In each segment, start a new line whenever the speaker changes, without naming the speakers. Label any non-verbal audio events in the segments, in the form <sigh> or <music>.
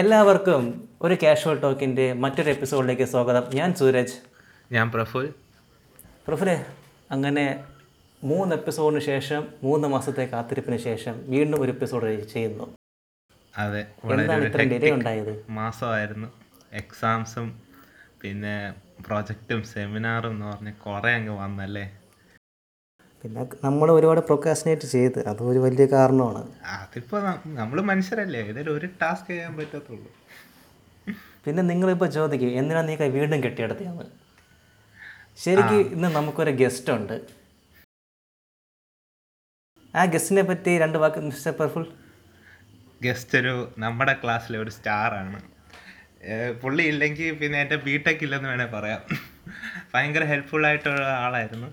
എല്ലാവർക്കും ഒരു കാഷ്വൽ ടോക്കിന്റെ മറ്റൊരു എപ്പിസോഡിലേക്ക് സ്വാഗതം. ഞാൻ സൂരജ്.
ഞാൻ പ്രഫുൽ.
പ്രഫുലെ അങ്ങനെ മൂന്ന് എപ്പിസോഡിന് ശേഷം മൂന്ന് മാസത്തെ കാത്തിരിപ്പിന് ശേഷം വീണ്ടും ഒരു എപ്പിസോഡ് ചെയ്യുന്നു.
അതെ
എന്താണ് ഇത്ര ഡിലേ ഉണ്ടായത്
മാസമായിരുന്നു. എക്സാംസും പിന്നെ പ്രൊജക്റ്റും സെമിനാറും എന്ന് പറഞ്ഞ് കുറേ അങ്ങ് വന്നല്ലേ?
പിന്നെ നമ്മൾ ഒരുപാട് പ്രൊക്കാസിനേറ്റ് ചെയ്ത് അത് ഒരു വലിയ കാരണമാണ്.
അതിപ്പോൾ നമ്മൾ മനുഷ്യരല്ലേ ഇതൊരു ഒരു ടാസ്ക് ചെയ്യാൻ പറ്റത്തുള്ളൂ.
പിന്നെ നിങ്ങളിപ്പോൾ ചോദിക്കും എന്തിനാണ് നീ വീണ്ടും കെട്ടിയെടുത്തതെന്ന് ശരിക്കും ഇന്ന് നമുക്കൊരു ഗസ്റ്റ് ഉണ്ട്. ആ ഗസ്റ്റിനെ പറ്റി രണ്ട് വാക്ക് മിസ്റ്റർ പെർഫുൾ
ഗസ്റ്റ് ഒരു നമ്മുടെ ക്ലാസ്സിലെ ഒരു സ്റ്റാർ ആണ്. പുള്ളി ഇല്ലെങ്കിൽ പിന്നെ എന്റെ ബിടെക് ഇല്ലെന്ന് വേണേൽ പറയാം. ഭയങ്കര ഹെൽപ്ഫുൾ ആയിട്ടുള്ള ആളായിരുന്നു.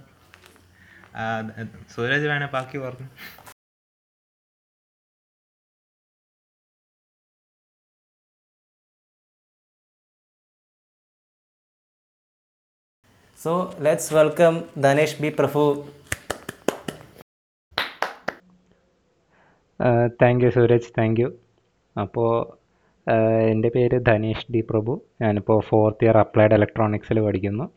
സൂരജ് വേണേ ബാക്കി പറഞ്ഞു.
So let's welcome Dhanesh B Prabhu
thank you Sooraj. Thank you അപ്പോൾ എന്റെ പേര് ധനേഷ് ഡി പ്രഭു. ഞാനിപ്പോൾ ഫോർത്ത് ഇയർ അപ്ലൈഡ് ഇലക്ട്രോണിക്സിൽ പഠിക്കുന്നു.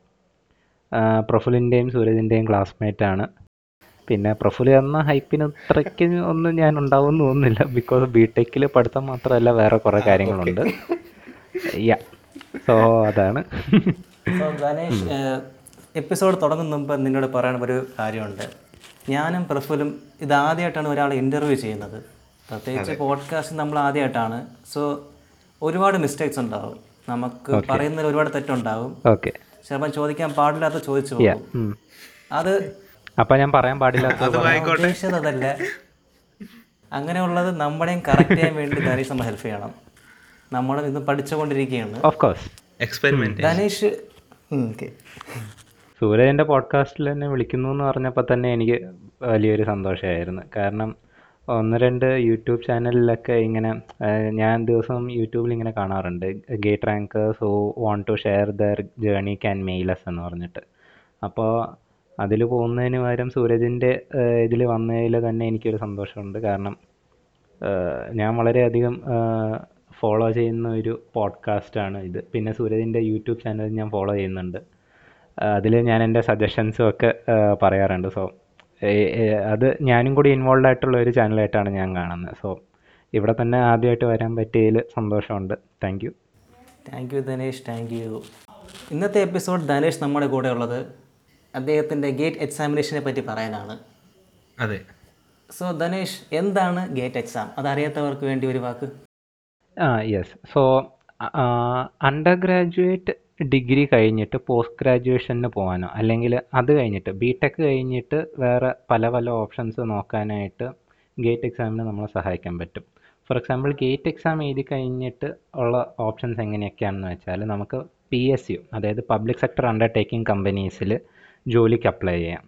പ്രഫുലിന്റെയും സൂരജിന്റെയും ക്ലാസ്മേറ്റ് ആണ്. പിന്നെ പ്രഫുൽ എന്ന ഹൈപ്പിന് ഇത്രയ്ക്ക് ഒന്നും ഞാൻ ഉണ്ടാവും തോന്നുന്നില്ല. ബിക്കോസ് ബി ടെക്കിൽ പഠിത്തം മാത്രമല്ല വേറെ കുറേ കാര്യങ്ങളുണ്ട്. യാ സോ അതാണ്.
എപ്പിസോഡ് തുടങ്ങുന്ന മുമ്പ് നിന്നോട് പറയാൻ ഒരു കാര്യമുണ്ട്. ഞാനും പ്രഫുലും ഇതാദ്യമായിട്ടാണ് ഒരാൾ ഒരാളെ ഇന്റർവ്യൂ ചെയ്യുന്നത്. പ്രത്യേകിച്ച് പോഡ്കാസ്റ്റ് നമ്മൾ ആദ്യമായിട്ടാണ്. സോ ഒരുപാട് മിസ്റ്റേക്സ് ഉണ്ടാവും. നമുക്ക് പറയുന്നതിൽ ഒരുപാട് തെറ്റുണ്ടാവും.
ഓക്കെ
ചിലപ്പോൾ ചോദിക്കാൻ പാടില്ലാത്ത ചോദിച്ചു അത്
അപ്പൊ ഞാൻ പറയാൻ പാടില്ലാത്ത <laughs>
ഉദ്ദേശിച്ചത് അതല്ല അങ്ങനെയുള്ളത് നമ്മുടെയും കറക്റ്റ് ചെയ്യാൻ വേണ്ടി ധനീഷ് നമ്മൾ ഹെൽപ്പ് ചെയ്യണം. നമ്മൾ ഇന്ന് പഠിച്ചുകൊണ്ടിരിക്കുകയാണ്.
Of course
experiment
Dhanesh okay
സൂരജിന്റെ പോഡ്കാസ്റ്റിൽ എന്നെ വിളിക്കുന്നു എന്ന് പറഞ്ഞപ്പോൾ തന്നെ എനിക്ക് വലിയൊരു സന്തോഷമായിരുന്നു. കാരണം ഒന്ന് രണ്ട് യൂട്യൂബ് ചാനലിലൊക്കെ ഇങ്ങനെ ഞാൻ ദിവസം യൂട്യൂബിൽ ഇങ്ങനെ കാണാറുണ്ട്. GATE rankers who want to share their journey can mail us എന്ന് പറഞ്ഞിട്ട്. അപ്പോൾ അതിൽ പോകുന്നതിന് പകരം സൂരജിന്റെ ഇതിൽ വന്നതിൽ തന്നെ എനിക്കൊരു സന്തോഷമുണ്ട്. കാരണം ഞാൻ വളരെയധികം ഫോളോ ചെയ്യുന്ന ഒരു പോഡ്കാസ്റ്റാണ് ഇത്. പിന്നെ സൂരജിന്റെ യൂട്യൂബ് ചാനൽ ഞാൻ ഫോളോ ചെയ്യുന്നുണ്ട്. അതിൽ ഞാൻ എന്റെ സജഷൻസും ഒക്കെ പറയാറുണ്ട്. സോ അത് ഞാനും കൂടി ഇൻവോൾവ് ആയിട്ടുള്ള ഒരു ചാനലായിട്ടാണ് ഞാൻ കാണുന്നത്. സോ ഇവിടെ തന്നെ ആദ്യമായിട്ട് വരാൻ പറ്റിയതിൽ സന്തോഷമുണ്ട്. Thank you
thank you Dhanesh thank you ഇന്നത്തെ എപ്പിസോഡ് ധനേഷ് നമ്മുടെ കൂടെ ഉള്ളത് അദ്ദേഹത്തിന്റെ ഗേറ്റ് എക്സാമിനേഷനെ പറ്റി പറയാനാണ്.
അതെ.
സോ ധനേഷ് എന്താണ് ഗേറ്റ് എക്സാം അതറിയാത്തവർക്ക് വേണ്ടി ഒരു വാക്ക്.
ആ yes so undergraduate degree കഴിഞ്ഞിട്ട് പോസ്റ്റ് ഗ്രാജുവേഷന് പോകാനോ അല്ലെങ്കിൽ അത് കഴിഞ്ഞിട്ട് ബി ടെക് കഴിഞ്ഞിട്ട് വേറെ പല പല ഓപ്ഷൻസ് നോക്കാനായിട്ട് ഗേറ്റ് എക്സാമിന് നമ്മളെ സഹായിക്കാൻ പറ്റും. ഫോർ എക്സാമ്പിൾ ഗേറ്റ് എക്സാം എഴുതി കഴിഞ്ഞിട്ട് ഉള്ള ഓപ്ഷൻസ് എങ്ങനെയൊക്കെയാണെന്ന് വെച്ചാൽ നമുക്ക് പി എസ് യു അതായത് പബ്ലിക് സെക്ടർ അണ്ടർടേക്കിംഗ് കമ്പനീസിൽ ജോലിക്ക് അപ്ലൈ ചെയ്യാം.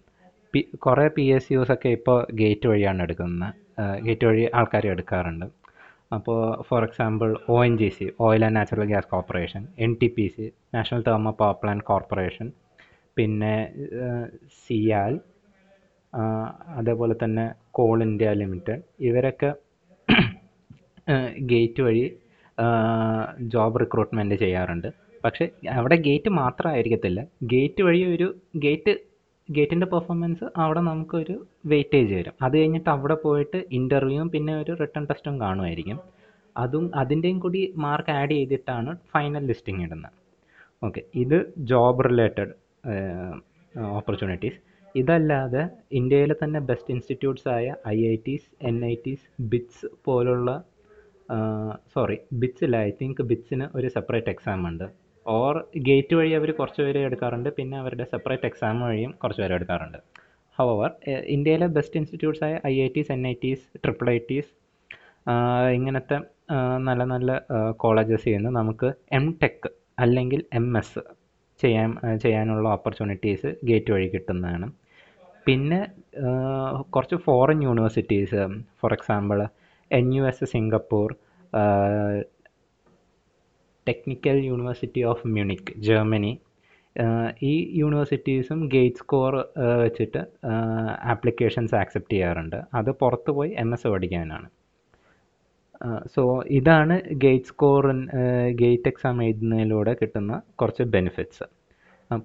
പി കുറേ പി എസ് യുസൊക്കെ ഇപ്പോൾ ഗേറ്റ് വഴിയാണ് എടുക്കുന്നത്. ഗേറ്റ് വഴി ആൾക്കാർ എടുക്കാറുണ്ട്. അപ്പോൾ for example O N G C oil and natural gas corporation N T P C national thermo power plant corporation പിന്നെ സിയാൽ അതേപോലെ തന്നെ കോൾ ഇന്ത്യ ലിമിറ്റഡ് ഇവരൊക്കെ ഗേറ്റ് വഴി ജോബ് റിക്രൂട്ട്മെന്റ് ചെയ്യാറുണ്ട്. പക്ഷേ അവിടെ ഗേറ്റ് മാത്രമായിരിക്കത്തില്ല. ഗേറ്റ് വഴി ഒരു ഗേറ്റ് ഗേറ്റിന്റെ പെർഫോമൻസ് അവിടെ നമുക്കൊരു വെയിറ്റേജ് വരും. അത് കഴിഞ്ഞിട്ട് അവിടെ പോയിട്ട് ഇന്റർവ്യൂവും പിന്നെ ഒരു റിട്ടേൺ ടെസ്റ്റും കാണുമായിരിക്കും. അതും അതിന്റെയും കൂടി മാർക്ക് ആഡ് ചെയ്തിട്ടാണ് ഫൈനൽ ലിസ്റ്റിംഗ് ഇടുന്നത്. ഓക്കെ ഇത് ജോബ് റിലേറ്റഡ് ഓപ്പർച്യൂണിറ്റീസ് ഇതല്ലാതെ ഇന്ത്യയിലെ തന്നെ ബെസ്റ്റ് ഇൻസ്റ്റിറ്റ്യൂട്ട്സ് ആയ I I Ts N I Ts BITS പോലുള്ള സോറി ബിറ്റ്സ് ബിറ്റ്സില്ല ഐ തിങ്ക് ബിറ്റ്സിന് ഒരു സെപ്പറേറ്റ് എക്സാം ഉണ്ട്. ഓർ ഗേറ്റ് വഴി അവർ കുറച്ച് പേരെ എടുക്കാറുണ്ട്. പിന്നെ അവരുടെ സെപ്പറേറ്റ് എക്സാം വഴിയും കുറച്ച് പേരെ എടുക്കാറുണ്ട്. ഹവർ ഇന്ത്യയിലെ ബെസ്റ്റ് ഇൻസ്റ്റിറ്റ്യൂട്ട്സ് ആയ I I Ts N I Ts triple I Ts ഇങ്ങനത്തെ നല്ല നല്ല കോളേജസ് ചെയ്യുന്ന. നമുക്ക് എം ടെക് അല്ലെങ്കിൽ എം എസ് ചെയ്യാൻ ചെയ്യാനുള്ള ഓപ്പർച്യൂണിറ്റീസ് ഗേറ്റ് വഴി കിട്ടുന്നതാണ്. പിന്നെ കുറച്ച് foreign universities for example N U S Singapore Technical University of Munich Germany ഈ യൂണിവേഴ്സിറ്റീസും ഗേറ്റ് സ്കോർ വെച്ചിട്ട് ആപ്ലിക്കേഷൻസ് ആക്സെപ്റ്റ് ചെയ്യാറുണ്ട്. അത് പുറത്ത് പോയി എം എസ് പഠിക്കാനാണ്. സോ ഇതാണ് ഗേറ്റ് സ്കോർ ഗേറ്റ് എക്സാം എഴുതുന്നതിലൂടെ കിട്ടുന്ന കുറച്ച് ബെനിഫിറ്റ്സ്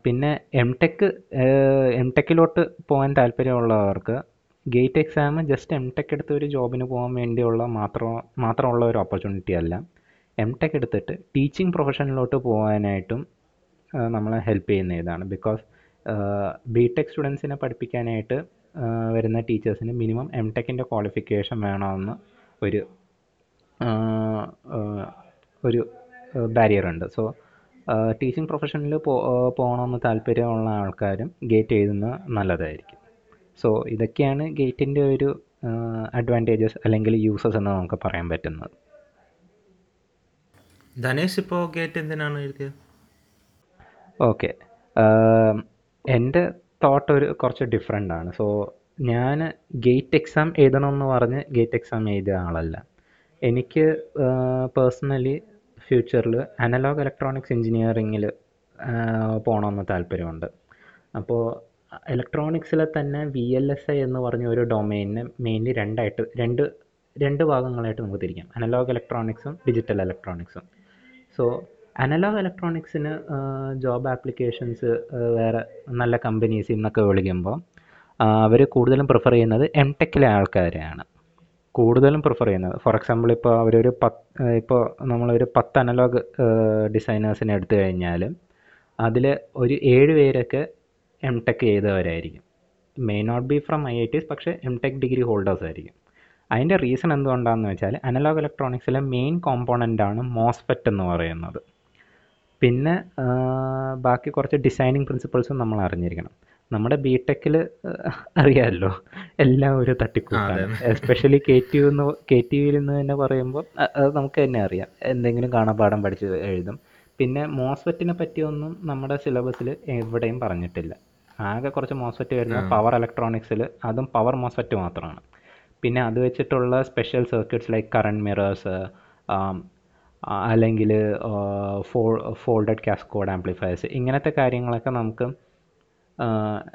പിന്നെ എം ടെക് എം ടെക്കിലോട്ട് പോകാൻ താല്പര്യമുള്ളവർക്ക് GATE exam just M tech എടുത്ത് ഒരു ജോബിന് പോകാൻ വേണ്ടിയുള്ള മാത്രം മാത്രമുള്ള ഒരു ഓപ്പർച്യൂണിറ്റി അല്ല. എം ടെക് എടുത്തിട്ട് ടീച്ചിങ് പ്രൊഫഷനിലോട്ട് പോകാനായിട്ടും നമ്മളെ ഹെൽപ്പ് ചെയ്യുന്ന ഇതാണ്. ബിക്കോസ് ബി ടെക് സ്റ്റുഡൻസിനെ പഠിപ്പിക്കാനായിട്ട് വരുന്ന ടീച്ചേഴ്സിന് മിനിമം എം ടെക്കിന്റെ ക്വാളിഫിക്കേഷൻ വേണമെന്ന് ഒരു ഒരു ബാരിയറുണ്ട് സോ ടീച്ചിങ് പ്രൊഫഷനിൽ പോ പോകണമെന്ന് താല്പര്യമുള്ള ആൾക്കാരും ഗേറ്റ് എഴുതുന്നത് നല്ലതായിരിക്കും. സോ ഇതൊക്കെയാണ് ഗേറ്റിന്റെ ഒരു അഡ്വാന്റേജസ് അല്ലെങ്കിൽ യൂസസ് എന്ന് നമുക്ക് പറയാൻ പറ്റുന്നത്.
ധനേഷ് ഇപ്പോൾ ഗേറ്റ് എന്തിനാണ് എഴുതിയത്?
ഓക്കെ എന്റെ തോട്ട് ഒരു കുറച്ച് ഡിഫറെന്റ് ആണ്. സോ ഞാൻ ഗേറ്റ് എക്സാം എഴുതണമെന്ന് പറഞ്ഞ് ഗേറ്റ് എക്സാം എഴുതിയ ആളല്ല. എനിക്ക് പേഴ്സണലി ഫ്യൂച്ചറിൽ അനലോഗ് ഇലക്ട്രോണിക്സ് എഞ്ചിനീയറിങ്ങിൽ പോകണമെന്ന് താല്പര്യമുണ്ട്. അപ്പോൾ ഇലക്ട്രോണിക്സിലെ തന്നെ വി എൽ എസ് ഐ എന്ന് പറഞ്ഞ ഒരു ഡൊമൈനിനെ മെയിൻലി രണ്ടായിട്ട് രണ്ട് രണ്ട് ഭാഗങ്ങളായിട്ട് നമുക്ക് തിരിക്കാം. അനലോഗ് ഇലക്ട്രോണിക്സും ഡിജിറ്റൽ ഇലക്ട്രോണിക്സും സോ അനലോഗ് ഇലക്ട്രോണിക്സിന് ജോബ് ആപ്ലിക്കേഷൻസ് വേറെ നല്ല കമ്പനീസിൽ നിന്നൊക്കെ വിളിക്കുമ്പോൾ അവർ കൂടുതലും പ്രിഫർ ചെയ്യുന്നത് എം ടെക്കിലെ ആൾക്കാരെയാണ്. കൂടുതലും പ്രിഫർ ചെയ്യുന്നത്. ഫോർ എക്സാമ്പിൾ ഇപ്പോൾ അവരൊരു പത്ത് ഇപ്പോൾ നമ്മളൊരു പത്ത് അനലോഗ് ഡിസൈനേഴ്സിനെ എടുത്തു കഴിഞ്ഞാൽ അതിൽ ഒരു ഏഴ് പേരൊക്കെ M tech ചെയ്തവരായിരിക്കും. May not be from I I Ts പക്ഷേ എം ടെക് ഡിഗ്രി ഹോൾഡേഴ്സ് ആയിരിക്കും. അതിന്റെ റീസൺ എന്തുകൊണ്ടാണെന്ന് വെച്ചാൽ അനലോഗ് ഇലക്ട്രോണിക്സിലെ മെയിൻ കോമ്പോണന്റ് ആണ് മോസ്ഫെറ്റ് എന്ന് പറയുന്നത്. പിന്നെ ബാക്കി കുറച്ച് ഡിസൈനിങ് പ്രിൻസിപ്പിൾസും നമ്മൾ അറിഞ്ഞിരിക്കണം. നമ്മുടെ ബി ടെക്കിൽ അറിയാമല്ലോ എല്ലാം ഒരു തട്ടിക്കൂട്ടാണ്. എസ്പെഷ്യലി കെ ടി യു എന്ന് കെ ടി യുവിൽ നിന്ന് തന്നെ പറയുമ്പോൾ അത് നമുക്ക് തന്നെ അറിയാം. എന്തെങ്കിലും കാണാപാഠം പഠിച്ച് എഴുതും. പിന്നെ മോസ്ഫെറ്റിനെ പറ്റിയൊന്നും നമ്മുടെ സിലബസിൽ എവിടെയും പറഞ്ഞിട്ടില്ല. ആകെ കുറച്ച് മോസ്ഫെറ്റ് വരുന്ന പവർ ഇലക്ട്രോണിക്സിൽ അതും പവർ മോസ്ഫെറ്റ് മാത്രമാണ്. പിന്നെ അത് വെച്ചിട്ടുള്ള special circuits like current mirrors അല്ലെങ്കിൽ ഫോൾ ഫോൾഡഡ് കാസ്കോഡ് ആംപ്ലിഫയേഴ്സ് ഇങ്ങനത്തെ കാര്യങ്ങളൊക്കെ നമുക്ക്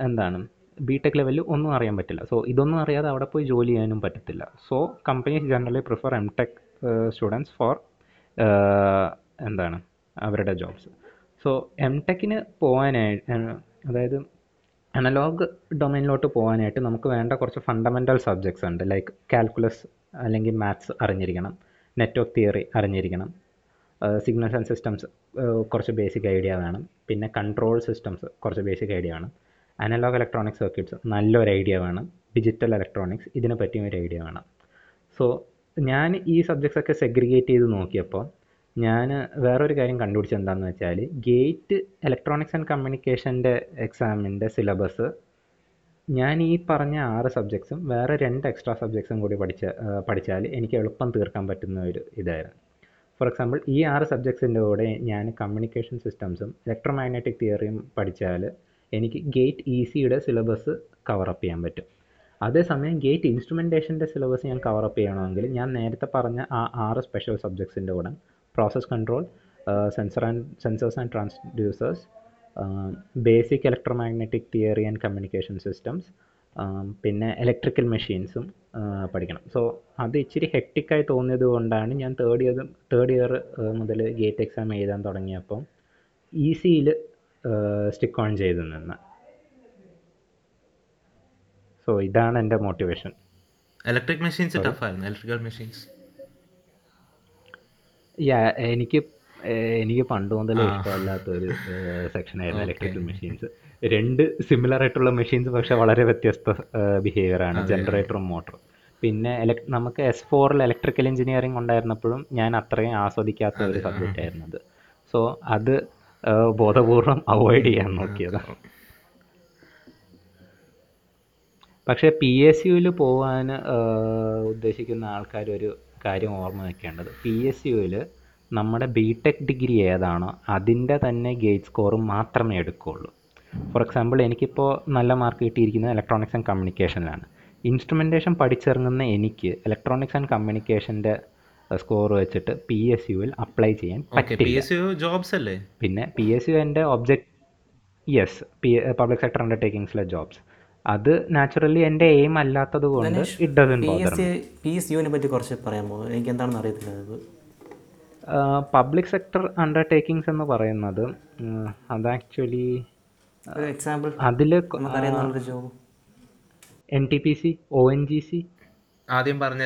എന്താണ് ബി ടെക് ലെവലിൽ ഒന്നും അറിയാൻ പറ്റില്ല. സോ ഇതൊന്നും അറിയാതെ അവിടെ പോയി ജോലി ചെയ്യാനും പറ്റത്തില്ല. So companies generally prefer M tech students for എന്താണ് അവരുടെ ജോബ്സ് സോ എം ടെക്കിന് പോകാനായി അതായത് അനലോഗ് ഡൊമൈനിലോട്ട് പോകാനായിട്ട് നമുക്ക് വേണ്ട കുറച്ച് ഫണ്ടമെന്റൽ സബ്ജക്ട്സ് ഉണ്ട്. ലൈക്ക് കാൽക്കുലസ് അല്ലെങ്കിൽ മാത്സ് അറിഞ്ഞിരിക്കണം. നെറ്റ്വർക്ക് തിയറി അറിഞ്ഞിരിക്കണം. സിഗ്നൽ ആൻഡ് സിസ്റ്റംസ് കുറച്ച് ബേസിക് ഐഡിയ വേണം. പിന്നെ കൺട്രോൾ സിസ്റ്റംസ് കുറച്ച് ബേസിക് ഐഡിയ വേണം. അനലോഗ് ഇലക്ട്രോണിക് സർക്യൂട്ട്സ് നല്ലൊരു ഐഡിയ വേണം. ഡിജിറ്റൽ ഇലക്ട്രോണിക്സ് ഇതിനെ പറ്റിയും ഒരു ഐഡിയ വേണം. സോ ഞാൻ ഈ സബ്ജക്ട്സ് ഒക്കെ സെഗ്രിഗേറ്റ് ചെയ്ത് നോക്കിയപ്പോൾ ഞാൻ വേറൊരു കാര്യം കണ്ടുപിടിച്ചത് എന്താണെന്ന് വെച്ചാൽ ഗേറ്റ് ഇലക്ട്രോണിക്സ് ആൻഡ് കമ്മ്യൂണിക്കേഷന്റെ എക്സാമിന്റെ സിലബസ് ഞാൻ ഈ പറഞ്ഞ ആറ് സബ്ജക്ട്സും വേറെ രണ്ട് എക്സ്ട്രാ സബ്ജക്ട്സും കൂടി പഠിച്ച പഠിച്ചാൽ എനിക്ക് എളുപ്പം തീർക്കാൻ പറ്റുന്ന ഒരു ഇതായിരുന്നു. ഫോർ എക്സാമ്പിൾ ഈ ആറ് സബ്ജക്ട്സിന്റെ കൂടെ ഞാൻ കമ്മ്യൂണിക്കേഷൻ സിസ്റ്റംസും ഇലക്ട്രോമാഗ്നറ്റിക് തിയറിയും പഠിച്ചാൽ എനിക്ക് ഗേറ്റ് ഈസിയുടെ സിയുടെ സിലബസ് കവറപ്പ് ചെയ്യാൻ പറ്റും. അതേസമയം ഗേറ്റ് ഇൻസ്ട്രുമെന്റേഷന്റെ സിലബസ് ഞാൻ കവറപ്പ് ചെയ്യണമെങ്കിൽ ഞാൻ നേരത്തെ പറഞ്ഞ ആ ആറ് സ്പെഷ്യൽ സബ്ജക്ട്സിന്റെ കൂടെ process control sensor and sensors and transducers basic electromagnetic theory and communication systems പിന്നെ ഇലക്ട്രിക്കൽ മെഷീൻസും പഠിക്കണം. സോ അത് ഇച്ചിരി ഹെക്റ്റിക്കായി തോന്നിയത് കൊണ്ടാണ് ഞാൻ തേർഡ് ഇയർ തേർഡ് ഇയർ മുതൽ ഗേറ്റ് എക്സാം എഴുതാൻ തുടങ്ങിയപ്പം ഈസിയിൽ സ്റ്റിക്ക് ഓൺ ചെയ്ത് നിന്ന്. സോ ഇതാണ് എന്റെ മോട്ടിവേഷൻ
ഇലക്ട്രിക് മെഷീൻസ് ടഫായിരുന്നു ഇലക്ട്രിക്കൽ മെഷീൻസ്
എനിക്ക് എനിക്ക് പണ്ട് മുതലേ ഇഷ്ടമല്ലാത്ത ഒരു സെക്ഷൻ സെക്ഷനായിരുന്നു ഇലക്ട്രിക്കൽ മെഷീൻസ് രണ്ട് സിമിലർ ആയിട്ടുള്ള മെഷീൻസ് പക്ഷെ വളരെ വ്യത്യസ്ത ബിഹേവിയർ ആണ്. ജനറേറ്ററും മോട്ടറും പിന്നെ നമുക്ക് എസ് ഫോറിൽ ഇലക്ട്രിക്കൽ എഞ്ചിനീയറിംഗ് ഉണ്ടായിരുന്നപ്പോഴും ഞാൻ അത്രയും ആസ്വദിക്കാത്ത ഒരു സബ്ജക്റ്റ് ആയിരുന്നു അത് സോ അത് ബോധപൂർവം അവോയ്ഡ് ചെയ്യാൻ നോക്കിയതാണ് പക്ഷേ പി എസ് യുവിൽ പോകാൻ ഉദ്ദേശിക്കുന്ന ആൾക്കാർ ഒരു കാര്യം ഓർമ്മ വെക്കേണ്ടത്. പി എസ് യുവിൽ നമ്മുടെ ബി ടെക് ഡിഗ്രി ഏതാണോ അതിന്റെ തന്നെ ഗേറ്റ് സ്കോർ മാത്രമേ എടുക്കുകയുള്ളൂ. ഫോർ എക്സാമ്പിൾ എനിക്കിപ്പോൾ നല്ല മാർക്ക് കിട്ടിയിരിക്കുന്നത് ഇലക്ട്രോണിക്സ് ആൻഡ് കമ്മ്യൂണിക്കേഷനിലാണ് ഇൻസ്ട്രുമെന്റേഷൻ പഠിച്ചിറങ്ങുന്ന എനിക്ക് ഇലക്ട്രോണിക്സ് ആൻഡ് കമ്മ്യൂണിക്കേഷന്റെ സ്കോർ വെച്ചിട്ട് പി എസ് യുവിൽ അപ്ലൈ ചെയ്യാൻ പറ്റില്ല.
ജോബ്സ് അല്ലേ?
പിന്നെ പി എസ് യു എന്റെ object yes P public sector അണ്ടർടേക്കിങ്സിലെ jobs അത് നാച്ചുറലി എന്റെ എയിം അല്ലാത്തത് കൊണ്ട്
പി എസ് യുവിനെ പറ്റി കുറച്ച് പറയാമോ? എനിക്ക് എന്താണെന്ന് അറിയത്തില്ല
പബ്ലിക് സെക്ടർ അണ്ടർടേക്കിങ്സ് എന്ന് പറയുന്നത് അത് ആക്ച്വലി
എക്സാമ്പിൾ
അതിൽ
നമുക്കറിയാവുന്ന job.
N T P C O N G C
ആദ്യം പറഞ്ഞ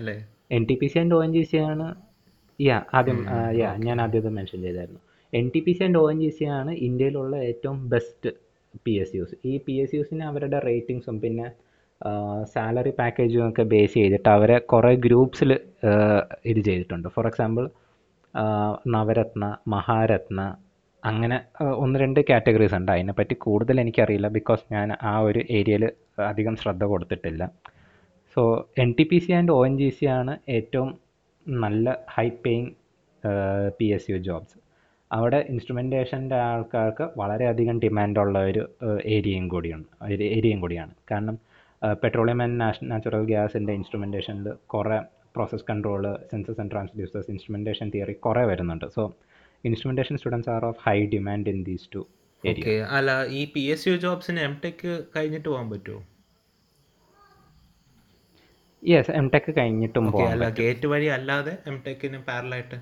അല്ലേ?
N T P C and O N G C ആണ്. യാ ആദ്യം യാ ഞാൻ ആദ്യം മെൻഷൻ ചെയ്തായിരുന്നു. N T P C and O N G C ആണ് ഇന്ത്യയിലുള്ള ഏറ്റവും ബെസ്റ്റ് യൂസ് ഈ എസ് യൂസിന് അവരുടെ റേറ്റിംഗ്സും പിന്നെ സാലറി പാക്കേജും ഒക്കെ ബേസ് ചെയ്തിട്ട് അവരെ കുറേ ഗ്രൂപ്പ്സിൽ ഇത് ചെയ്തിട്ടുണ്ട്. ഫോർ എക്സാമ്പിൾ നവരത്ന മഹാരത്ന അങ്ങനെ ഒന്ന് രണ്ട് കാറ്റഗറീസ് ഉണ്ട്. അതിനെപ്പറ്റി കൂടുതൽ എനിക്കറിയില്ല ബിക്കോസ് ഞാൻ ആ ഒരു ഏരിയയിൽ അധികം ശ്രദ്ധ കൊടുത്തിട്ടില്ല. ഒ എൻ ജി സി ആണ് ഏറ്റവും നല്ല high paying P S U jobs അവിടെ ഇൻസ്ട്രുമെന്റേഷന്റെ ആൾക്കാർക്ക് വളരെയധികം ഡിമാൻഡുള്ള ഒരു ഏരിയയും കൂടിയാണ് ഒരു ഏരിയയും കൂടിയാണ്. കാരണം പെട്രോളിയം ആൻഡ് നാച്ചുറൽ ഗ്യാസിന്റെ ഇൻസ്ട്രുമെന്റേഷനിൽ കുറേ process control sensors and transducers instrumentation theory കുറേ വരുന്നുണ്ട്. So instrumentation students are of high demand in these two
okay അല്ല ഈ പി എസ് യു ജോബ്സിന് എം ടെക് കഴിഞ്ഞിട്ട് പോകാൻ പറ്റുമോ
യെസ് എം ടെക് കഴിഞ്ഞിട്ടും പോകാം
അല്ല ഗേറ്റ് വഴി അല്ലാതെ എം ടെക്കിന് പാരലായിട്ട്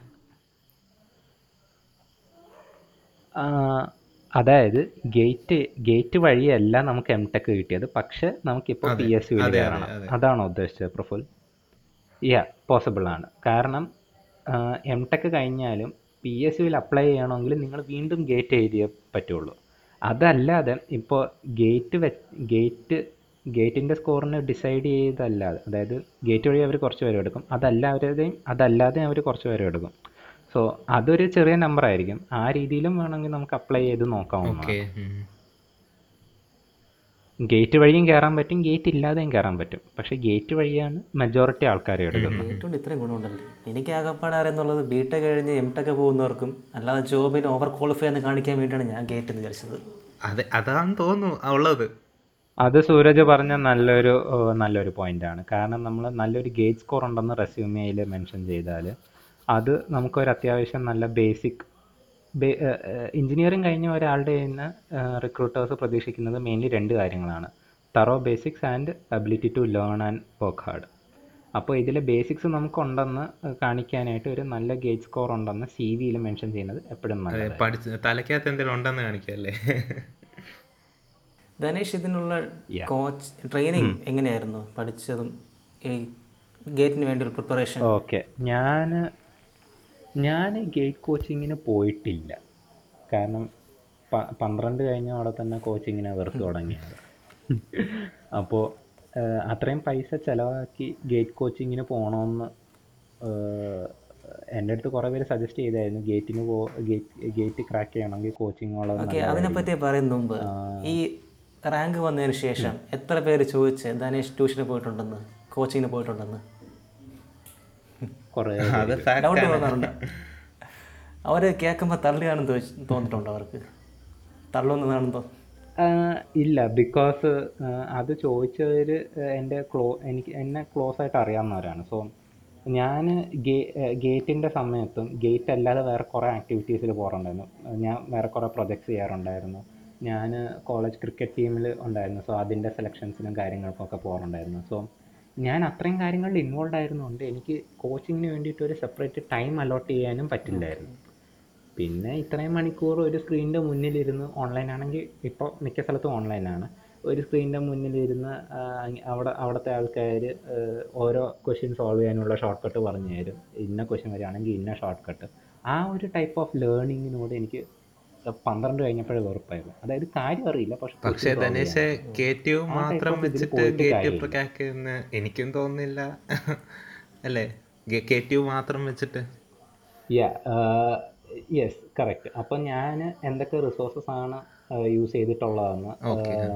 ആ, അതായത് ഗേറ്റ് ഗേറ്റ് വഴിയല്ല നമുക്ക് എം ടെക് കിട്ടിയത്. പക്ഷെ നമുക്കിപ്പോൾ പി എസ്
സി
കയറണം അതാണോ ഉദ്ദേശിച്ചത് പ്രഫുൽ? യാ പോസിബിൾ ആണ്. കാരണം എം ടെക് കഴിഞ്ഞാലും പി എസ് സിയിൽ അപ്ലൈ ചെയ്യണമെങ്കിൽ നിങ്ങൾ വീണ്ടും ഗേറ്റ് എഴുതിയേ പറ്റുള്ളൂ. അതല്ലാതെ ഇപ്പോൾ ഗേറ്റ് വെ ഗേറ്റ് ഗേറ്റിന്റെ സ്കോറിനെ ഡിസൈഡ് ചെയ്തല്ലാതെ അതായത് ഗേറ്റ് വഴി അവർ കുറച്ച് പേരെടുക്കും എടുക്കും. അതല്ലാതെയും അതല്ലാതെ അവർ കുറച്ച് പേര് എടുക്കും. സോ അതൊരു ചെറിയ നമ്പർ ആയിരിക്കും. ആ രീതിയിലും വേണമെങ്കിൽ നമുക്ക് അപ്ലൈ ചെയ്ത് നോക്കാവുന്നതാണ്.
ഓക്കെ
ഗേറ്റ് വഴിയും കയറാൻ പറ്റും ഗേറ്റ് ഇല്ലാതെയും കയറാൻ പറ്റും. പക്ഷേ ഗേറ്റ് വഴിയാണ് മെജോറിറ്റി ആൾക്കാരെ എടുക്കുന്നത്.
ഏറ്റവും ഇത്രയും ഗുണമുണ്ടല്ലേ? എനിക്ക് ആകപ്പാടെ അറിയുന്നുള്ളത് ബി ടെക് കഴിഞ്ഞ് എം ടെക് പോകുന്നവർക്കും അല്ലാതെ ജോബിന് ഓവർ ക്വാളിഫൈ എന്ന് കാണിക്കാൻ വേണ്ടിയാണ് ഞാൻ ഗേറ്റ് എന്ന് വിചാരിച്ചത്.
അതെ അതാണ് തോന്നുന്നു ഉള്ളത്.
അത് സൂരജ് പറഞ്ഞ നല്ലൊരു നല്ലൊരു പോയിന്റ് ആണ്. കാരണം നമ്മൾ നല്ലൊരു ഗേറ്റ് സ്കോർ ഉണ്ടെന്ന് റെസ്യൂമെയിൽ മെൻഷൻ ചെയ്താൽ അത് നമുക്കൊരു അത്യാവശ്യം നല്ല ബേസിക് എഞ്ചിനീയറിംഗ് കഴിഞ്ഞ ഒരാളുടെ നിന്ന് റിക്രൂട്ടേഴ്സ് പ്രതീക്ഷിക്കുന്നത് മെയിൻലി രണ്ട് കാര്യങ്ങളാണ്. Thorough basics and ability to learn and work hard അപ്പോൾ ഇതിലെ ബേസിക്സ് നമുക്കുണ്ടെന്ന് കാണിക്കാനായിട്ട് ഒരു നല്ല ഗേറ്റ് സ്കോർ ഉണ്ടെന്ന് സി വിയിൽ മെൻഷൻ ചെയ്യുന്നത് എപ്പോഴും
തലയ്ക്കകത്ത് എന്തെങ്കിലും ഉണ്ടെന്ന് കാണിക്കല്ലേ?
ധനേഷ് ഇതിനുള്ള കോച്ച് ട്രെയിനിങ് എങ്ങനെയായിരുന്നു പഠിച്ചതും? ഈ ഗേറ്റിന് വേണ്ടിയുള്ള പ്രിപ്പറേഷൻ
ഓക്കെ ഞാൻ ഞാൻ ഗേറ്റ് കോച്ചിങ്ങിന് പോയിട്ടില്ല. കാരണം പ- പന്ത്രണ്ട് കഴിഞ്ഞ അവിടെ തന്നെ കോച്ചിങ്ങിനെ വെറുത്ത് തുടങ്ങിയത്. അപ്പോൾ അത്രയും പൈസ ചിലവാക്കി ഗേറ്റ് കോച്ചിങ്ങിന് പോകണമെന്ന് എന്റെ അടുത്ത് കുറേ പേര് സജസ്റ്റ് ചെയ്തായിരുന്നു. ഗേറ്റിന് പോ ഗേറ്റ് ഗേറ്റ് ക്രാക്ക് ചെയ്യണമെങ്കിൽ കോച്ചിങ് ഉള്ളത്
അതിനെ അതിനെപ്പറ്റി പറയുന്ന മുമ്പ് ഈ റാങ്ക് വന്നതിന് ശേഷം എത്ര പേര് ചോദിച്ച് ധനേഷ് ട്യൂഷന് പോയിട്ടുണ്ടെന്ന് കോച്ചിങ്ങിന് പോയിട്ടുണ്ടെന്ന്?
കുറേ <laughs>
ഡൗട്ട്
ആണ്.
തോന്നാറുണ്ട് അവർ കേൾക്കുമ്പോൾ തള്ളിയാണെന്ന് തോന്നി- തോന്നിയിട്ടുണ്ടോ അവർക്ക്? തള്ളുന്നതാണെന്ന്
ഇല്ല ബിക്കോസ് അത് ചോദിച്ചവർ എന്റെ ക്ലോ എനിക്ക് എന്നെ ക്ലോസ് ആയിട്ട് അറിയാവുന്നവരാണ്. സോ ഞാൻ ഗേ ഗേറ്റിന്റെ സമയത്തും ഗേറ്റ് അല്ലാതെ വേറെ കുറേ ആക്ടിവിറ്റീസിൽ പോകാറുണ്ടായിരുന്നു. ഞാൻ വേറെ കുറേ പ്രൊജക്ട്സ് ചെയ്യാറുണ്ടായിരുന്നു. ഞാൻ കോളേജ് ക്രിക്കറ്റ് ടീമിൽ ഉണ്ടായിരുന്നു. സോ അതിന്റെ സെലക്ഷൻസിനും കാര്യങ്ങൾക്കൊക്കെ പോകാറുണ്ടായിരുന്നു. സോ ഞാൻ അത്രയും കാര്യങ്ങളിൽ ഇൻവോൾവ് ആയിരുന്നുകൊണ്ട് എനിക്ക് കോച്ചിങ്ങിന് വേണ്ടിയിട്ട് ഒരു സെപ്പറേറ്റ് ടൈം അലോട്ട് ചെയ്യാനും പറ്റില്ലായിരുന്നു. പിന്നെ ഇത്രയും മണിക്കൂർ ഒരു സ്ക്രീനിന്റെ മുന്നിലിരുന്ന് ഓൺലൈൻ ആണെങ്കിൽ ഇപ്പോൾ മിക്ക സ്ഥലത്തും ഓൺലൈനാണ് ഒരു സ്ക്രീനിന്റെ മുന്നിലിരുന്ന് അവിടെ അവിടുത്തെ ആൾക്കാർ ഓരോ ക്വസ്റ്റ്യൻ സോൾവ് ചെയ്യാനുള്ള ഷോർട്ട് കട്ട് പറഞ്ഞു തരും. ഇന്ന ക്വസ്റ്റ്യൻ വരികയാണെങ്കിൽ ഇന്ന ഷോർട്ട് കട്ട് ആ ഒരു ടൈപ്പ് ഓഫ് ലേണിങ്ങിനോട് എനിക്ക് പന്ത്രണ്ട് കഴിഞ്ഞപ്പോഴേ വെറുപ്പായിരുന്നു അതായത് കാര്യം അറിയില്ല പക്ഷെ
പക്ഷേ ധനേഷ് മാത്രം വെച്ചിട്ട് എനിക്കും തോന്നുന്നില്ല. അല്ലേ? മാത്രം വെച്ചിട്ട്.
യെസ് കറക്റ്റ് അപ്പൊ ഞാൻ എന്തൊക്കെ റിസോഴ്സസ് ആണ് യൂസ് ചെയ്തിട്ടുള്ളതെന്ന്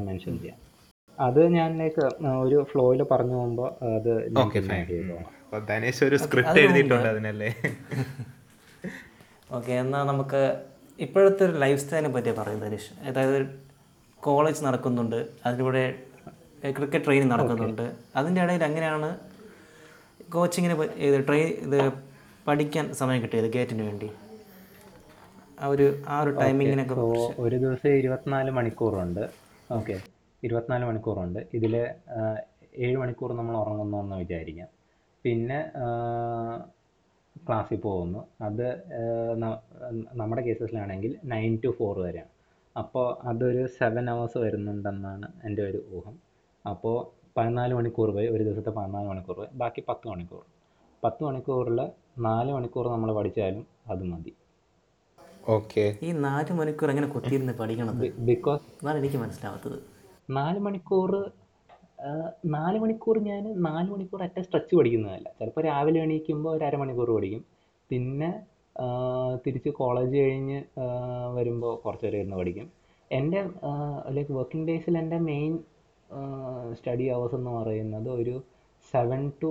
മെൻഷൻ ചെയ്യാം. അത് ഞാൻ ലൈക്ക് ഒരു ഫ്ലോയിൽ പറഞ്ഞു പോകുമ്പോൾ അത്
ധനേഷ് ഒരു സ്ക്രിപ്റ്റ് എഴുതിയിട്ടുണ്ട് അതിനല്ലേ? <laughs>
ഓക്കെ എന്നാൽ നമുക്ക് ഇപ്പോഴത്തെ ഒരു ലൈഫ് സ്റ്റൈലിനെ പറ്റിയാ പറയുന്നത് അനീഷ് അതായത് കോളേജ് നടക്കുന്നുണ്ട് അതിലൂടെ ക്രിക്കറ്റ് ട്രെയിനിങ് നടക്കുന്നുണ്ട്. അതിന്റെ ഇടയിൽ എങ്ങനെയാണ് കോച്ചിങ്ങിന് ഇത് ട്രെയിൻ ഇത് പഠിക്കാൻ സമയം കിട്ടിയത് ഗേറ്റിന് വേണ്ടി? ആ ഒരു ആ ഒരു ടൈമിങ്ങിനൊക്കെ
ഒരു ദിവസം ഇരുപത്തിനാല് മണിക്കൂറുണ്ട്. ഓക്കെ ഇരുപത്തിനാല് മണിക്കൂറുണ്ട്. ഇതിൽ ഏഴ് മണിക്കൂർ നമ്മൾ ഉറങ്ങുന്നു എന്ന് വിചാരിക്കാം. പിന്നെ ക്ലാസ്സിൽ പോകുന്നു. അത് ന- നമ്മുടെ കേസസിലാണെങ്കിൽ നയൻ ടു ഫോർ വരെയാണ്. അപ്പോൾ അതൊരു സെവൻ അവേഴ്സ് വരുന്നുണ്ടെന്നാണ് എന്റെ ഒരു ഊഹം. അപ്പോൾ പതിനാല് മണിക്കൂർ പോയി ഒരു ദിവസത്തെ പതിനാല് മണിക്കൂർ പോയി. ബാക്കി പത്ത് മണിക്കൂർ. പത്ത് മണിക്കൂറിൽ നാല് മണിക്കൂർ നമ്മൾ പഠിച്ചാലും അത് മതി.
ഓക്കെ.
ഈ നാല് മണിക്കൂർ എങ്ങനെ കുത്തിയിരുന്ന് പഠിക്കണത്?
ബിക്കോസ്
അതാണ് എനിക്ക് മനസ്സിലാവാത്തത്.
നാല് മണിക്കൂർ നാല് മണിക്കൂർ ഞാൻ നാല് മണിക്കൂർ അറ്റ സ്ട്രെച്ച് പഠിക്കുന്നതല്ല. ചിലപ്പോൾ രാവിലെ എണീക്കുമ്പോൾ ഒരു അരമണിക്കൂർ പഠിക്കും. പിന്നെ തിരിച്ച് കോളേജ് കഴിഞ്ഞ് വരുമ്പോൾ കുറച്ച് നേരം ഇരുന്ന് പഠിക്കും. എന്റെ ലൈക്ക് വർക്കിംഗ് ഡേയ്സിൽ എന്റെ മെയിൻ സ്റ്റഡി അവേഴ്സ് എന്ന് പറയുന്നത് ഒരു സെവൻ ടു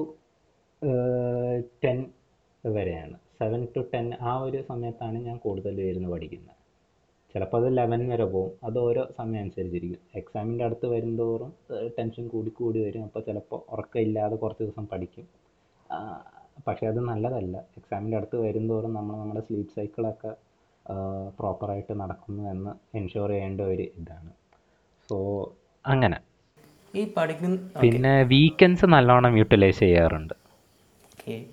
ടെൻ വരെയാണ്. സെവൻ ടു ടെൻ ആ ഒരു സമയത്താണ് ഞാൻ കൂടുതലും ഇരുന്ന് പഠിക്കുന്നത്. ചിലപ്പോൾ അത് ലെവൻ വരെ പോകും. അത് ഓരോ സമയം അനുസരിച്ചിരിക്കും. എക്സാമിന്റെ അടുത്ത് വരുന്തോറും ടെൻഷൻ കൂടി കൂടി വരും. അപ്പോൾ ചിലപ്പോൾ ഉറക്കമില്ലാതെ കുറച്ച് ദിവസം പഠിക്കും. ആ, പക്ഷേ അത് നല്ലതല്ല. എക്സാമിന്റെ അടുത്ത് വരുന്തോറും നമ്മൾ നമ്മുടെ സ്ലീപ്പ് സൈക്കിളൊക്കെ പ്രോപ്പറായിട്ട് നടക്കുന്നു എന്ന് എൻഷുർ ചെയ്യേണ്ട ഒരു ഇതാണ്. സോ അങ്ങനെ.
ഈ പഠിക്കുന്ന
പിന്നെ വീക്കെൻഡ്സ് നല്ലോണം യൂട്ടിലൈസ് ചെയ്യാറുണ്ട്.
ഓക്കെ.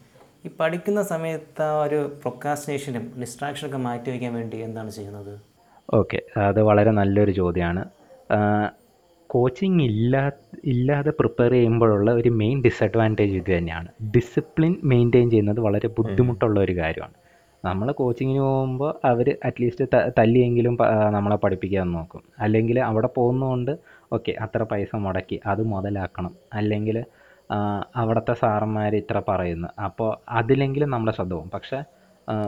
ഈ പഠിക്കുന്ന സമയത്ത് ആ ഒരു പ്രൊക്കാസിനേഷനും ഡിസ്ട്രാക്ഷനൊക്കെ മാറ്റി വയ്ക്കാൻ വേണ്ടി എന്താണ് ചെയ്യുന്നത്?
ഓക്കെ. അത് വളരെ നല്ലൊരു ചോദ്യമാണ് കോച്ചിങ് ഇല്ലാ ഇല്ലാതെ പ്രിപ്പയർ ചെയ്യുമ്പോഴുള്ള ഒരു മെയിൻ ഡിസഡ്വാന്റേജ് ഇത് തന്നെയാണ്. ഡിസിപ്ലിൻ മെയിന്റെയിൻ ചെയ്യുന്നത് വളരെ ബുദ്ധിമുട്ടുള്ള ഒരു കാര്യമാണ്. നമ്മൾ കോച്ചിങ്ങിന് പോകുമ്പോൾ അവർ അറ്റ്ലീസ്റ്റ് തല്ലിയെങ്കിലും നമ്മളെ പഠിപ്പിക്കാൻ നോക്കും. അല്ലെങ്കിൽ അവിടെ പോകുന്നതുകൊണ്ട് ഓക്കെ അത്ര പൈസ മുടക്കി അത് മുതലാക്കണം. അല്ലെങ്കിൽ അവിടുത്തെ സാറന്മാർ ഇത്ര പറയുന്നു. അപ്പോൾ അതിലെങ്കിലും നമ്മുടെ ശ്രദ്ധ പോകും. പക്ഷേ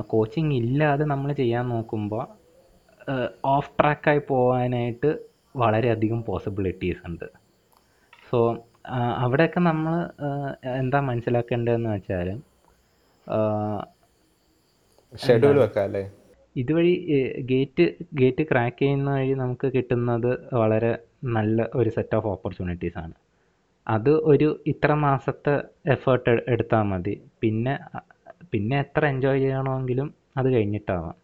കോച്ചിങ് ഇല്ലാതെ നമ്മൾ ചെയ്യാൻ നോക്കുമ്പോൾ ഓഫ് ട്രാക്കായി പോകാനായിട്ട് വളരെയധികം പോസിബിലിറ്റീസ് ഉണ്ട്. സോ അവിടെയൊക്കെ നമ്മൾ എന്താ മനസ്സിലാക്കേണ്ടതെന്ന് വെച്ചാൽ
ഷെഡ്യൂൾ വെക്കാം അല്ലേ?
ഇതുവഴി ഗേറ്റ് ഗേറ്റ് ക്രാക്ക് ചെയ്യുന്ന വഴി നമുക്ക് കിട്ടുന്നത് വളരെ നല്ല ഒരു സെറ്റ് ഓഫ് ഓപ്പർച്യൂണിറ്റീസ് ആണ്. അത് ഒരു ഇത്ര മാസത്തെ എഫേർട്ട് എടുത്താൽ മതി. പിന്നെ പിന്നെ എത്ര എൻജോയ് ചെയ്യണമെങ്കിലും അത് കഴിഞ്ഞിട്ടാവാം.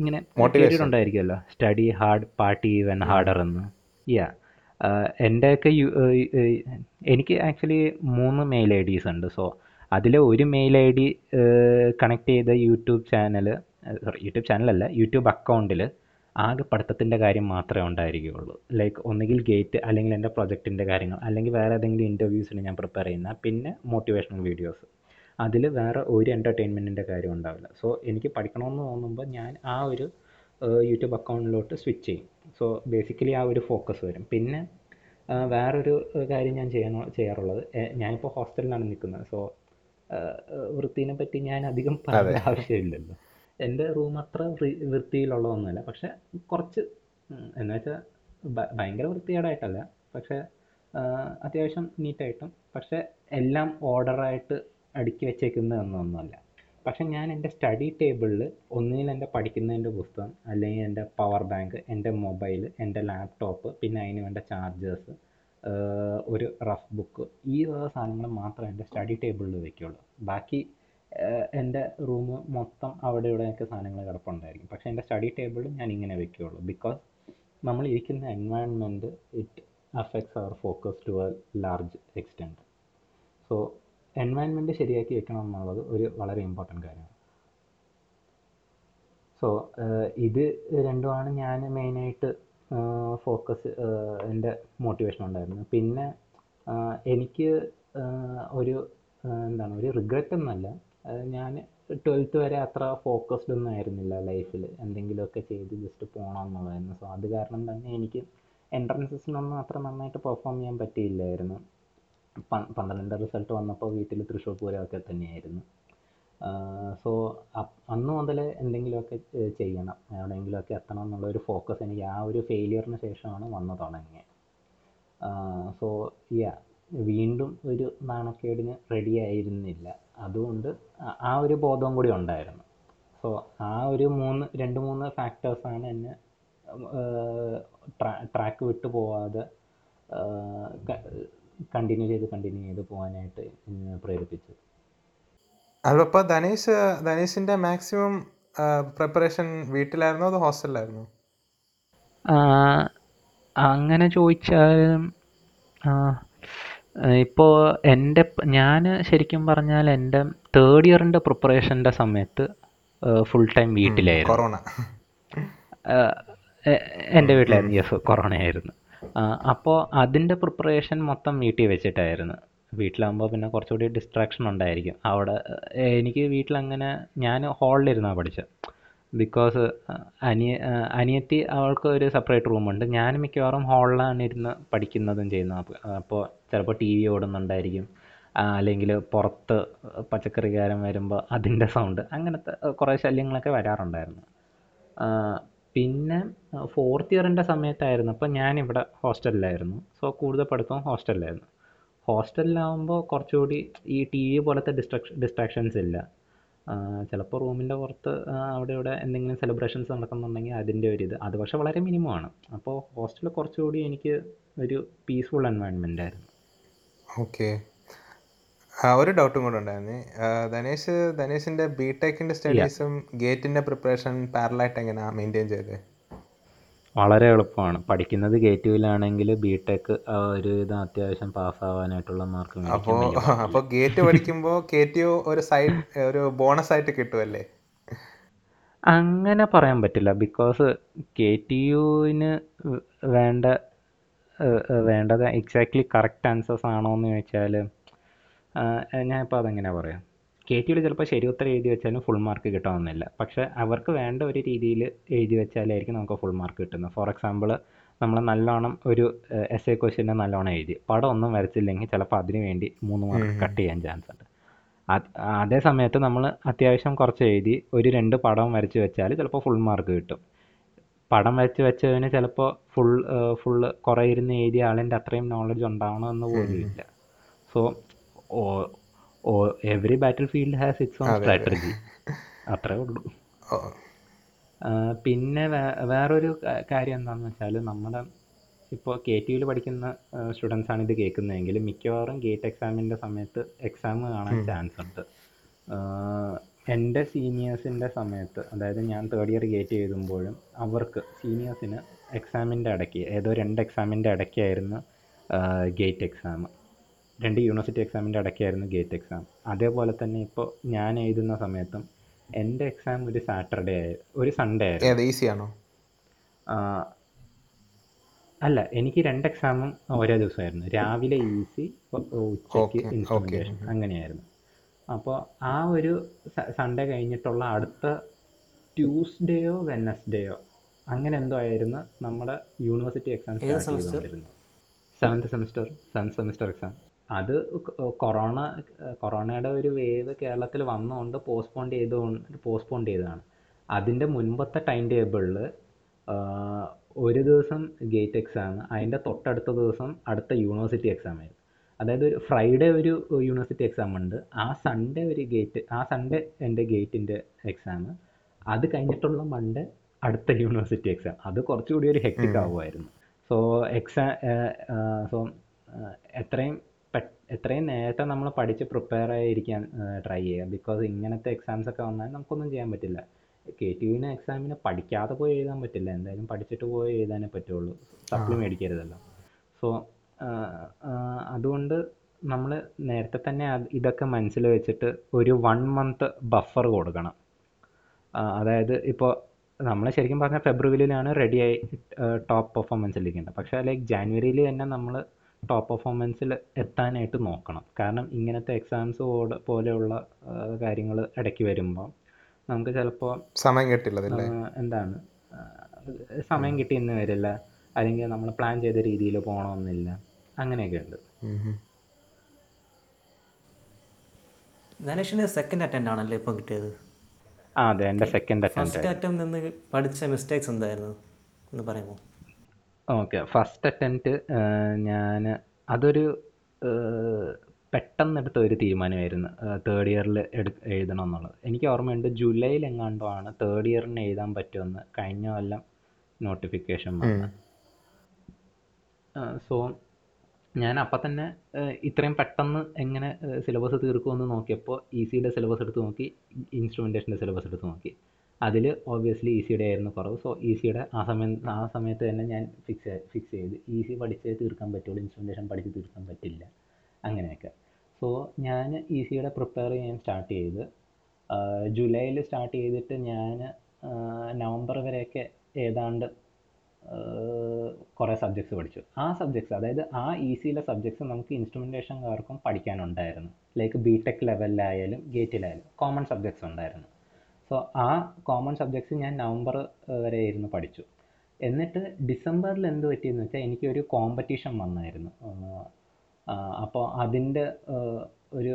ഇങ്ങനെ. ഉണ്ടായിരിക്കുമല്ലോ. Study hard party even harder എന്ന്. യാ എന്റെയൊക്കെ എനിക്ക് ആക്ച്വലി മൂന്ന് മെയിൽ ഐ ഡീസ് ഉണ്ട്. സോ അതിലെ ഒരു മെയിൽ ഐ ഡി കണക്ട് ചെയ്ത യൂട്യൂബ് ചാനൽ സോറി യൂട്യൂബ് ചാനലല്ല യൂട്യൂബ് അക്കൗണ്ടിൽ ആകെ പഠിത്തത്തിന്റെ കാര്യം മാത്രമേ ഉണ്ടായിരിക്കുകയുള്ളൂ ലൈക്ക് ഒന്നുകിൽ ഗേറ്റ് അല്ലെങ്കിൽ എന്റെ പ്രൊജക്റ്റിന്റെ കാര്യങ്ങൾ അല്ലെങ്കിൽ വേറെ ഏതെങ്കിലും ഇന്റർവ്യൂസിന് ഞാൻ പ്രിപ്പയർ ചെയ്യുന്ന പിന്നെ മോട്ടിവേഷണൽ വീഡിയോസ് അതിൽ വേറെ ഒരു എന്റർടൈൻമെന്റിന്റെ കാര്യം ഉണ്ടാവില്ല. സോ എനിക്ക് പഠിക്കണമെന്ന് തോന്നുമ്പോൾ ഞാൻ ആ ഒരു യൂട്യൂബ് അക്കൗണ്ടിലോട്ട് സ്വിച്ച് ചെയ്യും. സോ ബേസിക്കലി ആ ഒരു ഫോക്കസ് വരും. പിന്നെ വേറൊരു കാര്യം ഞാൻ ചെയ്യണോ ചെയ്യാറുള്ളത് ഞാനിപ്പോൾ ഹോസ്റ്റലിലാണ് നിൽക്കുന്നത്. സോ വൃത്തിനെ പറ്റി ഞാൻ അധികം പറയേണ്ട ആവശ്യമില്ലല്ലോ. എന്റെ റൂം അത്ര വൃത്തിയിലുള്ളതൊന്നുമല്ല. പക്ഷെ കുറച്ച് എന്ന് വെച്ചാൽ ഭയങ്കര വൃത്തികേടായിട്ടല്ല. പക്ഷേ അത്യാവശ്യം നീറ്റായിട്ടും പക്ഷേ എല്ലാം ഓർഡറായിട്ട് അടുക്കി വെച്ചേക്കുന്നതൊന്നുമല്ല പക്ഷെ ഞാൻ എന്റെ സ്റ്റഡി ടേബിളിൽ ഒന്നുകിൽ എന്റെ പഠിക്കുന്നതിന്റെ പുസ്തകം അല്ലെങ്കിൽ എന്റെ പവർ ബാങ്ക് എന്റെ മൊബൈൽ എന്റെ ലാപ്ടോപ്പ് പിന്നെ അതിന് വേണ്ട ചാർജേഴ്സ് ഒരു റഫ് ബുക്ക് ഈ വക സാധനങ്ങൾ മാത്രമേ എന്റെ സ്റ്റഡി ടേബിളിൽ വയ്ക്കുള്ളൂ ബാക്കി എന്റെ റൂം മൊത്തം അവിടെ ഇവിടെയൊക്കെ സാധനങ്ങൾ കിടപ്പുണ്ടായിരിക്കും. പക്ഷേ എന്റെ സ്റ്റഡി ടേബിൾ ഞാൻ ഇങ്ങനെ വയ്ക്കുകയുള്ളൂ ബിക്കോസ് നമ്മൾ ഇരിക്കുന്ന environment it affects our focus to a large extent so environment ശരിയാക്കി വെക്കണം എന്നുള്ളത് ഒരു വളരെ ഇമ്പോർട്ടന്റ് കാര്യമാണ്. സോ ഇത് രണ്ടുമാണ് ഞാൻ മെയിനായിട്ട് ഫോക്കസ് എന്റെ മോട്ടിവേഷൻ ഉണ്ടായിരുന്നത്. പിന്നെ എനിക്ക് ഒരു എന്താണ് ഒരു റിഗ്രറ്റ് എന്നല്ല. ഞാൻ ട്വൽത്ത് വരെ അത്ര ഫോക്കസ്ഡ് ഒന്നും ആയിരുന്നില്ല ലൈഫിൽ എന്തെങ്കിലുമൊക്കെ ചെയ്ത് ജസ്റ്റ് പോകണം എന്നുള്ളതായിരുന്നു. സോ അത് കാരണം തന്നെ എനിക്ക് എൻട്രൻസസിനൊന്നും അത്ര നന്നായിട്ട് പെർഫോം ചെയ്യാൻ പറ്റിയില്ലായിരുന്നു. പ- പന്ത്രണ്ട് റിസൾട്ട് വന്നപ്പോൾ വീട്ടിൽ തൃശ്ശൂർ പൂരമൊക്കെ തന്നെയായിരുന്നു. സോ അന്ന് മുതൽ എന്തെങ്കിലുമൊക്കെ ചെയ്യണം. എവിടെയെങ്കിലുമൊക്കെ എത്തണം എന്നുള്ള ഒരു ഫോക്കസ് എനിക്ക് ആ ഒരു ഫെയിലിയറിന് ശേഷമാണ് വന്നു തുടങ്ങിയത്. സോ യാ വീണ്ടും ഒരു നാണക്കേടിന് റെഡി ആയിരുന്നില്ല. അതുകൊണ്ട് ആ- ഒരു ബോധവും കൂടി ഉണ്ടായിരുന്നു. സോ ആ ഒരു മൂന്ന് രണ്ട് മൂന്ന് ഫാക്ടേഴ്സാണ് എന്നെ ട്രാക്ക് വിട്ടു പോവാതെ കണ്ടിന്യൂ ചെയ്ത് കണ്ടിന്യൂ ചെയ്ത് പോകാനായിട്ട്
അല്ല അപ്പോൾ ധനേഷ് ധനേഷിന്റെ മാക്സിമം പ്രിപ്പറേഷൻ വീട്ടിലായിരുന്നോ അതോ ഹോസ്റ്റലിലായിരുന്നോ
അങ്ങനെ ചോദിച്ചാൽ ഇപ്പോൾ എന്റെ ഞാൻ ശരിക്കും പറഞ്ഞാൽ എന്റെ തേർഡ് ഇയറിന്റെ പ്രിപ്പറേഷന്റെ സമയത്ത് ഫുൾ ടൈം വീട്ടിലായിരുന്നു.
കൊറോണ.
എന്റെ വീട്ടിലായിരുന്നു യെസ് കൊറോണ ആയിരുന്നു അപ്പോൾ അതിന്റെ പ്രിപ്പറേഷൻ മൊത്തം വീട്ടിൽ വെച്ചിട്ടായിരുന്നു. വീട്ടിലാകുമ്പോൾ പിന്നെ കുറച്ചുകൂടി ഡിസ്ട്രാക്ഷൻ ഉണ്ടായിരിക്കും. അവിടെ എനിക്ക് വീട്ടിലങ്ങനെ ഞാൻ ഹാളിലിരുന്നാണ് പഠിച്ചത് ബിക്കോസ് അനിയ അനിയത്തി അവൾക്ക് ഒരു സെപ്പറേറ്റ് റൂമുണ്ട് ഞാൻ മിക്കവാറും ഹാളിലാണ് ഇരുന്ന് പഠിക്കുന്നതും ചെയ്യുന്നത്. അപ്പോൾ ചിലപ്പോൾ ടി വി ഓടുന്നുണ്ടായിരിക്കും. അല്ലെങ്കിൽ പുറത്ത് പച്ചക്കറിക്കാരൻ വരുമ്പോൾ അതിന്റെ സൗണ്ട് അങ്ങനത്തെ കുറേ ശല്യങ്ങളൊക്കെ വരാറുണ്ടായിരുന്നു. പിന്നെ ഫോർത്ത് ഇയറിന്റെ സമയത്തായിരുന്നു. അപ്പോൾ ഞാനിവിടെ ഹോസ്റ്റലിലായിരുന്നു സോ കൂടുതൽ പഠിത്തവും ഹോസ്റ്റലിലായിരുന്നു ഹോസ്റ്റലിലാവുമ്പോൾ കുറച്ചുകൂടി ഈ ടി വി പോലത്തെ ഡിസ്ട്രക്ഷൻ ഡിസ്ട്രാക്ഷൻസ് ഇല്ല. ചിലപ്പോൾ റൂമിന്റെ പുറത്ത് അവിടെ ഇവിടെ എന്തെങ്കിലും സെലിബ്രേഷൻസ് നടക്കുന്നുണ്ടെങ്കിൽ അതിന്റെ ഒരു ഇത്. അത് പക്ഷെ വളരെ മിനിമം ആണ്. അപ്പോൾ ഹോസ്റ്റലിൽ കുറച്ചുകൂടി എനിക്ക് ഒരു പീസ്ഫുൾ എൻവയൺമെന്റ് ആയിരുന്നു.
ഓക്കെ ഒരു ഡൗട്ടും കൂടെ ഉണ്ടായിരുന്നു. ധനേഷ് ധനേഷിന്റെ ബി ടെക്കിന്റെ സ്റ്റഡീസും ഗേറ്റിന്റെ പ്രിപ്പറേഷൻ പാരലായിട്ട് എങ്ങനെയാ മെയിന്റെയിൻ ചെയ്തത്?
വളരെ എളുപ്പമാണ്. പഠിക്കുന്നത് ഗേറ്റുവിലാണെങ്കിൽ ബി ടെക് ഒരു ഇത് അത്യാവശ്യം പാസ്സാവാനായിട്ടുള്ള മാർക്ക്
അപ്പോൾ <laughs> അപ്പോൾ ഗേറ്റ് പഠിക്കുമ്പോൾ കെ ടി ഒരു സൈഡ് ഒരു ബോണസ് ആയിട്ട് കിട്ടുമല്ലേ
അങ്ങനെ പറയാൻ പറ്റില്ല. ബിക്കോസ് കെ ടി യുവിന് വേണ്ട വേണ്ടത് എക്സാക്ട്ലി കറക്റ്റ് ആൻസേഴ്സ് ആണോ എന്ന് ചോദിച്ചാൽ ഞാനിപ്പോൾ അതെങ്ങനെ പറയാം കെ ടി യുവിൽ ചിലപ്പോൾ ശരി ഉത്തരം എഴുതി വെച്ചാലും ഫുൾ മാർക്ക് കിട്ടണമെന്നില്ല പക്ഷെ അവർക്ക് വേണ്ട ഒരു രീതിയിൽ എഴുതി വെച്ചാലായിരിക്കും നമുക്ക് ഫുൾ മാർക്ക് കിട്ടുന്നത്. ഫോർ എക്സാമ്പിൾ നമ്മൾ നല്ലോണം ഒരു എസ് എ ക്വസ്റ്റ്യനെ നല്ലോണം എഴുതി. പടം ഒന്നും വരച്ചില്ലെങ്കിൽ ചിലപ്പോൾ അതിന് വേണ്ടി മൂന്ന് മാർക്ക് കട്ട് ചെയ്യാൻ ചാൻസ് ഉണ്ട്. അതേ സമയത്ത് നമ്മൾ അത്യാവശ്യം കുറച്ച് എഴുതി ഒരു രണ്ട് പടം വരച്ച് വെച്ചാൽ ചിലപ്പോൾ ഫുൾ മാർക്ക് കിട്ടും. പടം വരച്ച് വെച്ചതിന് ചിലപ്പോൾ ഫുൾ ഫുൾ കുറേ ഇരുന്ന് എഴുതിയ ആളിന്റെ അത്രയും നോളജ് ഉണ്ടാവണമെന്ന് പോലും ഇല്ല so every battlefield has its own strategy അത്രേ ഉള്ളൂ. പിന്നെ വേ- വേറൊരു കാര്യം എന്താണെന്ന് വെച്ചാൽ നമ്മുടെ ഇപ്പോൾ കെ ടി യുവിൽ പഠിക്കുന്ന സ്റ്റുഡൻസ് ആണ് ഇത് കേൾക്കുന്നതെങ്കിൽ മിക്കവാറും ഗേറ്റ് എക്സാമിന്റെ സമയത്ത് എക്സാം കാണാൻ ചാൻസ് ഉണ്ട്. എന്റെ സീനിയേഴ്സിന്റെ സമയത്ത് അതായത് ഞാൻ തേർഡ് ഇയർ ഗേറ്റ് എഴുതുമ്പോഴും അവർക്ക് സീനിയേഴ്സിന് എക്സാമിന്റെ ഇടയ്ക്ക് ഏതോ രണ്ട് എക്സാമിന്റെ ഇടയ്ക്കായിരുന്നു ഗേറ്റ് എക്സാം രണ്ട് യൂണിവേഴ്സിറ്റി എക്സാമിന്റെ ഇടയ്ക്കായിരുന്നു ഗേറ്റ് എക്സാം അതേപോലെ തന്നെ ഇപ്പോൾ ഞാൻ എഴുതുന്ന സമയത്തും എന്റെ എക്സാം ഒരു സാറ്റർഡേ ആയി ഒരു സൺഡേ ആയിരുന്നു.
ഏത് ഈസി ആണോ?
അല്ല എനിക്ക് രണ്ട് എക്സാമും ഒരേ ദിവസമായിരുന്നു. രാവിലെ ഈസി ഉച്ചയ്ക്ക് ഇൻസ്ട്രുമെന്റേഷൻ അങ്ങനെയായിരുന്നു. അപ്പോൾ ആ ഒരു സൺഡേ കഴിഞ്ഞിട്ടുള്ള അടുത്ത ട്യൂസ്ഡേയോ വെനസ്ഡേയോ അങ്ങനെ എന്തോ ആയിരുന്നു നമ്മുടെ university exam seventh semester seventh semester exam അത് കൊറോണ കൊറോണയുടെ ഒരു വേവ് കേരളത്തിൽ വന്നുകൊണ്ട് പോസ്റ്റ്പോൺ ചെയ്ത് പോസ്റ്റ്പോൺ ചെയ്തതാണ്. അതിന്റെ മുൻപത്തെ ടൈം ടേബിളിൽ ഒരു ദിവസം ഗേറ്റ് എക്സാം അതിന്റെ തൊട്ടടുത്ത ദിവസം അടുത്ത യൂണിവേഴ്സിറ്റി എക്സാം ആയിരുന്നു. അതായത് ഒരു ഫ്രൈഡേ ഒരു യൂണിവേഴ്സിറ്റി എക്സാം ഉണ്ട്. ആ സൺഡേ ഒരു ഗേറ്റ് ആ സൺഡേ എന്റെ ഗേറ്റിന്റെ എക്സാം അത് കഴിഞ്ഞിട്ടുള്ള മൺഡേ അടുത്ത യൂണിവേഴ്സിറ്റി എക്സാം അത് കുറച്ചുകൂടി ഒരു hectic ആവുമായിരുന്നു. സോ എക്സാം സോ പെ- എത്രയും നേരത്തെ നമ്മൾ പഠിച്ച് പ്രിപ്പയർ ആയിരിക്കാൻ ട്രൈ ചെയ്യുക. ബിക്കോസ് ഇങ്ങനത്തെ എക്സാംസ് ഒക്കെ വന്നാൽ നമുക്കൊന്നും ചെയ്യാൻ പറ്റില്ല. കെ ടി യുവിന് എക്സാമിന് പഠിക്കാതെ പോയി എഴുതാൻ പറ്റില്ല. എന്തായാലും പഠിച്ചിട്ട് പോയി എഴുതാനേ പറ്റുള്ളൂ. സപ്ലി മേടിക്കരുതല്ലോ. സോ അതുകൊണ്ട് നമ്മൾ നേരത്തെ തന്നെ ഇതൊക്കെ മനസ്സിൽ വെച്ചിട്ട് ഒരു വൺ മന്ത് ബഫർ കൊടുക്കണം. അതായത് ഇപ്പോൾ നമ്മൾ ശരിക്കും പറഞ്ഞാൽ ഫെബ്രുവരിയിലാണ് റെഡിയായി ടോപ്പ് പെർഫോമൻസ് ഇരിക്കേണ്ടത് പക്ഷേ ലൈക്ക് ജാനുവരിയിൽ തന്നെ നമ്മൾ ടോപ്പ് പെർഫോമൻസിൽ എത്താനായിട്ട് നോക്കണം. കാരണം ഇങ്ങനത്തെ എക്സാംസ് പോലെയുള്ള കാര്യങ്ങൾ ഇടയ്ക്ക് വരുമ്പോൾ നമുക്ക് ചിലപ്പോൾ
സമയം കിട്ടില്ല
എന്താണ്? സമയം കിട്ടിയെന്ന് വരില്ല. അല്ലെങ്കിൽ നമ്മൾ പ്ലാൻ ചെയ്ത രീതിയിൽ പോകണമെന്നില്ല അങ്ങനെയൊക്കെ ഉണ്ട്
ധനേഷിന് സെക്കൻഡ് അറ്റൻഡ് ആണല്ലേ ഇപ്പം കിട്ടിയത്?
ആ അതെ എന്റെ സെക്കൻഡ് അറ്റംപ്റ്റ്
ഫസ്റ്റ് അറ്റംപ്റ്റ് നിന്ന് പഠിച്ച മിസ്റ്റേക്സ് എന്തായിരുന്നു? എന്ന് പറയാമോ?
ഓക്കെ. ഫസ്റ്റ് അറ്റംപ്റ്റ് ഞാൻ അതൊരു ഏഹ്, പെട്ടെന്നെടുത്ത ഒരു തീരുമാനമായിരുന്നു തേർഡ് ഇയറിൽ എടു എഴുതണം എന്നുള്ളത് എനിക്ക് ഓർമ്മയുണ്ട് ജൂലൈയിൽ എങ്ങാണ്ടോ ആണ് തേർഡ് ഇയറിന് എഴുതാൻ പറ്റുമെന്ന് കഴിഞ്ഞ കൊല്ലം നോട്ടിഫിക്കേഷൻ വന്നു സോ ഞാൻ അപ്പം തന്നെ ഇത്രയും പെട്ടെന്ന് എങ്ങനെ സിലബസ് തീർക്കുമെന്ന് നോക്കിയപ്പോൾ ഇ സിയുടെ സിലബസ് എടുത്ത് നോക്കി ഇൻസ്ട്രുമെന്റേഷന്റെ സിലബസ് എടുത്ത് നോക്കി. അതിൽ ഓബിയസ്ലി സിയുടെ ആയിരുന്നു കുറവ്. സോ ഇ സിയുടെ ആ സമയം ആ സമയത്ത് തന്നെ ഞാൻ ഫിക്സ് ഫിക്സ് ചെയ്ത്. ഇ സി പഠിച്ചേ തീർക്കാൻ പറ്റുള്ളൂ. ഇൻസ്ട്രുമെന്റേഷൻ പഠിച്ച് തീർക്കാൻ പറ്റില്ല. അങ്ങനെയൊക്കെ. സോ ഞാൻ സിയുടെ പ്രിപ്പയർ ചെയ്യാൻ സ്റ്റാർട്ട് ചെയ്ത് ജൂലൈയിൽ സ്റ്റാർട്ട് ചെയ്തിട്ട് ഞാൻ നവംബർ വരെയൊക്കെ ഏതാണ്ട് കുറേ സബ്ജക്ട്സ് പഠിച്ചു. ആ സബ്ജക്ട്സ് അതായത് ആ സിയിലെ സബ്ജക്ട്സ് നമുക്ക് ഇൻസ്ട്രുമെന്റേഷൻകാർക്കും പഠിക്കാനുണ്ടായിരുന്നു. ലൈക്ക് ബി ടെക് ലെവലിലായാലും ഗേറ്റിലായാലും കോമൺ സബ്ജക്ട്സ് ഉണ്ടായിരുന്നു. സോ ആ കോമൺ സബ്ജക്ട്സ് ഞാൻ നവംബർ വരെ ഇരുന്ന് പഠിച്ചു. എന്നിട്ട് ഡിസംബറിൽ എന്ത് പറ്റിയെന്ന് വെച്ചാൽ എനിക്കൊരു കോമ്പറ്റീഷൻ വന്നായിരുന്നു. അപ്പോൾ അതിന്റെ ഒരു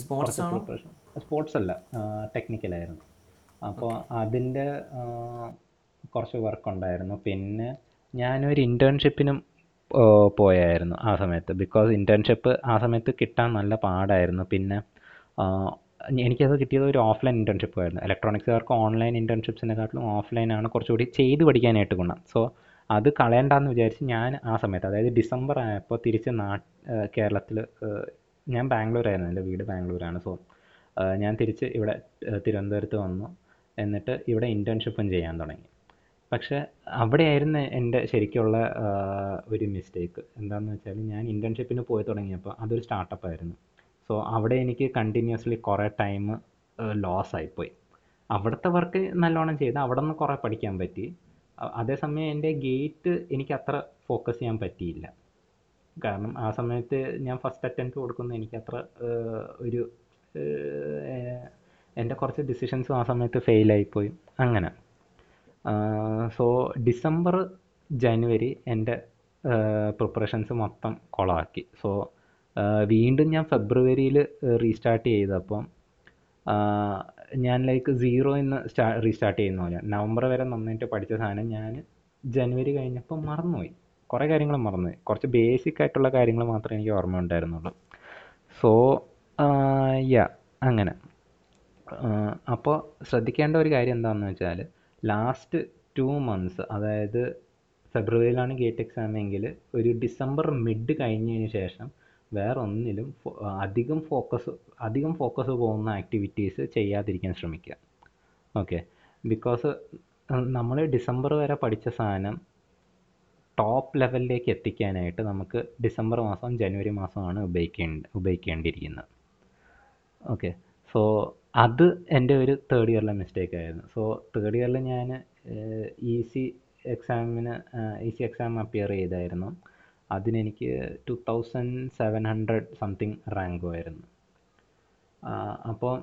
സ്പോർട്സ്?
സ്പോർട്സ് അല്ല ടെക്നിക്കലായിരുന്നു അപ്പോൾ അതിന്റെ കുറച്ച് വർക്ക് ഉണ്ടായിരുന്നു. പിന്നെ ഞാനൊരു ഇന്റേൺഷിപ്പിനും പോയായിരുന്നു ആ സമയത്ത്. ബിക്കോസ് ഇന്റേൺഷിപ്പ് ആ സമയത്ത് കിട്ടാൻ നല്ല പാടായിരുന്നു. പിന്നെ എനിക്കത് കിട്ടിയത് ഒരു ഓഫ്ലൈൻ ഇന്റേൺഷിപ്പ് ആയിരുന്നു. ഇലക്ട്രോണിക്സുകാർക്ക് ഓൺലൈൻ ഇന്റേൺഷിപ്സിനെക്കാട്ടിലും ഓഫ്ലൈനാണ് കുറച്ചുകൂടി ചെയ്ത് പഠിക്കാനായിട്ട് ഗുണം. സോ അത് കളയണ്ടെന്ന് വിചാരിച്ച് ഞാൻ ആ സമയത്ത് അതായത് ഡിസംബർ ആയപ്പോൾ തിരിച്ച് നാ കേരളത്തിൽ ഞാൻ ബാംഗ്ലൂരായിരുന്നു. എന്റെ വീട് ബാംഗ്ലൂരാണ്. സോ ഞാൻ തിരിച്ച് ഇവിടെ തിരുവനന്തപുരത്ത് വന്നു. എന്നിട്ട് ഇവിടെ ഇന്റേൺഷിപ്പും ചെയ്യാൻ തുടങ്ങി. പക്ഷേ അവിടെയായിരുന്നു എന്റെ ശരിക്കുള്ള ഒരു മിസ്റ്റേക്ക് എന്താണെന്ന് വെച്ചാൽ ഞാൻ ഇന്റേൺഷിപ്പിന് പോയി തുടങ്ങിയപ്പോൾ അതൊരു സ്റ്റാർട്ടപ്പ് ആയിരുന്നു. സോ അവിടെ എനിക്ക് കണ്ടിന്യൂസ്ലി കുറേ ടൈം ലോസ് ആയിപ്പോയി. അവിടുത്തെ വർക്ക് നല്ലോണം ചെയ്ത് അവിടെ നിന്ന് കുറേ പഠിക്കാൻ പറ്റി. അതേസമയം എന്റെ ഗേറ്റ് എനിക്ക് അത്ര ഫോക്കസ് ചെയ്യാൻ പറ്റിയില്ല. കാരണം ആ സമയത്ത് ഞാൻ ഫസ്റ്റ് അറ്റംപ്റ്റ് കൊടുക്കുന്ന എനിക്കത്ര ഒരു എന്റെ കുറച്ച് ഡിസിഷൻസും ആ സമയത്ത് ഫെയിലായിപ്പോയി അങ്ങനെ. സോ ഡിസംബർ ജനുവരി എന്റെ പ്രിപ്പറേഷൻസ് മൊത്തം കുളമാക്കി സോ വീണ്ടും ഞാൻ ഫെബ്രുവരിയിൽ റീസ്റ്റാർട്ട് ചെയ്തു. അപ്പം ഞാൻ ലൈക്ക് സീറോ നിന്ന് സ്റ്റാ റീസ്റ്റാർട്ട് ചെയ്യുന്ന. പോലെ നവംബർ വരെ നന്നായിട്ട് പഠിച്ച സാധനം ഞാൻ ജനുവരി കഴിഞ്ഞപ്പോൾ മറന്നുപോയി. കുറേ കാര്യങ്ങൾ മറന്നുപോയി. കുറച്ച് ബേസിക് ആയിട്ടുള്ള കാര്യങ്ങൾ മാത്രമേ എനിക്ക് ഓർമ്മ ഉണ്ടായിരുന്നുള്ളൂ സോ യാ അങ്ങനെ. അപ്പോൾ ശ്രദ്ധിക്കേണ്ട ഒരു കാര്യം എന്താണെന്ന് വെച്ചാൽ ലാസ്റ്റ് ടു മന്ത്സ് അതായത് ഫെബ്രുവരിയിലാണ് ഗേറ്റ് എക്സാം എങ്കിൽ ഒരു ഡിസംബർ മിഡ് കഴിഞ്ഞതിന് ശേഷം വേറെ ഒന്നിലും ഫോ- അധികം ഫോക്കസ് അധികം ഫോക്കസ് പോകുന്ന ആക്ടിവിറ്റീസ് ചെയ്യാതിരിക്കാൻ ശ്രമിക്കുക. ഓക്കെ ബിക്കോസ് നമ്മൾ ഡിസംബർ വരെ പഠിച്ച സാധനം ടോപ്പ് ലെവലിലേക്ക് എത്തിക്കാനായിട്ട് നമുക്ക് ഡിസംബർ മാസം ജനുവരി മാസമാണ് ഉപയോഗിക്കേണ്ട ഉപയോഗിക്കേണ്ടിയിരിക്കുന്നത്. ഓക്കെ സോ അത് എന്റെ ഒരു തേർഡ് ഇയറിലെ മിസ്റ്റേക്ക് ആയിരുന്നു. സോ തേർഡ് ഇയറിൽ ഞാൻ ഇ സി എക്സാമിന് ഇ സി എക്സാം അപ്പിയർ ചെയ്തായിരുന്നു. അതിനെനിക്ക് two thousand seven hundred something റാങ്കുമായിരുന്നു അപ്പോൾ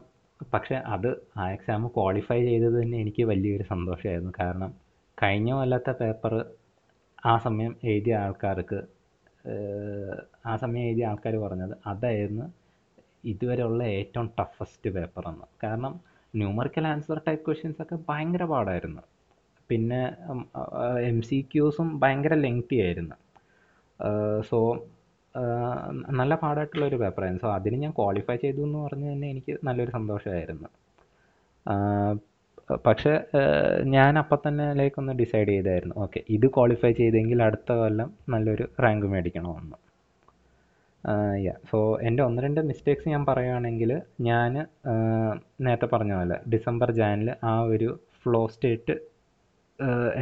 പക്ഷേ അത് ആ എക്സാം ക്വാളിഫൈ ചെയ്തത് തന്നെ എനിക്ക് വലിയൊരു സന്തോഷമായിരുന്നു. കാരണം കഴിഞ്ഞ കൊല്ലത്തെ പേപ്പർ ആ സമയം എഴുതിയ ആൾക്കാർക്ക് ആ സമയം എഴുതിയ ആൾക്കാർ പറഞ്ഞത് അതായിരുന്നു ഇതുവരെയുള്ള ഏറ്റവും ടഫസ്റ്റ് പേപ്പർ എന്ന്. കാരണം ന്യൂമറിക്കൽ ആൻസർ ടൈപ്പ് ക്വസ്റ്റ്യൻസ് ഒക്കെ ഭയങ്കര പാടായിരുന്നു. പിന്നെ എം സി ക്യൂസും ഭയങ്കര ലെങ്തി ആയിരുന്നു. സോ നല്ല പാടായിട്ടുള്ള ഒരു പേപ്പറായിരുന്നു. സോ അതിന് ഞാൻ ക്വാളിഫൈ ചെയ്തു എന്ന് പറഞ്ഞ് തന്നെ എനിക്ക് നല്ലൊരു സന്തോഷമായിരുന്നു. പക്ഷെ ഞാൻ അപ്പം തന്നെ ലൈക്ക് ഒന്ന് ഡിസൈഡ് ചെയ്തായിരുന്നു. ഓക്കെ ഇത് ക്വാളിഫൈ ചെയ്തെങ്കിൽ അടുത്ത കൊല്ലം നല്ലൊരു റാങ്ക് മേടിക്കണമെന്ന്. യാ സോ എന്റെ ഒന്ന് രണ്ട് മിസ്റ്റേക്സ് ഞാൻ പറയുകയാണെങ്കിൽ ഞാൻ നേരത്തെ പറഞ്ഞ പോലെ ഡിസംബർ ജാനിൽ ആ ഒരു ഫ്ലോ സ്റ്റേറ്റ്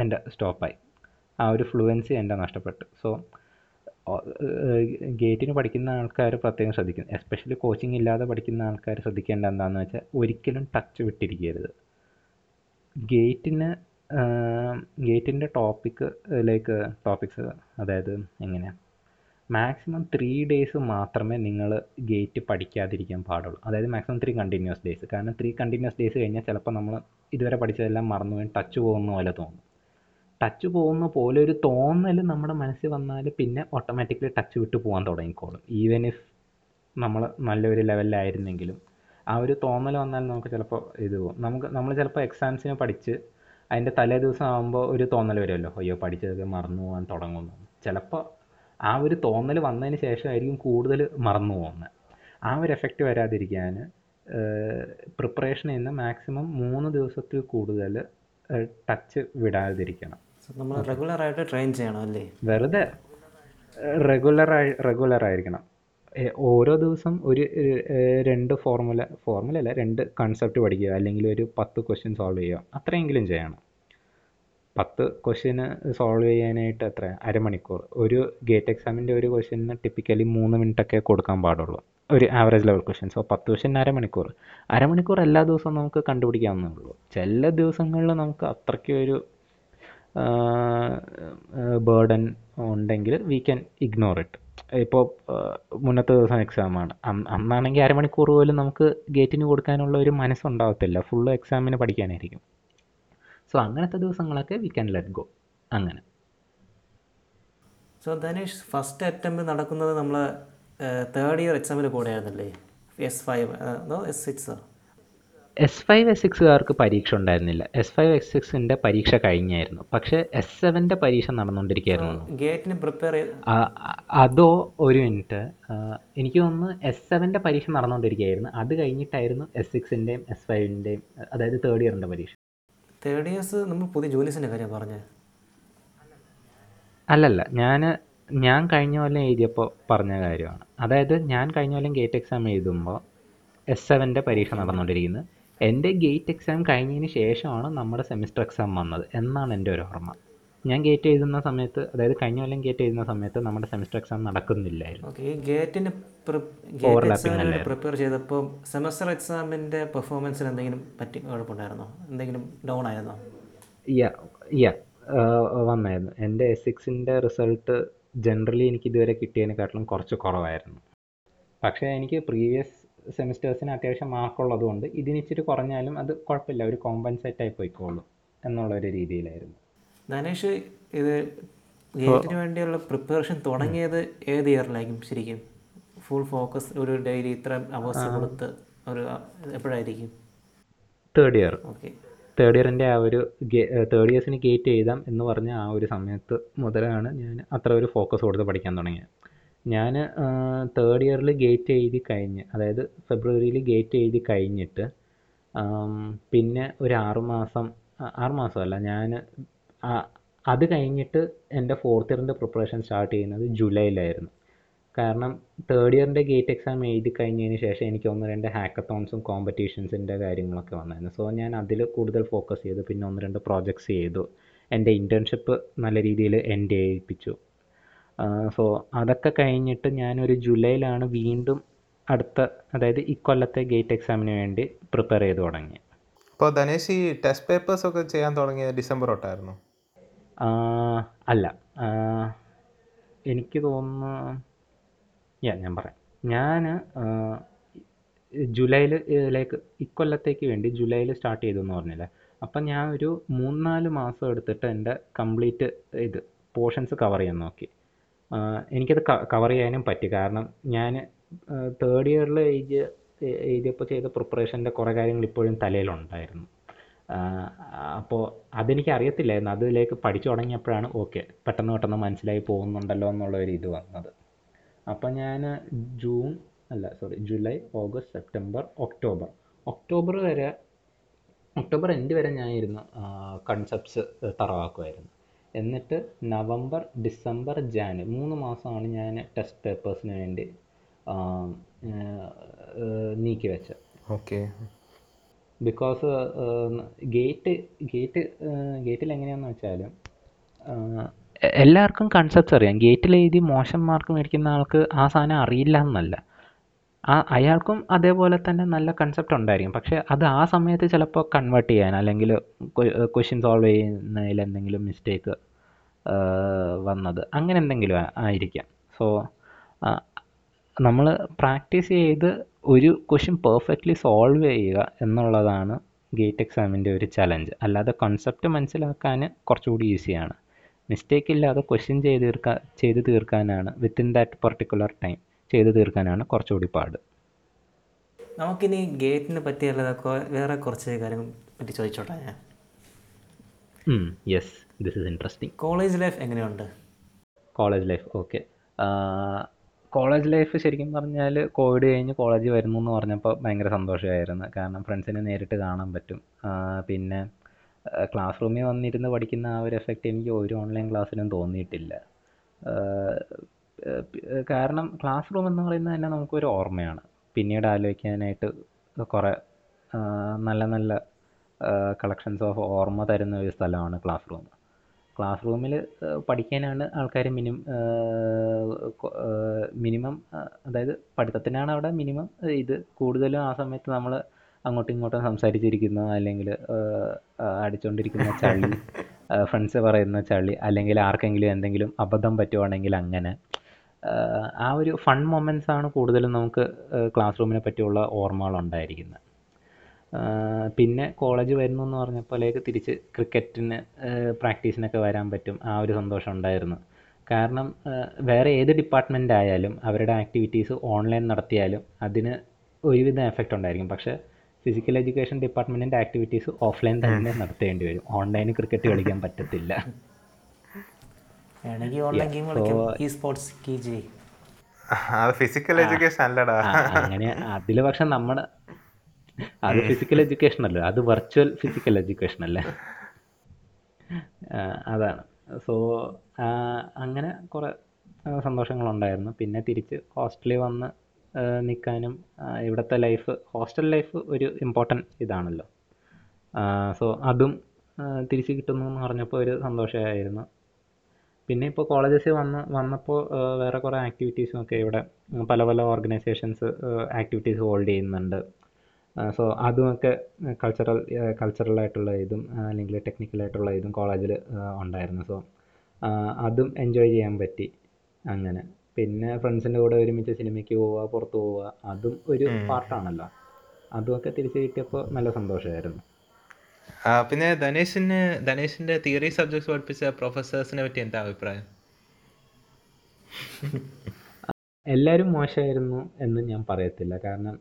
എന്റെ സ്റ്റോപ്പായി. ആ ഒരു ഫ്ലുവൻസി എന്റെ നഷ്ടപ്പെട്ടു. സോ ഗേറ്റിന് പഠിക്കുന്ന ആൾക്കാർ പ്രത്യേകം ശ്രദ്ധിക്കും. എസ്പെഷ്യലി കോച്ചിങ് ഇല്ലാതെ പഠിക്കുന്ന ആൾക്കാർ ശ്രദ്ധിക്കേണ്ട എന്താണെന്ന് വെച്ചാൽ ഒരിക്കലും ടച്ച് വിട്ടിരിക്കരുത്. ഗേറ്റിന് ഗേറ്റിന്റെ ടോപ്പിക്ക് ലൈക്ക് ടോപ്പിക്സ് അതായത് എങ്ങനെയാണ് മാക്സിമം ത്രീ ഡേയ്സ് മാത്രമേ നിങ്ങൾ ഗേറ്റ് പഠിക്കാതിരിക്കാൻ പാടുള്ളൂ. അതായത് മാക്സിമം ത്രീ കണ്ടിന്യൂസ് ഡേയ്സ് കാരണം ത്രീ കണ്ടിന്യൂസ് ഡേയ്സ് കഴിഞ്ഞാൽ ചിലപ്പോൾ നമ്മൾ ഇതുവരെ പഠിച്ചതെല്ലാം മറന്നു പോയി ടച്ച് പോകുന്ന പോലെ തോന്നും. ടച്ച് പോകുന്ന പോലെ ഒരു തോന്നൽ നമ്മുടെ മനസ്സിൽ വന്നാൽ പിന്നെ ഓട്ടോമാറ്റിക്കലി ടച്ച് വിട്ട് പോകാൻ തുടങ്ങിക്കോളും. ഈവൻ ഇഫ് നമ്മൾ നല്ലൊരു ലെവലിലായിരുന്നെങ്കിലും ആ ഒരു തോന്നൽ വന്നാൽ നമുക്ക് ചിലപ്പോൾ ഇത് പോകും. നമുക്ക് നമ്മൾ ചിലപ്പോൾ എക്സാംസിന് പഠിച്ച് അതിന്റെ തലേ ദിവസം ആകുമ്പോൾ ഒരു തോന്നൽ വരുമല്ലോ. അയ്യോ പഠിച്ചതൊക്കെ മറന്നു പോകാൻ തുടങ്ങുന്നു. ചിലപ്പോൾ ആ ഒരു തോന്നൽ വന്നതിന് ശേഷമായിരിക്കും കൂടുതൽ മറന്നു പോകുന്നത്. ആ ഒരു എഫക്റ്റ് വരാതിരിക്കാൻ പ്രിപ്പറേഷൻ ചെയ്യുന്ന മാക്സിമം മൂന്ന് ദിവസത്തിൽ കൂടുതൽ ടച്ച് വിടാതിരിക്കണം.
നമ്മൾ റെഗുലർ ആയിട്ട് ട്രെയിൻ ചെയ്യണം അല്ലേ?
വെറുതെ റെഗുലർ ആയി റെഗുലർ ആയിരിക്കണം ഓരോ ദിവസം ഒരു രണ്ട് ഫോർമുല ഫോർമുല അല്ല രണ്ട് കൺസെപ്റ്റ് പഠിക്കുക അല്ലെങ്കിൽ ഒരു പത്ത് ക്വസ്റ്റ്യൻ സോൾവ് ചെയ്യുക അത്രയെങ്കിലും ചെയ്യണം. പത്ത് ക്വസ്റ്റ്യന് സോൾവ് ചെയ്യാനായിട്ട് എത്ര? അരമണിക്കൂർ. ഒരു ഗേറ്റ് എക്സാമിന്റെ ഒരു ക്വസ്റ്റ്യന് ടിപ്പിക്കലി മൂന്ന് മിനിറ്റൊക്കെ കൊടുക്കാൻ പാടുള്ളൂ. ഒരു ആവറേജ് ലെവൽ ക്വസ്റ്റ്യൻ സോ പത്ത് ക്വസ്റ്റ്യൻ അരമണിക്കൂർ. അരമണിക്കൂർ എല്ലാ ദിവസവും നമുക്ക് കണ്ടുപിടിക്കാവുന്നേ ഉള്ളൂ. ചില ദിവസങ്ങളിൽ നമുക്ക് അത്രയ്ക്ക് ഒരു ബേർഡൻ ഉണ്ടെങ്കിൽ വി ക്യാൻ ഇഗ്നോർ ഇറ്റ് ഇപ്പോൾ മുന്നത്തെ ദിവസം എക്സാമാണ് അന്നാണെങ്കിൽ അരമണിക്കൂർ പോലും നമുക്ക് ഗേറ്റിന് കൊടുക്കാനുള്ള ഒരു മനസ്സുണ്ടാവത്തില്ല. ഫുള്ള് എക്സാമിന് പഠിക്കാനായിരിക്കും. സോ അങ്ങനത്തെ ദിവസങ്ങളൊക്കെ വി ക്യാൻ ലെറ്റ് ഗോ അങ്ങനെ.
സോ ധനേഷ് ഫസ്റ്റ് അറ്റംപ്റ്റ് നടക്കുന്നത് നമ്മൾ തേർഡ് ഇയർ എക്സാമിന് കൂടെ ആയിരുന്നല്ലേ എസ് ഫൈവ് അതോ S six
S five S സിക്സുകാർക്ക് പരീക്ഷ ഉണ്ടായിരുന്നില്ല എസ് ഫൈവ് എസ് സിക്സിന്റെ പരീക്ഷ കഴിഞ്ഞായിരുന്നു. പക്ഷെ എസ് സെവന്റെ പരീക്ഷ നടന്നുകൊണ്ടിരിക്കുകയായിരുന്നു.
ഗേറ്റിന് പ്രിപ്പയർ
അതോ ഒരു മിനിറ്റ്. എനിക്ക് തോന്നുന്നു എസ് സെവന്റെ പരീക്ഷ നടന്നുകൊണ്ടിരിക്കുകയായിരുന്നു. അത് കഴിഞ്ഞിട്ടായിരുന്നു എസ് സിക്സിന്റെയും എസ് ഫൈവിന്റെയും അതായത് തേർഡ് ഇയറിന്റെ പരീക്ഷ.
തേർഡ് ഇയേഴ്സ് നമ്മൾ പുതിയ ജൂനിയേഴ്സിന്റെ കാര്യം പറഞ്ഞത്.
അല്ലല്ല ഞാൻ ഞാൻ കഴിഞ്ഞ കൊല്ലം എഴുതിയപ്പോൾ പറഞ്ഞ കാര്യമാണ്. അതായത് ഞാൻ കഴിഞ്ഞ കൊല്ലം ഗേറ്റ് എക്സാം എഴുതുമ്പോൾ എസ് സെവന്റെ പരീക്ഷ നടന്നുകൊണ്ടിരിക്കുന്നത് എന്റെ ഗേറ്റ് എക്സാം കഴിഞ്ഞതിന് ശേഷമാണ് നമ്മുടെ സെമിസ്റ്റർ എക്സാം വന്നത് എന്നാണ് എന്റെ ഒരു ഓർമ്മ. ഞാൻ ഗേറ്റ് എഴുതുന്ന സമയത്ത് അതായത് കഴിഞ്ഞ കൊല്ലം ഗേറ്റ് എഴുതുന്ന സമയത്ത് നമ്മുടെ സെമിസ്റ്റർ എക്സാം നടക്കുന്നില്ലായിരുന്നു.
ഓക്കെ ഈ ഗേറ്റിന് പ്രിപ്പയർ ചെയ്തപ്പോൾ സെമസ്റ്റർ എക്സാമിന്റെ പെർഫോമൻസിന് എന്തെങ്കിലും പറ്റി കുഴപ്പമുണ്ടായിരുന്നോ? എന്തെങ്കിലും ഡൗൺ ആയിരുന്നോ?
യാ യാ വന്നായിരുന്നു. എന്റെ എസ് സിക്സിന്റെ റിസൾട്ട് ജനറലി എനിക്ക് ഇതുവരെ കിട്ടിയതിനെക്കാട്ടിലും കുറച്ച് കുറവായിരുന്നു. പക്ഷേ എനിക്ക് പ്രീവിയസ് സെമിസ്റ്റേഴ്സിന് അത്യാവശ്യം മാർക്കുള്ളത് കൊണ്ട് ഇതിന് ഇച്ചിരി കുറഞ്ഞാലും അത് കുഴപ്പമില്ല ഒരു കോമ്പൻസേറ്റ് ആയി പോയിക്കോളും എന്നുള്ളൊരു രീതിയിലായിരുന്നു.
ധനേഷ് ഇത് ഗേറ്റിന് വേണ്ടിയുള്ള പ്രിപ്പറേഷൻ തുടങ്ങിയത് ഏത് ഇയറിലായിരിക്കും ശരിക്കും? ഫുൾ ഫോക്കസ് ഒരു ഡെയിലി ഇത്ര അവേഴ്സ് കൊടുത്ത് ഒരു എപ്പോഴായിരിക്കും?
തേർഡ് ഇയർ
ഓക്കെ
തേർഡ് ഇയറിന്റെ ആ ഒരു തേർഡ് ഇയേഴ്സിന് ഗേറ്റ് എഴുതാം എന്ന് പറഞ്ഞ ആ ഒരു സമയത്ത് മുതലാണ് ഞാൻ അത്ര ഒരു ഫോക്കസ് കൊടുത്ത് പഠിക്കാൻ തുടങ്ങിയത്. ഞാൻ തേർഡ് ഇയറിൽ ഗേറ്റ് എഴുതി കഴിഞ്ഞ് അതായത് ഫെബ്രുവരിയിൽ ഗേറ്റ് എഴുതി കഴിഞ്ഞിട്ട് പിന്നെ ഒരു ആറ് മാസം ആറ് ഞാൻ അത് കഴിഞ്ഞിട്ട് എന്റെ ഫോർത്ത് ഇയറിന്റെ പ്രിപ്പറേഷൻ സ്റ്റാർട്ട് ചെയ്യുന്നത് ജൂലൈയിലായിരുന്നു കാരണം തേർഡ് ഇയറിന്റെ ഗേറ്റ് എക്സാം എഴുതി കഴിഞ്ഞതിന് ശേഷം എനിക്ക് ഒന്ന് രണ്ട് ഹാക്കത്തോൺസും കോമ്പറ്റീഷൻസിന്റെ കാര്യങ്ങളൊക്കെ വന്നായിരുന്നു സോ ഞാൻ അതിൽ കൂടുതൽ ഫോക്കസ് ചെയ്തു പിന്നെ ഒന്ന് രണ്ട് പ്രോജക്ട്സ് ചെയ്തു എന്റെ ഇന്റേൺഷിപ്പ് നല്ല രീതിയിൽ എൻഡ് ചെയ്യിപ്പിച്ചു സോ അതൊക്കെ കഴിഞ്ഞിട്ട് ഞാനൊരു ജൂലൈയിലാണ് വീണ്ടും അടുത്ത അതായത് ഇക്കൊല്ലത്തെ ഗേറ്റ് എക്സാമിന് വേണ്ടി പ്രിപ്പയർ ചെയ്ത് തുടങ്ങി
അപ്പോൾ ധനേഷ് ഈ ടെസ്റ്റ് പേപ്പേഴ്സ് ഒക്കെ ചെയ്യാൻ തുടങ്ങിയത് ഡിസംബർ തൊട്ടായിരുന്നു?
അല്ല. എനിക്ക് തോന്നുന്നു യാ ഞാൻ പറയാം. ഞാൻ ജൂലൈയിൽ ലൈക്ക് ഇക്കൊല്ലത്തേക്ക് വേണ്ടി ജൂലൈയിൽ സ്റ്റാർട്ട് ചെയ്തു എന്ന് പറഞ്ഞില്ലേ? അപ്പം ഞാൻ ഒരു മൂന്നാൽ മാസം എടുത്തിട്ട് എന്റെ കംപ്ലീറ്റ് ഇത് പോർഷൻസ് കവർ ചെയ്യാൻ നോക്കി. എനിക്കത് കവർ ചെയ്യാനും പറ്റി. കാരണം ഞാൻ തേർഡ് ഇയറിൽ എഴുതിയ എഴുതിയപ്പോൾ ചെയ്ത പ്രിപ്പറേഷന്റെ കുറേ കാര്യങ്ങൾ ഇപ്പോഴും തലയിലുണ്ടായിരുന്നു. അപ്പോൾ അതെനിക്ക് അറിയത്തില്ലായിരുന്നു അതിലേക്ക് പഠിച്ചു തുടങ്ങിയപ്പോഴാണ് ഓക്കെ പെട്ടെന്ന് പെട്ടെന്ന് മനസ്സിലായി പോകുന്നുണ്ടല്ലോ എന്നുള്ള ഒരു ഇത് വന്നത്. അപ്പം ഞാൻ ജൂൺ അല്ല sorry July August September October. October വരെ ഒക്ടോബർ എൻഡ് വരെ ഞാൻ കൺസെപ്റ്റ്സ് തറവാക്കുമായിരുന്നു. എന്നിട്ട് നവംബർ ഡിസംബർ ജാൻ മൂന്ന് മാസമാണ് ഞാൻ ടെസ്റ്റ് പേപ്പേഴ്സിന് വേണ്ടി നീക്കി വെച്ചത്.
ഓക്കെ.
ബിക്കോസ് ഗേറ്റ് ഗേറ്റ് ഗേറ്റിൽ എങ്ങനെയാണെന്ന് വെച്ചാൽ എല്ലാവർക്കും കൺസെപ്റ്റ്സ് അറിയാം. ഗേറ്റിൽ എഴുതി മോശം മാർക്ക് മേടിക്കുന്ന ആൾക്ക് ആ സാധനം അറിയില്ല എന്നല്ല. ആ അയാൾക്കും അതേപോലെ തന്നെ നല്ല കൺസെപ്റ്റ് ഉണ്ടായിരിക്കും. പക്ഷേ അത് ആ സമയത്ത് ചിലപ്പോൾ കൺവേർട്ട് ചെയ്യാൻ അല്ലെങ്കിൽ ക്വസ്റ്റ്യൻ സോൾവ് ചെയ്യുന്നതിൽ എന്തെങ്കിലും മിസ്റ്റേക്ക് വന്നത്. അങ്ങനെ എന്തെങ്കിലും ആയിരിക്കാം. സോ നമ്മൾ പ്രാക്ടീസ് ചെയ്ത് ഒരു ക്വസ്റ്റ്യൻ പെർഫെക്റ്റ്ലി സോൾവ് ചെയ്യുക എന്നുള്ളതാണ് ഗേറ്റ് എക്സാമിന്റെ ഒരു ചലഞ്ച് അല്ലാതെ കൺസെപ്റ്റ് മനസ്സിലാക്കാൻ കുറച്ചുകൂടി ഈസിയാണ് മിസ്റ്റേക്ക് ഇല്ലാതെ ക്വസ്റ്റ്യൻ ചെയ്ത് തീർക്കാൻ ചെയ്ത് തീർക്കാനാണ് വിത്തിൻ ദാറ്റ് പെർട്ടിക്കുലർ ടൈം ചെയ്ത് തീർക്കാനാണ് കുറച്ചുകൂടി പാട്.
നമുക്കിനി ഗേറ്റിനെ പറ്റിയുള്ളതൊക്കെ വേറെ കുറച്ച് കാര്യങ്ങൾ പറ്റി ചോദിച്ചോട്ടെ ഞാൻ?
Yes this is interesting
college life എങ്ങനെയുണ്ട്?
College life okay college life ശരിക്കും പറഞ്ഞാൽ കോവിഡ് കഴിഞ്ഞ് കോളേജിൽ വരുന്നു എന്ന് പറഞ്ഞപ്പോൾ ഭയങ്കര സന്തോഷമായിരുന്നു. കാരണം ഫ്രണ്ട്സിനെ നേരിട്ട് കാണാൻ പറ്റും. പിന്നെ ക്ലാസ് റൂമിൽ വന്നിരുന്ന് പഠിക്കുന്ന ആ ഒരു എഫക്റ്റ് എനിക്ക് ഒരു ഓൺലൈൻ ക്ലാസ്സിനും തോന്നിയിട്ടില്ല. കാരണം ക്ലാസ് റൂം എന്ന് പറയുന്നത് തന്നെ നമുക്കൊരു ഓർമ്മയാണ്. പിന്നീട് ആലോചിക്കാനായിട്ട് കുറേ നല്ല നല്ല കളക്ഷൻസ് ഓഫ് ഓർമ്മ തരുന്ന ഒരു സ്ഥലമാണ് ക്ലാസ് റൂം ക്ലാസ് റൂമിൽ പഠിക്കാനാണ് ആൾക്കാർ മിനിമം മിനിമം അതായത് പഠിത്തത്തിനാണ് അവിടെ മിനിമം ഇത് കൂടുതലും ആ സമയത്ത് നമ്മൾ അങ്ങോട്ടും ഇങ്ങോട്ടും സംസാരിച്ചിരിക്കുന്ന അല്ലെങ്കിൽ അടിച്ചുകൊണ്ടിരിക്കുന്ന ചളി ഫ്രണ്ട്സ് പറയുന്ന ചളി അല്ലെങ്കിൽ ആർക്കെങ്കിലും എന്തെങ്കിലും അബദ്ധം പറ്റുവാണെങ്കിൽ അങ്ങനെ. ആ ഒരു ഫൺ മൊമെന്റ്സ് ആണ് കൂടുതലും നമുക്ക് ക്ലാസ് റൂമിനെ പറ്റിയുള്ള ഓർമ്മകൾ ഉണ്ടായിരിക്കുന്നത്. പിന്നെ കോളേജ് വരുന്നു എന്ന് പറഞ്ഞപ്പോഴേക്ക് തിരിച്ച് ക്രിക്കറ്റിന് പ്രാക്ടീസിനൊക്കെ വരാൻ പറ്റും. ആ ഒരു സന്തോഷം ഉണ്ടായിരുന്നു. കാരണം വേറെ ഏത് ഡിപ്പാർട്ട്മെന്റ് ആയാലും അവരുടെ ആക്ടിവിറ്റീസ് ഓൺലൈൻ നടത്തിയാലും അതിന് ഒരുവിധം എഫക്റ്റ് ഉണ്ടായിരിക്കും. പക്ഷേ ഫിസിക്കൽ എഡ്യൂക്കേഷൻ ഡിപ്പാർട്ട്മെന്റിന്റെ ആക്ടിവിറ്റീസ് ഓഫ്ലൈൻ തന്നെ നടത്തേണ്ടി വരും. ഓൺലൈനിൽ ക്രിക്കറ്റ് കളിക്കാൻ പറ്റത്തില്ല.
അത് ഫിസിക്കൽ എഡ്യൂക്കേഷൻ അല്ലടാ.
അങ്ങനെ അതിൽ പക്ഷെ നമ്മുടെ അത് ഫിസിക്കൽ എഡ്യൂക്കേഷൻ അല്ല? അത് വെർച്വൽ ഫിസിക്കൽ എഡ്യൂക്കേഷൻ അല്ലേ? അതാണ്. സോ അങ്ങനെ കുറേ സന്തോഷങ്ങളുണ്ടായിരുന്നു. പിന്നെ തിരിച്ച് ഹോസ്റ്റലിൽ വന്ന് നിൽക്കാനും ഇവിടുത്തെ ലൈഫ് ഹോസ്റ്റൽ ലൈഫ് ഒരു ഇമ്പോർട്ടന്റ് ഇതാണല്ലോ. സോ അതും തിരിച്ച് കിട്ടുന്നു എന്ന് പറഞ്ഞപ്പോൾ ഒരു സന്തോഷമായിരുന്നു. പിന്നെ ഇപ്പോൾ കോളേജസിൽ വന്ന് വന്നപ്പോൾ വേറെ കുറേ ആക്ടിവിറ്റീസും ഒക്കെ ഇവിടെ പല പല ഓർഗനൈസേഷൻസ് ആക്ടിവിറ്റീസ് ഹോൾഡ് ചെയ്യുന്നുണ്ട്. സോ അതുമൊക്കെ കൾച്ചറൽ കൾച്ചറലായിട്ടുള്ള ഇതും അല്ലെങ്കിൽ അല്ലെങ്കിൽ ടെക്നിക്കലായിട്ടുള്ള ഇതും കോളേജിൽ ഉണ്ടായിരുന്നു. സോ അതും എൻജോയ് ചെയ്യാൻ പറ്റി അങ്ങനെ. പിന്നെ ഫ്രണ്ട്സിന്റെ കൂടെ ഒരുമിച്ച് സിനിമയ്ക്ക് പോവുക പുറത്ത് പോവുക അതും ഒരു പാർട്ടാണല്ലോ അതുമൊക്കെ തിരിച്ചു കിട്ടിയപ്പോൾ നല്ല സന്തോഷമായിരുന്നു.
പിന്നെ ധനേഷിന് ധനേഷിന്റെ തിയറി സബ്ജക്ട്സ് പഠിപ്പിച്ച പ്രൊഫസേഴ്സിനെ പറ്റി എന്താ അഭിപ്രായം? <laughs>
എല്ലാവരും മോശമായിരുന്നു എന്ന് ഞാൻ പറയത്തില്ല. കാരണം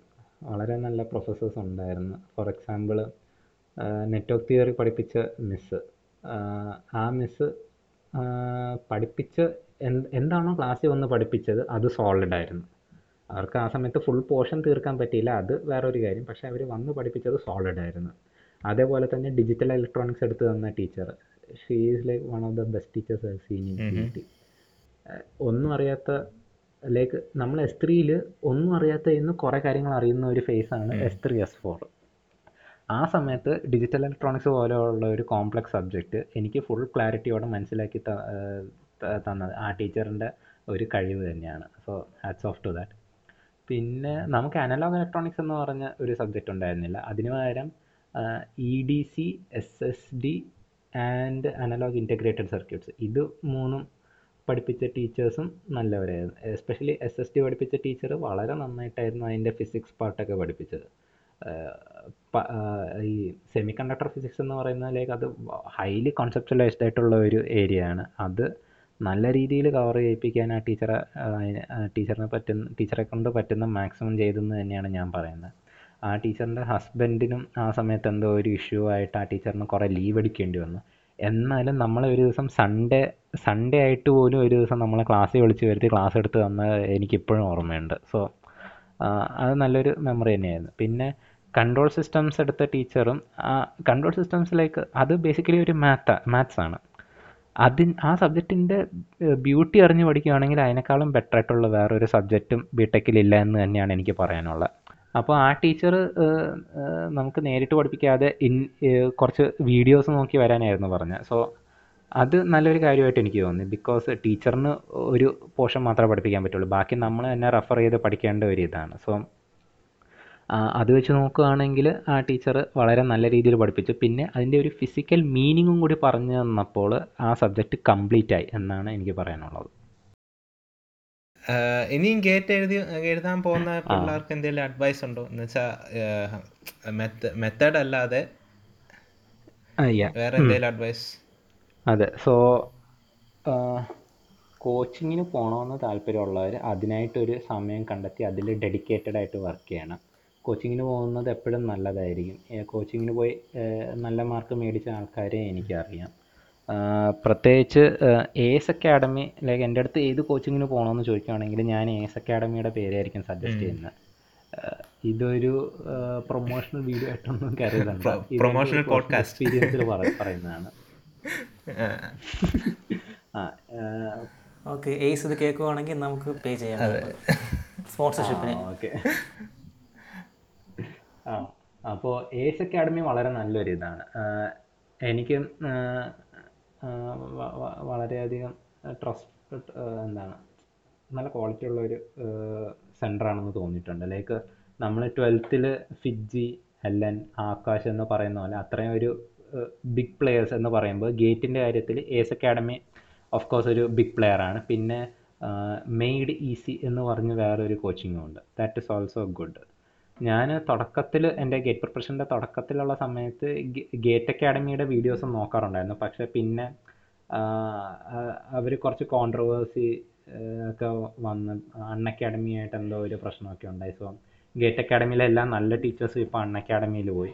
വളരെ നല്ല പ്രൊഫസേഴ്സ് ഉണ്ടായിരുന്നു. ഫോർ എക്സാമ്പിൾ നെറ്റ്വർക്ക് തിയറി പഠിപ്പിച്ച മിസ് ആ മിസ് പഠിപ്പിച്ച എൻ എന്താണോ ക്ലാസ്സിൽ വന്ന് പഠിപ്പിച്ചത് അത് സോളിഡ് ആയിരുന്നു. അവർക്ക് ആ സമയത്ത് ഫുൾ പോർഷൻ തീർക്കാൻ പറ്റിയില്ല. അത് വേറെ ഒരു കാര്യം. പക്ഷേ അവർ വന്ന് പഠിപ്പിച്ചത് സോളിഡ് ആയിരുന്നു. അതേപോലെ തന്നെ ഡിജിറ്റൽ ഇലക്ട്രോണിക്സ് എടുത്ത് തന്ന teacher she is like one of the best teachers have in in T ഒന്നും അറിയാത്ത ലൈക്ക് നമ്മൾ എസ് ത്രീയിൽ ഒന്നും അറിയാത്ത ഇന്ന് കുറേ കാര്യങ്ങൾ അറിയുന്ന ഒരു ഫേസാണ് എസ് ത്രീ എസ് ഫോർ ആ സമയത്ത് ഡിജിറ്റൽ ഇലക്ട്രോണിക്സ് പോലെയുള്ള ഒരു കോംപ്ലക്സ് സബ്ജക്റ്റ് എനിക്ക് ഫുൾ ക്ലാരിറ്റിയോടെ മനസ്സിലാക്കി തന്നത് ആ ടീച്ചറിന്റെ ഒരു കഴിവ് തന്നെയാണ്. So hats off to that പിന്നെ നമുക്ക് അനലോഗ് ഇലക്ട്രോണിക്സ് എന്ന് പറഞ്ഞ ഒരു സബ്ജക്റ്റ് ഉണ്ടായിരുന്നില്ല. അതിന് പകരം E D C S S D and analog integrated circuits ഇത് മൂന്നും പഠിപ്പിച്ച ടീച്ചേഴ്സും നല്ലവരായിരുന്നു. എസ്പെഷ്യലി എസ് എസ് ടി പഠിപ്പിച്ച ടീച്ചർ വളരെ നന്നായിട്ടായിരുന്നു അതിന്റെ ഫിസിക്സ് പാർട്ടൊക്കെ പഠിപ്പിച്ചത്. ഈ സെമി കണ്ടക്ടർ ഫിസിക്സ് എന്ന് പറയുന്നതിലേക്ക് അത് ഹൈലി കോൺസെപ്റ്റലൈസ്ഡ് ആയിട്ടുള്ള ഒരു ഏരിയ ആണ്. അത് നല്ല രീതിയിൽ കവർ ചെയ്യിപ്പിക്കാൻ ആ ടീച്ചറെ ടീച്ചറിനെ പറ്റുന്ന ടീച്ചറെ കൊണ്ട് പറ്റുന്ന മാക്സിമം ചെയ്തെന്ന് തന്നെയാണ് ഞാൻ പറയുന്നത്. ആ ടീച്ചറിന്റെ ഹസ്ബൻഡിനും ആ സമയത്ത് എന്തോ ഒരു ഇഷ്യൂ ആയിട്ട് ആ ടീച്ചറിന് കുറേ ലീവ് എടുക്കേണ്ടി വന്നു. എന്നാലും നമ്മളെ ഒരു ദിവസം സൺഡേ സൺഡേ ആയിട്ട് പോലും ഒരു ദിവസം നമ്മളെ ക്ലാസ്സിൽ വിളിച്ച് വരുത്തി ക്ലാസ് എടുത്ത് തന്നത് എനിക്കിപ്പോഴും ഓർമ്മയുണ്ട്. സോ അത് നല്ലൊരു മെമ്മറി തന്നെയായിരുന്നു. പിന്നെ കൺട്രോൾ സിസ്റ്റംസ് എടുത്ത ടീച്ചറും കൺട്രോൾ സിസ്റ്റംസിലേക്ക് അത് ബേസിക്കലി ഒരു മാത്ത മാത്സ് ആണ്. അതിൻ ആ സബ്ജക്റ്റിന്റെ ബ്യൂട്ടി അറിഞ്ഞ് പഠിക്കുകയാണെങ്കിൽ അതിനേക്കാളും ബെറ്റർ ആയിട്ടുള്ള വേറൊരു സബ്ജക്റ്റും ബി ടെക്കിലില്ല എന്ന് തന്നെയാണ് എനിക്ക് പറയാനുള്ളത്. അപ്പോൾ ആ ടീച്ചർ നമുക്ക് നേരിട്ട് പഠിപ്പിക്കാതെ ഇൻ കുറച്ച് വീഡിയോസ് നോക്കി വരാനായിരുന്നു പറഞ്ഞത്. സോ അത് നല്ലൊരു കാര്യമായിട്ട് എനിക്ക് തോന്നി. ബിക്കോസ് ടീച്ചറിന് ഒരു പോർഷൻ മാത്രമേ പഠിപ്പിക്കാൻ പറ്റുള്ളൂ. ബാക്കി നമ്മൾ തന്നെ റെഫർ ചെയ്ത് പഠിക്കേണ്ട ഒരു ഇതാണ്. സോ അത് വെച്ച് നോക്കുകയാണെങ്കിൽ ആ ടീച്ചർ വളരെ നല്ല രീതിയിൽ പഠിപ്പിച്ചു. പിന്നെ അതിന്റെ ഒരു ഫിസിക്കൽ മീനിങ്ങും കൂടി പറഞ്ഞു തന്നപ്പോൾ ആ സബ്ജക്റ്റ് കംപ്ലീറ്റ് ആയി എന്നാണ് എനിക്ക് പറയാനുള്ളത്.
ഇനിയും ഗേറ്റ് എഴുതി എഴുതാൻ പോകുന്ന പിള്ളേർക്ക് എന്തെങ്കിലും അഡ്വൈസ് ഉണ്ടോ? എന്ന് വെച്ചാൽ മെത്തേഡ് അല്ലാതെ വേറെ എന്തെങ്കിലും അഡ്വൈസ്
അതെ. സോ കോച്ചിങ്ങിന് പോകണമെന്ന് താല്പര്യമുള്ളവർ അതിനായിട്ടൊരു സമയം കണ്ടെത്തി അതിൽ ഡെഡിക്കേറ്റഡ് ആയിട്ട് വർക്ക് ചെയ്യണം. കോച്ചിങ്ങിന് പോകുന്നത് എപ്പോഴും നല്ലതായിരിക്കും. കോച്ചിങ്ങിന് പോയി നല്ല മാർക്ക് മേടിച്ച ആൾക്കാരെ എനിക്കറിയാം. പ്രത്യേകിച്ച് എ എസ് അക്കാഡമി ലൈക്ക് എന്റെ അടുത്ത് ഏത് കോച്ചിങ്ങിന് പോകണമെന്ന് ചോദിക്കുകയാണെങ്കിൽ ഞാൻ എ എസ് അക്കാഡമിയുടെ പേരായിരിക്കും സജസ്റ്റ് ചെയ്യുന്നത് ഇതൊരു പ്രൊമോഷണൽ വീഡിയോ ആയിട്ടൊന്നും കരുതണ്ട.
പ്രൊമോഷണൽ പോഡ്കാസ്റ്റ്
എക്സ്പീരിയൻസിൽ പറയുന്നതാണ്. ആ,
ഓക്കെ ഏസ് ഇത് കേൾക്കുവാണെങ്കിൽ നമുക്ക് പേ ചെയ്യാം. സ്പോൺസർഷിപ്പിന്
ഓക്കെ. ആ അപ്പോൾ ഏസ് അക്കാഡമി വളരെ നല്ലൊരു ഇതാണ് എനിക്കും വളരെയധികം ട്രസ്റ്റ് എന്താണ് നല്ല ക്വാളിറ്റി ഉള്ള ഒരു സെന്റർ ആണെന്ന് തോന്നിയിട്ടുണ്ട്. ലൈക്ക് നമ്മൾ ട്വൽത്തിൽ ഫിജി ഹെല്ലൻ ആകാശ് എന്ന് പറയുന്ന പോലെ അത്രയും ഒരു ബിഗ് പ്ലെയേഴ്സ് എന്ന് പറയുമ്പോൾ ഗേറ്റിന്റെ കാര്യത്തിൽ ഏസ് അക്കാഡമി ഓഫ് കോഴ്സ് ഒരു ബിഗ് പ്ലെയർ ആണ്. പിന്നെ മെയ്ഡ് ഈസി എന്ന് പറഞ്ഞ് വേറൊരു കോച്ചിങ്ങും ഉണ്ട്. ദാറ്റ് ഈസ് ഓൾസോ ഗുഡ് ഞാൻ തുടക്കത്തിൽ എന്റെ ഗേറ്റ് പ്രിപ്പറേഷന്റെ തുടക്കത്തിലുള്ള സമയത്ത് ഗേറ്റ് അക്കാഡമിയുടെ വീഡിയോസ് നോക്കാറുണ്ടായിരുന്നു. പക്ഷേ പിന്നെ അവർ കുറച്ച് കോൺട്രവേഴ്സി ഒക്കെ വന്ന് അൺ അക്കാഡമിയായിട്ട് എന്തോ ഒരു പ്രശ്നമൊക്കെ ഉണ്ടായി. സോ ഗേറ്റ് അക്കാഡമിയിലെ എല്ലാ നല്ല ടീച്ചേഴ്സും ഇപ്പോൾ അൺ അക്കാഡമിയിൽ പോയി.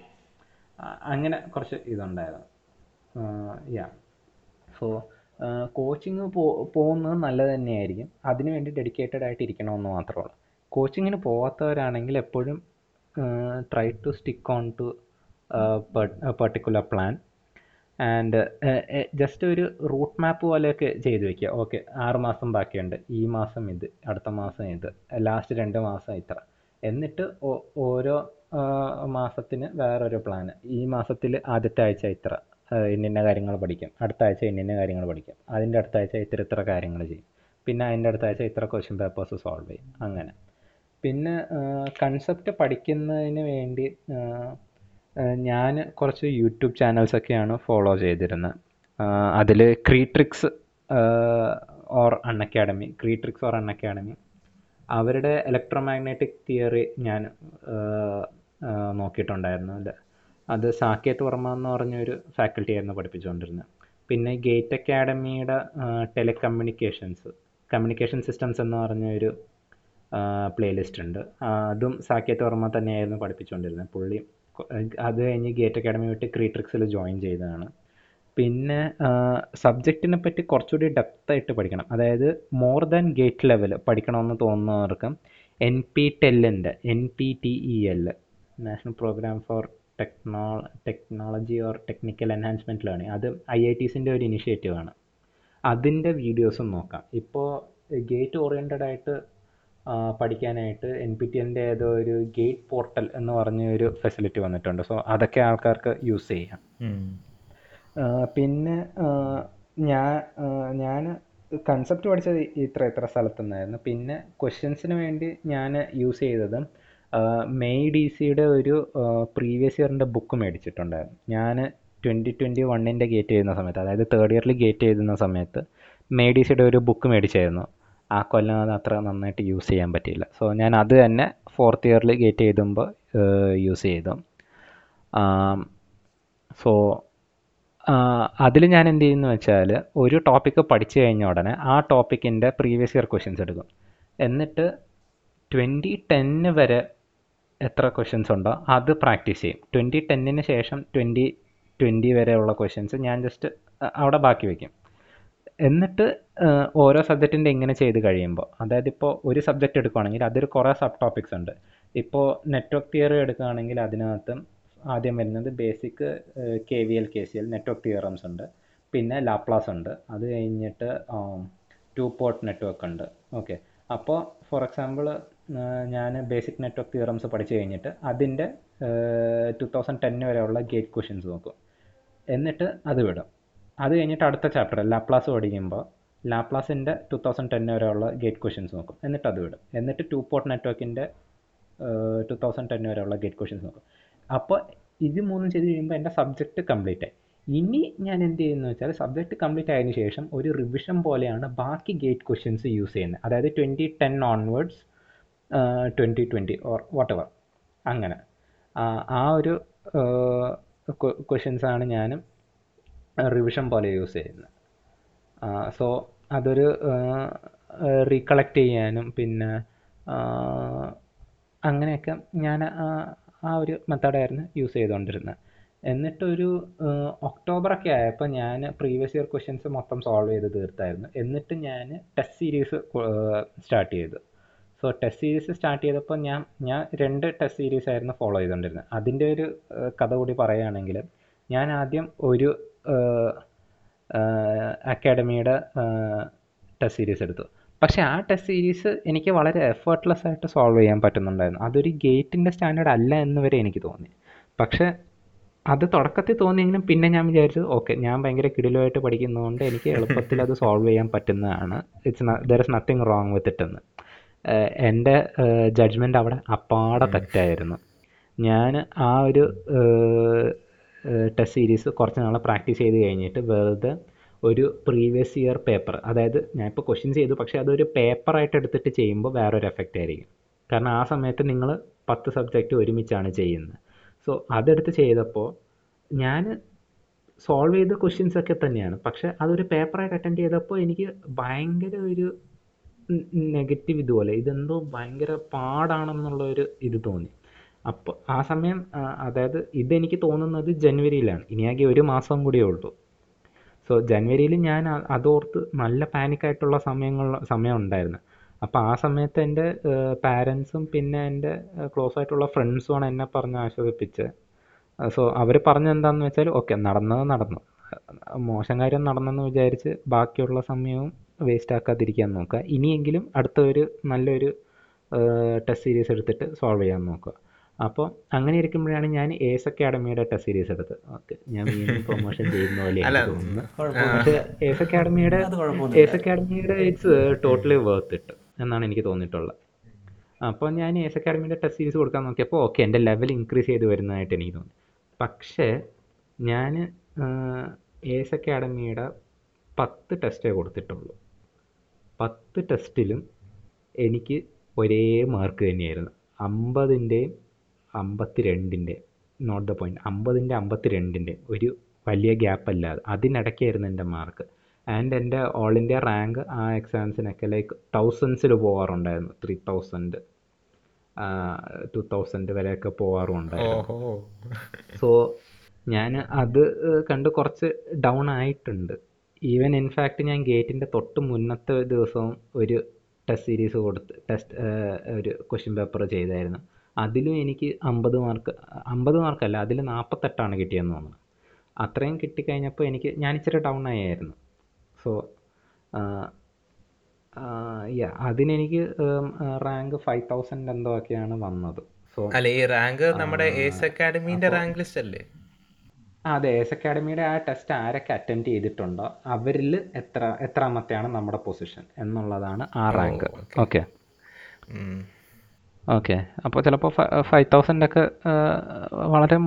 അങ്ങനെ കുറച്ച് ഇതുണ്ടായിരുന്നു. യാ. സോ കോച്ചിങ് പോകുന്നത് നല്ലത് തന്നെയായിരിക്കും. അതിന് വേണ്ടി ഡെഡിക്കേറ്റഡ് ആയിട്ട് ഇരിക്കണമെന്ന് മാത്രമേ ഉള്ളൂ. കോച്ചിങ്ങിന് പോകാത്തവരാണെങ്കിൽ എപ്പോഴും try to stick on to particular plan and just ഒരു റൂട്ട് മാപ്പ് പോലെയൊക്കെ ചെയ്ത് വെക്കുക. ഓക്കെ ആറ് മാസം ബാക്കിയുണ്ട്. ഈ മാസം ഇത് അടുത്ത മാസം ഇത് ലാസ്റ്റ് രണ്ട് മാസം ഇത്ര. എന്നിട്ട് ഓരോ മാസത്തിന് വേറൊരു പ്ലാന് ഈ മാസത്തിൽ ആദ്യത്തെ ആഴ്ച ഇത്ര ഇന്നിന്ന കാര്യങ്ങൾ പഠിക്കും. അടുത്ത ആഴ്ച ഇന്നിന്ന കാര്യങ്ങൾ പഠിക്കും. അതിന്റെ അടുത്ത ആഴ്ച ഇത്ര ഇത്ര കാര്യങ്ങൾ ചെയ്യും. പിന്നെ അതിന്റെ അടുത്ത ആഴ്ച ഇത്ര ക്വസ്റ്റ്യൻ പേപ്പേഴ്സ് സോൾവ് ചെയ്യും. അങ്ങനെ. പിന്നെ കൺസെപ്റ്റ് പഠിക്കുന്നതിന് വേണ്ടി ഞാൻ കുറച്ച് യൂട്യൂബ് ചാനൽസൊക്കെയാണ് ഫോളോ ചെയ്തിരുന്നത്. അതിൽ Kreatryx or Unacademy Kreatryx or Unacademy അവരുടെ ഇലക്ട്രോമാഗ്നറ്റിക് തിയറി ഞാൻ നോക്കിയിട്ടുണ്ടായിരുന്നു. അത് അത് സാക്കേത് വർമ്മ എന്ന് പറഞ്ഞൊരു ഫാക്കൽറ്റി ആയിരുന്നു പഠിപ്പിച്ചുകൊണ്ടിരുന്നത്. പിന്നെ ഗേറ്റ് അക്കാഡമിയുടെ ടെലികമ്മ്യൂണിക്കേഷൻസ് കമ്മ്യൂണിക്കേഷൻ സിസ്റ്റംസ് എന്ന് പറഞ്ഞ ഒരു പ്ലേലിസ്റ്റ് ഉണ്ട്. അതും സാക്കേത് വർമ്മ തന്നെയായിരുന്നു പഠിപ്പിച്ചുകൊണ്ടിരുന്നത് പുള്ളി അത് കഴിഞ്ഞ് ഗേറ്റ് അക്കാഡമി വിട്ട് ക്രീട്രിക്സിൽ ജോയിൻ ചെയ്തതാണ്. പിന്നെ സബ്ജക്റ്റിനെ പറ്റി കുറച്ചുകൂടി ഡെപ്തായിട്ട് പഠിക്കണം. അതായത് മോർ ദാൻ ഗേറ്റ് ലെവൽ പഠിക്കണമെന്ന് തോന്നുന്നവർക്ക് N P ടെല്ലിന്റെ N P T E L national programme for techno technology or technical enhancement learning അത് ഐ ഐ ടീസിന്റെ ഒരു ഇനിഷ്യേറ്റീവാണ് അതിന്റെ വീഡിയോസും നോക്കാം. ഇപ്പോൾ ഗേറ്റ് ഓറിയന്റഡ് ആയിട്ട് പഠിക്കാനായിട്ട് എൻ പി ടി എല്ലിന്റെ ഏതോ ഒരു ഗേറ്റ് പോർട്ടൽ എന്ന് പറഞ്ഞ ഒരു ഫെസിലിറ്റി വന്നിട്ടുണ്ട്. സോ അതൊക്കെ ആൾക്കാർക്ക് യൂസ് ചെയ്യാം. പിന്നെ ഞാൻ ഞാൻ കൺസെപ്റ്റ് പഠിച്ചത് ഇത്ര ഇത്ര സ്ഥലത്തു നിന്നായിരുന്നു പിന്നെ ക്വസ്റ്റ്യൻസിന് വേണ്ടി ഞാൻ യൂസ് ചെയ്തത് മെയ് ഡി സിയുടെ ഒരു പ്രീവിയസ് ഇയറിന്റെ ബുക്ക് മേടിച്ചിട്ടുണ്ടായിരുന്നു. ഞാൻ ട്വന്റി ട്വന്റി വണ്ണിന്റെ ഗേറ്റ് ചെയ്യുന്ന സമയത്ത് അതായത് തേർഡ് ഇയറിൽ ഗേറ്റ് ചെയ്യുന്ന സമയത്ത് മെയ് ഡി സിയുടെ ഒരു ബുക്ക് മേടിച്ചായിരുന്നു. ആ കൊല്ലം അത് അത്ര നന്നായിട്ട് യൂസ് ചെയ്യാൻ പറ്റിയില്ല. സോ ഞാൻ അത് തന്നെ ഫോർത്ത് ഇയറിൽ ഗേറ്റ് ചെയ്തുമ്പോൾ യൂസ് ചെയ്തു. സോ അതിൽ ഞാൻ എന്ത് ചെയ്യുന്നു വെച്ചാൽ ഒരു ടോപ്പിക്ക് പഠിച്ചു കഴിഞ്ഞ ഉടനെ ആ ടോപ്പിക്കിന്റെ പ്രീവിയസ് ഇയർ ക്വസ്റ്റ്യൻസ് എടുക്കും. എന്നിട്ട് ട്വന്റി ടെന്ന് വരെ എത്ര ക്വസ്റ്റ്യൻസ് ഉണ്ടോ അത് പ്രാക്ടീസ് ചെയ്യും. ട്വന്റി ടെന്നിന് ശേഷം ട്വന്റി ട്വന്റി വരെയുള്ള ക്വസ്റ്റ്യൻസ് ഞാൻ ജസ്റ്റ് അവിടെ ബാക്കി വയ്ക്കും എന്നിട്ട് ഓരോ സബ്ജക്റ്റിന്റെ ഇങ്ങനെ ചെയ്ത് കഴിയുമ്പോൾ അതായത് ഇപ്പോൾ ഒരു സബ്ജക്റ്റ് എടുക്കുകയാണെങ്കിൽ അതിൽ കുറേ സബ് ടോപ്പിക്സ് ഉണ്ട്. ഇപ്പോൾ നെറ്റ്വർക്ക് തിയറി എടുക്കുകയാണെങ്കിൽ അതിനകത്ത് ആദ്യം വരുന്നത് basic K V L K C L network theorems ഉണ്ട്. പിന്നെ ലാപ്ലാസ് ഉണ്ട്. അത് കഴിഞ്ഞിട്ട് ടു പോർട്ട് നെറ്റ്വർക്ക് ഉണ്ട്. ഓക്കെ. അപ്പോൾ ഫോർ എക്സാമ്പിൾ ഞാൻ ബേസിക് നെറ്റ്വർക്ക് തിയറംസ് പഠിച്ചു കഴിഞ്ഞിട്ട് അതിന്റെ ടു തൗസൻഡ് ടെന്നിന് വരെയുള്ള ഗേറ്റ് ക്വസ്റ്റ്യൻസ് നോക്കും. എന്നിട്ട് അത് വിടും. അത് കഴിഞ്ഞിട്ട് അടുത്ത ചാപ്റ്റർ ലാപ്ലാസ് പഠിക്കുമ്പോൾ ലാപ്ലാസിന്റെ ടു തൗസൻഡ് ടെൻ വരെയുള്ള ഗേറ്റ് ക്വസ്റ്റ്യൻസ് നോക്കും. എന്നിട്ട് അത് വിടും. എന്നിട്ട് ടു പോർട്ട് നെറ്റ്വർക്കിന്റെ ടു തൗസൻഡ് ടെൻ വരെയുള്ള ഗേറ്റ് ക്വസ്റ്റ്യൻസ് നോക്കും. അപ്പോൾ ഇത് മൂന്നും ചെയ്ത് കഴിയുമ്പോൾ എന്റെ സബ്ജക്റ്റ് കംപ്ലീറ്റ് ആയി. ഇനി ഞാൻ എന്ത് ചെയ്യുന്നു വെച്ചാൽ സബ്ജക്റ്റ് കംപ്ലീറ്റ് ആയതിനു ശേഷം ഒരു റിവിഷൻ പോലെയാണ് ബാക്കി ഗേറ്റ് ക്വസ്റ്റ്യൻസ് യൂസ് ചെയ്യുന്നത്. അതായത് twenty ten onwards twenty twenty or what അങ്ങനെ. ആ ഒരു ക്വസ്റ്റ്യൻസാണ് ഞാനും റിവിഷൻ പോലെ യൂസ് ചെയ്യുന്നത്. സോ അതൊരു റീകളക്ട് ചെയ്യാനും പിന്നെ അങ്ങനെയൊക്കെ ഞാൻ ആ ഒരു മെത്തേഡായിരുന്നു യൂസ് ചെയ്തുകൊണ്ടിരുന്നത്. എന്നിട്ടൊരു ഒക്ടോബറൊക്കെ ആയപ്പോൾ ഞാൻ പ്രീവിയസ് ഇയർ ക്വസ്റ്റ്യൻസ് മൊത്തം സോൾവ് ചെയ്ത് തീർത്തായിരുന്നു. എന്നിട്ട് ഞാൻ ടെസ്റ്റ് സീരീസ് സ്റ്റാർട്ട് ചെയ്തു. സോ ടെസ്റ്റ് സീരീസ് സ്റ്റാർട്ട് ചെയ്തപ്പോൾ ഞാൻ ഞാൻ രണ്ട് ടെസ്റ്റ് സീരീസ് ആയിരുന്നു ഫോളോ ചെയ്തുകൊണ്ടിരുന്നത്. അതിന്റെ ഒരു കഥ കൂടി പറയുകയാണെങ്കിൽ ഞാൻ ആദ്യം ഒരു അക്കാഡമിയുടെ ടെസ്റ്റ് സീരീസ് എടുത്തു. പക്ഷേ ആ ടെസ്റ്റ് സീരീസ് എനിക്ക് വളരെ എഫേർട്ട്ലെസ് ആയിട്ട് സോൾവ് ചെയ്യാൻ പറ്റുന്നുണ്ടായിരുന്നു. അതൊരു ഗേറ്റിന്റെ സ്റ്റാൻഡേർഡ് അല്ല എന്ന് വരെ എനിക്ക് തോന്നി. പക്ഷേ അത് തുടക്കത്തിൽ തോന്നിയെങ്കിലും പിന്നെ ഞാൻ വിചാരിച്ചു ഓക്കെ ഞാൻ ഭയങ്കര കിടിലുമായിട്ട് പഠിക്കുന്നതുകൊണ്ട് എനിക്ക് എളുപ്പത്തിൽ അത് സോൾവ് ചെയ്യാൻ പറ്റുന്നതാണ്. It's there is nothing wrong with it എന്ന്. എന്റെ ജഡ്ജ്മെന്റ് അവിടെ അപ്പാടെ തെറ്റായിരുന്നു. ഞാൻ ആ ഒരു ടെസ്റ്റ് സീരീസ് കുറച്ച് നാൾ പ്രാക്ടീസ് ചെയ്ത് കഴിഞ്ഞിട്ട് വെറുതെ ഒരു പ്രീവിയസ് ഇയർ പേപ്പർ അതായത് ഞാൻ ഞാനിപ്പോൾ ക്വസ്റ്റ്യൻസ് ചെയ്തു പക്ഷേ അതൊരു പേപ്പറായിട്ട് എടുത്തിട്ട് ചെയ്യുമ്പോൾ വേറൊരു എഫക്റ്റ് ആയിരിക്കും. കാരണം ആ സമയത്ത് നിങ്ങൾ പത്ത് സബ്ജക്റ്റ് ഒരുമിച്ചാണ് ചെയ്യുന്നത്. സോ അതെടുത്ത് ചെയ്തപ്പോൾ ഞാൻ സോൾവ് ചെയ്ത ക്വസ്റ്റ്യൻസ് ഒക്കെ തന്നെയാണ്. പക്ഷെ അതൊരു പേപ്പറായിട്ട് അറ്റൻഡ് ചെയ്തപ്പോൾ എനിക്ക് ഭയങ്കര ഒരു നെഗറ്റീവ് ഇതുപോലെ ഇതെന്തോ ഭയങ്കര പാടാണെന്നുള്ള ഒരു ഇത് തോന്നി. അപ്പോൾ ആ സമയം അതായത് ഇതെനിക്ക് തോന്നുന്നത് ജനുവരിയിലാണ്. ഇനിയാകെ ഒരു മാസം കൂടിയേ ഉള്ളൂ. സോ ജനുവരിയിൽ ഞാൻ അതോർത്ത് നല്ല പാനിക്കായിട്ടുള്ള സമയങ്ങൾ സമയം ഉണ്ടായിരുന്നു. അപ്പോൾ ആ സമയത്ത് എന്റെ പാരൻസും പിന്നെ എന്റെ ക്ലോസ് ആയിട്ടുള്ള ഫ്രണ്ട്സുമാണ് എന്നെ പറഞ്ഞ് ആശ്വസിപ്പിച്ചത്. സോ അവർ പറഞ്ഞെന്താണെന്ന് വെച്ചാൽ ഓക്കെ നടന്നത് നടന്നു. മോശം കാര്യം നടന്നെന്ന് വിചാരിച്ച് ബാക്കിയുള്ള സമയവും വേസ്റ്റ് ആക്കാതിരിക്കാൻ നോക്കുക. ഇനിയെങ്കിലും അടുത്ത ഒരു നല്ലൊരു ടെസ്റ്റ് സീരീസ് എടുത്തിട്ട് സോൾവ് ചെയ്യാൻ നോക്കുക. അപ്പോൾ അങ്ങനെ ഇരിക്കുമ്പോഴാണ് ഞാൻ ഏസ് അക്കാഡമിയുടെ ടെസ്റ്റ് സീരീസ് എടുത്തത്. ഓക്കെ. ഞാൻ വീണ്ടും പ്രൊമോഷൻ ചെയ്യുന്ന പോലെ തോന്നുന്നു പക്ഷേ ഏസ് അക്കാഡമിയുടെ ഏസ് അക്കാഡമിയുടെ ഇറ്റ്സ് ടോട്ടലി വർത്ത് ഇട്ട് എന്നാണ് എനിക്ക് തോന്നിയിട്ടുള്ളത്. അപ്പോൾ ഞാൻ ഏസ് അക്കാഡമിയുടെ ടെസ്റ്റ് സീരീസ് കൊടുക്കാൻ നോക്കിയപ്പോൾ ഓക്കെ എന്റെ ലെവൽ ഇൻക്രീസ് ചെയ്ത് വരുന്നതായിട്ട് എനിക്ക് തോന്നി. പക്ഷേ ഞാൻ ഏസ് അക്കാഡമിയുടെ പത്ത് ടെസ്റ്റേ കൊടുത്തിട്ടുള്ളൂ. പത്ത് ടെസ്റ്റിലും എനിക്ക് ഒരേ മാർക്ക് തന്നെയായിരുന്നു. അമ്പതിന്റെയും അമ്പത്തി രണ്ടിന്റെയും നോട്ട് ദ പോയിന്റ് അമ്പതിന്റെ അമ്പത്തി രണ്ടിന്റെ ഒരു വലിയ ഗ്യാപ്പ് അല്ലാതെ. അതിനിടയ്ക്കായിരുന്നു എന്റെ മാർക്ക് ആൻഡ് എന്റെ ഓൾ ഇന്ത്യ റാങ്ക് ആ എക്സാംസിനൊക്കെ ലൈക്ക് തൗസൻഡ്സിൽ പോകാറുണ്ടായിരുന്നു ത്രീ തൗസൻഡ് ടു തൗസൻഡ് വരെയൊക്കെ പോകാറുണ്ടായിരുന്നു സോ ഞാൻ അത് കണ്ട് കുറച്ച് ഡൗൺ ആയിട്ടുണ്ട്. ഈവൻ ഇൻഫാക്റ്റ് ഞാൻ ഗേറ്റിന്റെ തൊട്ട് മുന്നത്തെ ദിവസവും ഒരു ടെസ്റ്റ് സീരീസ് കൊടുത്ത് ടെസ്റ്റ് ഒരു ക്വസ്റ്റ്യൻ പേപ്പർ ചെയ്തായിരുന്നു. അതിലും എനിക്ക് അമ്പത് മാർക്ക് അമ്പത് മാർക്കല്ല അതിൽ നാൽപ്പത്തെട്ടാണ് കിട്ടിയതെന്ന് തോന്നുന്നു. അത്രയും കിട്ടിക്കഴിഞ്ഞപ്പോൾ എനിക്ക് ഞാൻ ഇച്ചിരി ഡൗൺ ആയായിരുന്നു സോ യാ അതിനെനിക്ക് റാങ്ക് ഫൈവ് തൗസൻഡ് എന്തോ ഒക്കെയാണ് വന്നത്. സോ
അല്ല ഈ റാങ്ക് നമ്മുടെ ഏസ് അക്കാഡമിന്റെ റാങ്ക് ലിസ്റ്റ് അല്ലേ?
അതെ എസ് അക്കാഡമിയുടെ ആ ടെസ്റ്റ് ആരൊക്കെ അറ്റൻഡ് ചെയ്തിട്ടുണ്ടോ അവരിൽ എത്ര എത്രാമത്തെയാണ് നമ്മുടെ പൊസിഷൻ എന്നുള്ളതാണ് ആ റാങ്ക് ഓക്കെ. ഓക്കെ. അപ്പോൾ ചിലപ്പോൾ ഫൈവ് തൗസൻഡ് ഒക്കെ വളരെ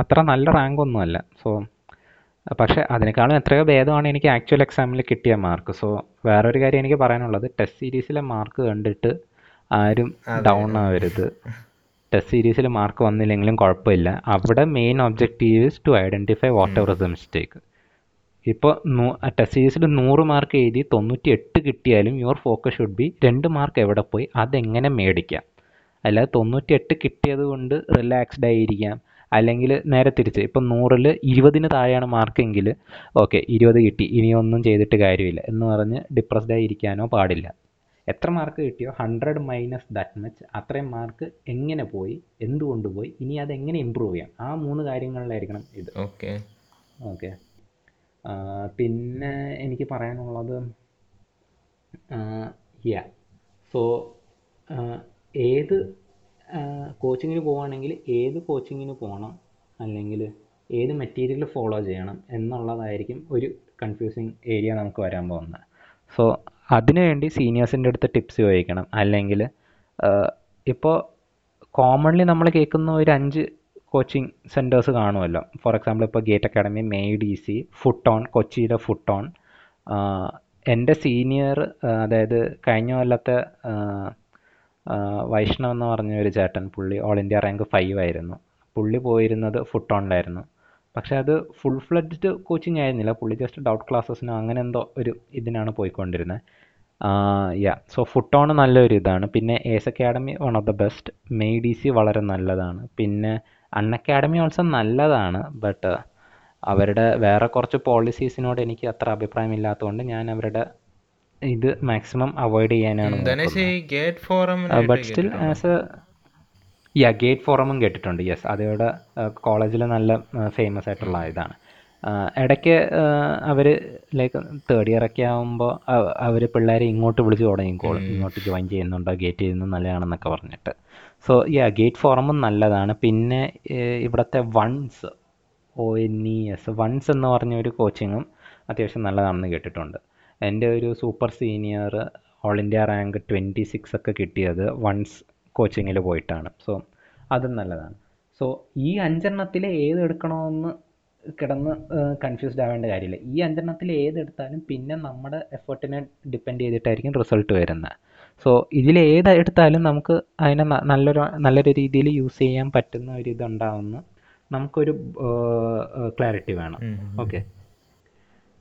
അത്ര നല്ല റാങ്ക് ഒന്നുമല്ല സോ പക്ഷേ അതിനേക്കാളും എത്രയോ ഭേദമാണ് എനിക്ക് ആക്ച്വൽ എക്സാമിൽ കിട്ടിയ മാർക്ക്. സോ വേറൊരു കാര്യം എനിക്ക് പറയാനുള്ളത്. ടെസ്റ്റ് സീരീസിലെ മാർക്ക് കണ്ടിട്ട് ആരും ഡൗൺ ആവരുത്. ടെസ്റ്റ് സീരീസിൽ മാർക്ക് വന്നില്ലെങ്കിലും കുഴപ്പമില്ല. അവിടെ main objective is to identify whatever the mistake. ഇപ്പോൾ ടെസ്റ്റ് സീരീസിൽ നൂറ് മാർക്ക് എഴുതി തൊണ്ണൂറ്റി എട്ട് കിട്ടിയാലും യുവർ ഫോക്കസ് ഷുഡ് ബി രണ്ട് മാർക്ക് എവിടെ പോയി? അതെങ്ങനെ മേടിക്കാം? അല്ലാതെ തൊണ്ണൂറ്റി എട്ട് കിട്ടിയത് കൊണ്ട് റിലാക്സ്ഡ് ആയിരിക്കാം. അല്ലെങ്കിൽ നേരെ തിരിച്ച് ഇപ്പം നൂറിൽ ഇരുപതിന് താഴെയാണ് മാർക്കെങ്കിൽ ഓക്കെ ഇരുപത് കിട്ടി. ഇനിയൊന്നും ചെയ്തിട്ട് കാര്യമില്ല എന്ന് പറഞ്ഞ് ഡിപ്രസ്ഡ് ആയിരിക്കാനോ പാടില്ല. എത്ര മാർക്ക് കിട്ടിയോ? ഹൺഡ്രഡ് മൈനസ് ദാറ്റ് മച്ച് അത്രയും മാർക്ക് എങ്ങനെ പോയി? എന്തുകൊണ്ട് പോയി? ഇനി അത് എങ്ങനെ ഇമ്പ്രൂവ് ചെയ്യാം? ആ മൂന്ന് കാര്യങ്ങളിലായിരിക്കണം ഇത്.
ഓക്കെ
ഓക്കെ പിന്നെ എനിക്ക് പറയാനുള്ളത് യാ സോ ഏത് കോച്ചിങ്ങിന് പോവുകയാണെങ്കിൽ ഏത് കോച്ചിങ്ങിന് പോകണം അല്ലെങ്കിൽ ഏത് മെറ്റീരിയൽ ഫോളോ ചെയ്യണം? എന്നുള്ളതായിരിക്കും ഒരു കൺഫ്യൂസിങ് ഏരിയ നമുക്ക് വരാൻ പോകുന്നത്. സോ അതിനുവേണ്ടി സീനിയേഴ്സിന്റെ അടുത്ത് ടിപ്സ് ചോദിക്കണം. അല്ലെങ്കിൽ ഇപ്പോൾ കോമൺലി നമ്മൾ കേൾക്കുന്ന ഒരു അഞ്ച് കോച്ചിങ് സെന്റേഴ്സ് കാണുമല്ലോ. ഫോർ എക്സാമ്പിൾ ഇപ്പോൾ GATE Academy Made Easy ഫുട്ട് ഓൺ കൊച്ചിയിലെ ഫുട്ട് ഓൺ എന്റെ സീനിയർ അതായത് കഴിഞ്ഞ കൊല്ലത്തെ വൈഷ്ണവ് എന്ന് പറഞ്ഞ ഒരു ചേട്ടൻ പുള്ളി ഓൾ ഇന്ത്യ റാങ്ക് ഫൈവ് ആയിരുന്നു. പുള്ളി പോയിരുന്നത് ഫുട്ട് ഓണിലായിരുന്നു പക്ഷേ അത് ഫുൾ ഫ്ലഡ്ജ്ഡ് കോച്ചിങ് ആയിരുന്നില്ല. പുള്ളി ജസ്റ്റ് ഡൗട്ട് ക്ലാസ്സസിനോ അങ്ങനെ എന്തോ ഒരു ഇതിനാണ് പോയിക്കൊണ്ടിരുന്നത് യാ സോ ഫുട്ട് ഓൺ നല്ലൊരു ഇതാണ് പിന്നെ ACE Academy one of the best Made Easy വളരെ നല്ലതാണ്. പിന്നെ അൺ അക്കാഡമി ഓൾസോ നല്ലതാണ് ബട്ട് അവരുടെ വേറെ കുറച്ച് പോളിസീസിനോട് എനിക്ക് അത്ര അഭിപ്രായമില്ലാത്തതുകൊണ്ട് ഞാൻ അവരുടെ ഇത് മാക്സിമം അവോയ്ഡ് ചെയ്യാനാണ് but still as a yeah GATE ഫോറമും കേട്ടിട്ടുണ്ട് യെസ്. അതിവിടെ കോളേജിൽ നല്ല ഫേമസ് ആയിട്ടുള്ള ഇതാണ്. ഇടയ്ക്ക് അവർ ലൈക്ക് തേർഡ് ഇയർ ഒക്കെ ആകുമ്പോൾ അവർ പിള്ളേരെ ഇങ്ങോട്ട് വിളിച്ച് തുടങ്ങിക്കോളും. ഇങ്ങോട്ട് ജോയിൻ ചെയ്യുന്നുണ്ടോ ഗേറ്റ് ചെയ്യുന്നത് നല്ലതാണെന്നൊക്കെ പറഞ്ഞിട്ട്. സോ യാ ഗേറ്റ് ഫോറമും നല്ലതാണ്. പിന്നെ ഇവിടുത്തെ ONES O N E S ONES എന്ന് പറഞ്ഞ ഒരു കോച്ചിങ്ങും അത്യാവശ്യം നല്ലതാണെന്ന് കേട്ടിട്ടുണ്ട്. എന്റെ ഒരു super senior all India rank twenty six ഒക്കെ കിട്ടിയത് വൺസ് കോച്ചിങ്ങിൽ പോയിട്ടാണ്. സോ അതും നല്ലതാണ്. സോ ഈ അഞ്ചെണ്ണത്തിൽ ഏതെടുക്കണമെന്ന് കിടന്ന് കൺഫ്യൂസ്ഡ് ആവേണ്ട കാര്യമില്ല. ഈ അഞ്ചെണ്ണത്തിൽ ഏതെടുത്താലും പിന്നെ നമ്മുടെ എഫേർട്ടിനെ ഡിപ്പെൻഡ് ചെയ്തിട്ടായിരിക്കും റിസൾട്ട് വരുന്നത്. സോ ഇതിൽ ഏത് എടുത്താലും നമുക്ക് അതിനെ നല്ലൊരു നല്ലൊരു രീതിയിൽ യൂസ് ചെയ്യാൻ പറ്റുന്ന ഒരു ഇതുണ്ടാവുന്ന. നമുക്കൊരു ക്ലാരിറ്റി വേണം. ഓക്കെ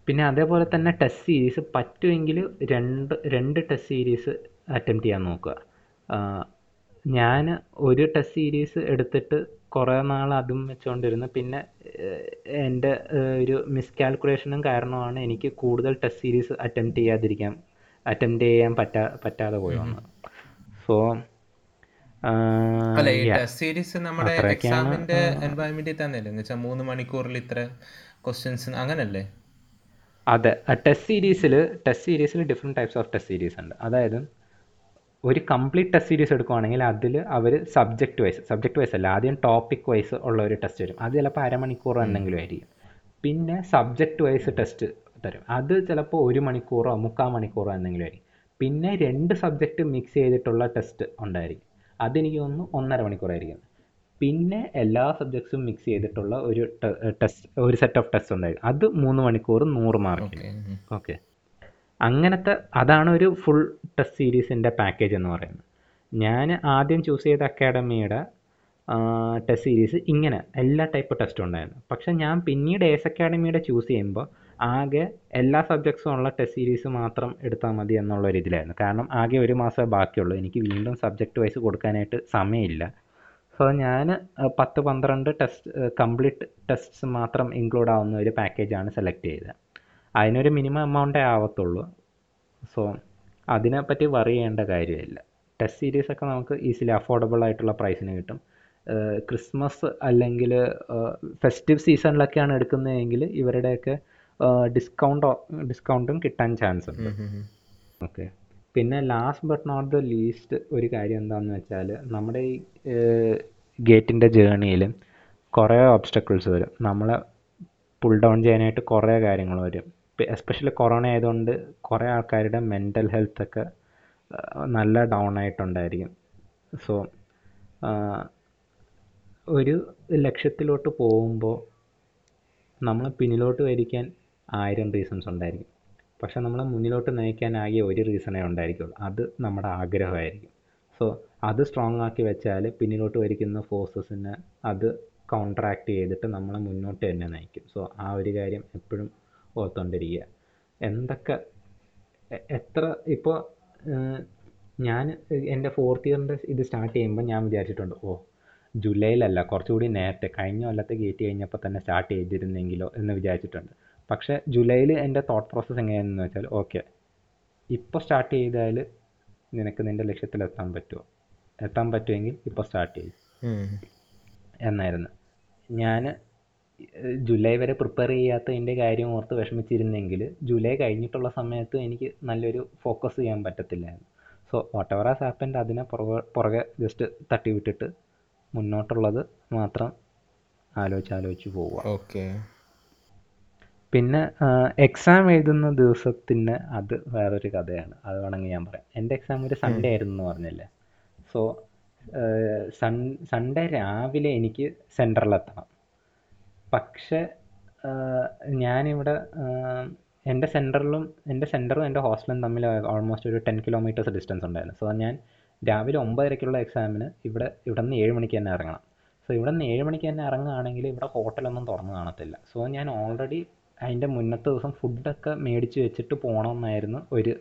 പിന്നെ അതേപോലെ തന്നെ ടെസ്റ്റ് സീരീസ് പറ്റുമെങ്കിൽ രണ്ട് രണ്ട് ടെസ്റ്റ് സീരീസ് അറ്റംപ്റ്റ് ചെയ്യാൻ നോക്കുക. ഞാൻ ഒരു ടെസ്റ്റ് സീരീസ് എടുത്തിട്ട് കുറേ നാൾ അതും വെച്ചുകൊണ്ടിരുന്നു പിന്നെ എന്റെ ഒരു ഒരു മിസ്കാൽക്കുലേഷനും കാരണമാണ് എനിക്ക് കൂടുതൽ ടെസ്റ്റ് സീരീസ് അറ്റംപ്റ്റ് ചെയ്യാതിരിക്കാൻ അറ്റംപ്റ്റ് ചെയ്യാൻ പറ്റാ പറ്റാതെ പോയി വന്നു. സോ
അല്ല ഈ ടെസ്റ്റ് സീരീസ് നമ്മുടെ എക്സാമിന്റെ എൻവയൺമെന്റിൽ തന്നെയല്ലേ? എന്ന് വെച്ചാൽ മൂന്ന് മണിക്കൂറിൽ ഇത്ര ക്വസ്റ്റ്യൻസ് അങ്ങനല്ലേ?
അതെ. ടെസ്റ്റ് സീരീസിൽ ടെസ്റ്റ് സീരീസിൽ different types of test series ഉണ്ട്. അതായത് ഒരു കംപ്ലീറ്റ് ടെസ്റ്റ് സീരീസ് എടുക്കുവാണെങ്കിൽ അതിൽ അവർ സബ്ജക്റ്റ് വൈസ് സബ്ജക്റ്റ് വൈസ് അല്ല ആദ്യം ടോപ്പിക് വൈസ് ഉള്ള ഒരു ടെസ്റ്റ് വരും. അത് ചിലപ്പോൾ അരമണിക്കൂർ എന്തെങ്കിലും ആയിരിക്കും. പിന്നെ സബ്ജക്റ്റ് വൈസ് ടെസ്റ്റ് തരും. അത് ചിലപ്പോൾ ഒരു മണിക്കൂറോ മുക്കാൽ മണിക്കൂറോ എന്തെങ്കിലും ആയിരിക്കും. പിന്നെ രണ്ട് സബ്ജക്റ്റ് മിക്സ് ചെയ്തിട്ടുള്ള ടെസ്റ്റ് ഉണ്ടായിരിക്കും. അതെനിക്ക് തോന്നുന്നു ഒന്നര മണിക്കൂറായിരിക്കും പിന്നെ എല്ലാ സബ്ജക്ട്സും മിക്സ് ചെയ്തിട്ടുള്ള ഒരു ടെസ്റ്റ് ഒരു സെറ്റ് ഓഫ് ടെസ്റ്റ് ഉണ്ടായിരിക്കും. അത് മൂന്ന് മണിക്കൂർ നൂറ് മാർക്ക് ഓക്കെ അങ്ങനത്തെ അതാണ് ഒരു ഫുൾ ടെസ്റ്റ് സീരീസിന്റെ പാക്കേജ് എന്ന് പറയുന്നത്. ഞാൻ ആദ്യം ചൂസ് ചെയ്ത അക്കാഡമിയുടെ ടെസ്റ്റ് സീരീസ് ഇങ്ങനെ എല്ലാ ടൈപ്പ് ടെസ്റ്റും ഉണ്ടായിരുന്നു. പക്ഷേ ഞാൻ പിന്നീട് എസ് അക്കാഡമിയുടെ ചൂസ് ചെയ്യുമ്പോൾ ആകെ എല്ലാ സബ്ജക്ട്സും ഉള്ള ടെസ്റ്റ് സീരീസ് മാത്രം എടുത്താൽ മതി എന്നുള്ള ഒരു കാരണം ആകെ ഒരു മാസമേ ബാക്കിയുള്ളൂ. എനിക്ക് വീണ്ടും സബ്ജക്റ്റ് വൈസ് കൊടുക്കാനായിട്ട് സമയമില്ല. സോ ഞാൻ പത്ത് പന്ത്രണ്ട് ടെസ്റ്റ് കംപ്ലീറ്റ് ടെസ്റ്റ്സ് മാത്രം ഇൻക്ലൂഡ് ആവുന്ന ഒരു പാക്കേജാണ് സെലക്ട് ചെയ്തത്. അതിനൊരു മിനിമം എമൗണ്ടേ ആവത്തുള്ളൂ. സോ അതിനെപ്പറ്റി വറി ചെയ്യേണ്ട കാര്യമില്ല. ടെസ്റ്റ് സീരീസൊക്കെ നമുക്ക് ഈസിലി അഫോർഡബിൾ ആയിട്ടുള്ള പ്രൈസിന് കിട്ടും. ക്രിസ്മസ് അല്ലെങ്കിൽ ഫെസ്റ്റീവ് സീസണിലൊക്കെയാണ് എടുക്കുന്നതെങ്കിൽ ഇവരുടെയൊക്കെ ഡിസ്കൗണ്ടോ ഡിസ്കൗണ്ടും കിട്ടാൻ ചാൻസ് ഉണ്ട്. ഓക്കെ പിന്നെ last but not the least ഒരു കാര്യം എന്താണെന്ന് വെച്ചാൽ നമ്മുടെ ഈ ഗേറ്റിന്റെ ജേണിയിൽ കുറേ ഓബ്സ്റ്റക്കിൾസ് വരും. നമ്മളെ പുൾ ഡൗൺ ചെയ്യാനായിട്ട് കുറേ കാര്യങ്ങൾ വരും. എസ്പെഷ്യലി കൊറോണ ആയതുകൊണ്ട് കുറേ ആൾക്കാരുടെ മെന്റൽ ഹെൽത്തൊക്കെ നല്ല ഡൗൺ ആയിട്ടുണ്ടായിരിക്കും. സോ ഒരു ലക്ഷ്യത്തിലോട്ട് പോകുമ്പോൾ നമ്മൾ പിന്നിലോട്ട് വലിക്കാൻ ആയിരം റീസൺസ് ഉണ്ടായിരിക്കും. പക്ഷെ നമ്മളെ മുന്നിലോട്ട് നയിക്കാൻ ആകെ ഒരു റീസണേ ഉണ്ടായിരിക്കുള്ളൂ. അത് നമ്മുടെ ആഗ്രഹമായിരിക്കും. സോ അത് സ്ട്രോങ് ആക്കി വെച്ചാൽ പിന്നിലോട്ട് വരിക്കുന്ന ഫോഴ്സസിനെ അത് കോൺട്രാക്റ്റ് ചെയ്തിട്ട് നമ്മളെ മുന്നോട്ട് തന്നെ നയിക്കും. സോ ആ ഒരു കാര്യം എപ്പോഴും ഓർത്തുകൊണ്ടിരിക്കുക എന്തൊക്കെ എത്ര ഇപ്പോൾ ഞാൻ എന്റെ ഫോർത്ത് ഇയറിന്റെ ഇത് സ്റ്റാർട്ട് ചെയ്യുമ്പോൾ ഞാൻ വിചാരിച്ചിട്ടുണ്ട് ഓ ജൂലൈയിലല്ല കുറച്ചുകൂടി നേരത്തെ കഴിഞ്ഞ കൊല്ലത്തെ ഗേറ്റ് കഴിഞ്ഞപ്പോൾ തന്നെ സ്റ്റാർട്ട് ചെയ്തിരുന്നെങ്കിലോ എന്ന് വിചാരിച്ചിട്ടുണ്ട്. പക്ഷേ ജൂലൈയിൽ എന്റെ തോട്ട് പ്രോസസ്സ് എങ്ങനെയാണെന്ന് വെച്ചാൽ ഓക്കെ ഇപ്പോൾ സ്റ്റാർട്ട് ചെയ്താൽ നിനക്ക് നിന്റെ ലക്ഷ്യത്തിൽ എത്താൻ പറ്റുമോ? എത്താൻ പറ്റുമെങ്കിൽ ഇപ്പോൾ സ്റ്റാർട്ട് ചെയ്യും. എന്നായിരുന്നു. ഞാൻ ജൂലൈ വരെ പ്രിപ്പയർ ചെയ്യാത്തതിന്റെ കാര്യം ഓർത്ത് വിഷമിച്ചിരുന്നെങ്കിൽ ജൂലൈ കഴിഞ്ഞിട്ടുള്ള സമയത്ത് എനിക്ക് നല്ലൊരു ഫോക്കസ് ചെയ്യാൻ പറ്റത്തില്ലായിരുന്നു. So whatever has happened അതിനെ പുറകെ പുറകെ ജസ്റ്റ് തട്ടി വിട്ടിട്ട് മുന്നോട്ടുള്ളത് മാത്രം ആലോചിച്ച് ആലോചിച്ച് പോവുക.
ഓക്കെ
പിന്നെ എക്സാം എഴുതുന്ന ദിവസത്തിന് അത് വേറൊരു കഥയാണ്. അത് വേണമെങ്കിൽ ഞാൻ പറയാം. എന്റെ എക്സാം ഒരു സൺഡേ ആയിരുന്നു എന്ന് പറഞ്ഞല്ലേ സോ സൺ സൺഡേ രാവിലെ എനിക്ക് സെന്ററിലെത്തണം പക്ഷെ ഞാനിവിടെ എന്റെ സെന്ററിലും എന്റെ സെന്ററും എന്റെ ഹോസ്റ്റലും തമ്മിൽ ഓൾമോസ്റ്റ് ഒരു ടെൻ കിലോമീറ്റേഴ്സ് ഡിസ്റ്റൻസ് ഉണ്ടായിരുന്നു. സോ ഞാൻ രാവിലെ ഒമ്പതരയ്ക്കുള്ള എക്സാമിന് ഇവിടെ ഇവിടെ നിന്ന് ഏഴ് മണിക്ക് തന്നെ ഇറങ്ങണം. സോ ഇവിടെ നിന്ന് ഏഴ് മണിക്ക് തന്നെ ഇറങ്ങുകയാണെങ്കിൽ ഇവിടെ ഹോട്ടലൊന്നും തുറന്നു കാണത്തില്ല. സോ ഞാൻ ഓൾറെഡി അതിന്റെ മുന്നത്തെ ദിവസം ഫുഡൊക്കെ മേടിച്ച് വെച്ചിട്ട് പോകണമെന്നായിരുന്നു ഒരു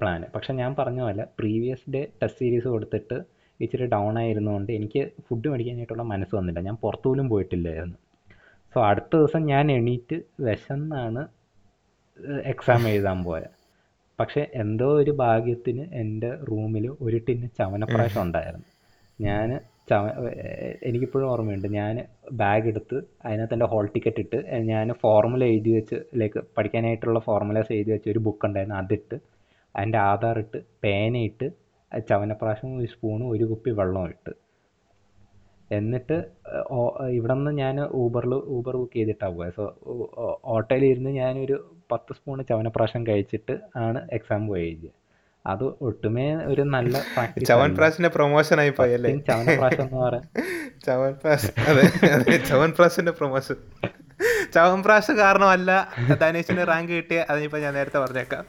പ്ലാന് പക്ഷെ ഞാൻ പറഞ്ഞ പോലെ പ്രീവിയസ് ഡേ ടെസ്റ്റ് സീരീസ് കൊടുത്തിട്ട് ഇച്ചിരി ഡൗൺ ആയിരുന്നുകൊണ്ട് എനിക്ക് ഫുഡ് മേടിക്കാനായിട്ടുള്ള മനസ്സ് വന്നില്ല. ഞാൻ പുറത്തു പോലും പോയിട്ടില്ലായിരുന്നു. സോ അടുത്ത ദിവസം ഞാൻ എണീറ്റ് വിശന്നാണ് എക്സാം എഴുതാൻ പോയത്. പക്ഷേ എന്തോ ഒരു ഭാഗ്യത്തിന് എന്റെ റൂമിൽ ഒരു ടിന്ന് ചവനപ്രാശം ഉണ്ടായിരുന്നു. ഞാൻ എനിക്കിപ്പോഴും ഓർമ്മയുണ്ട്. ഞാൻ ബാഗ് എടുത്ത് അതിനകത്ത് എന്റെ ഹോൾ ടിക്കറ്റ് ഇട്ട് ഞാൻ ഫോർമുല എഴുതി വെച്ച് ലൈക്ക് പഠിക്കാനായിട്ടുള്ള ഫോർമുലാസ് എഴുതി വെച്ച ഒരു ബുക്ക് ഉണ്ടായിരുന്നു. അതിട്ട് അതിന്റെ ആധാർ ഇട്ട് പേനയിട്ട് ചവനപ്രാശം ഒരു സ്പൂണും ഒരു കുപ്പി വെള്ളവും ഇട്ട്. എന്നിട്ട് ഇവിടെ നിന്ന് ഞാൻ ഊബറിൽ ഊബർ ബുക്ക് ചെയ്തിട്ടാണ് പോയത് സോ ഓട്ടോയിലിരുന്ന് ഞാനൊരു പത്ത് സ്പൂൺ ചവനപ്രാശം കഴിച്ചിട്ട് ആണ് എക്സാം പോയി എഴുതിയത് അത് ഒട്ടുമേ ഒരു നല്ല ചവൻപ്രാസിന്റെ
ചവൻപ്രാശിന്റെ പ്രൊമോഷൻ ആയി പോയല്ലേ
ചവൻപ്രാസിന്റെ എന്ന്
ചവൻപ്രാശ് അതെ അതെ ചവൻപ്രാശിന്റെ പ്രൊമോഷൻ ചവൻപ്രാശ് കാരണമല്ല ധനേഷിന് റാങ്ക് കിട്ടിയ അതിനിപ്പോ ഞാൻ നേരത്തെ പറഞ്ഞേക്കാം.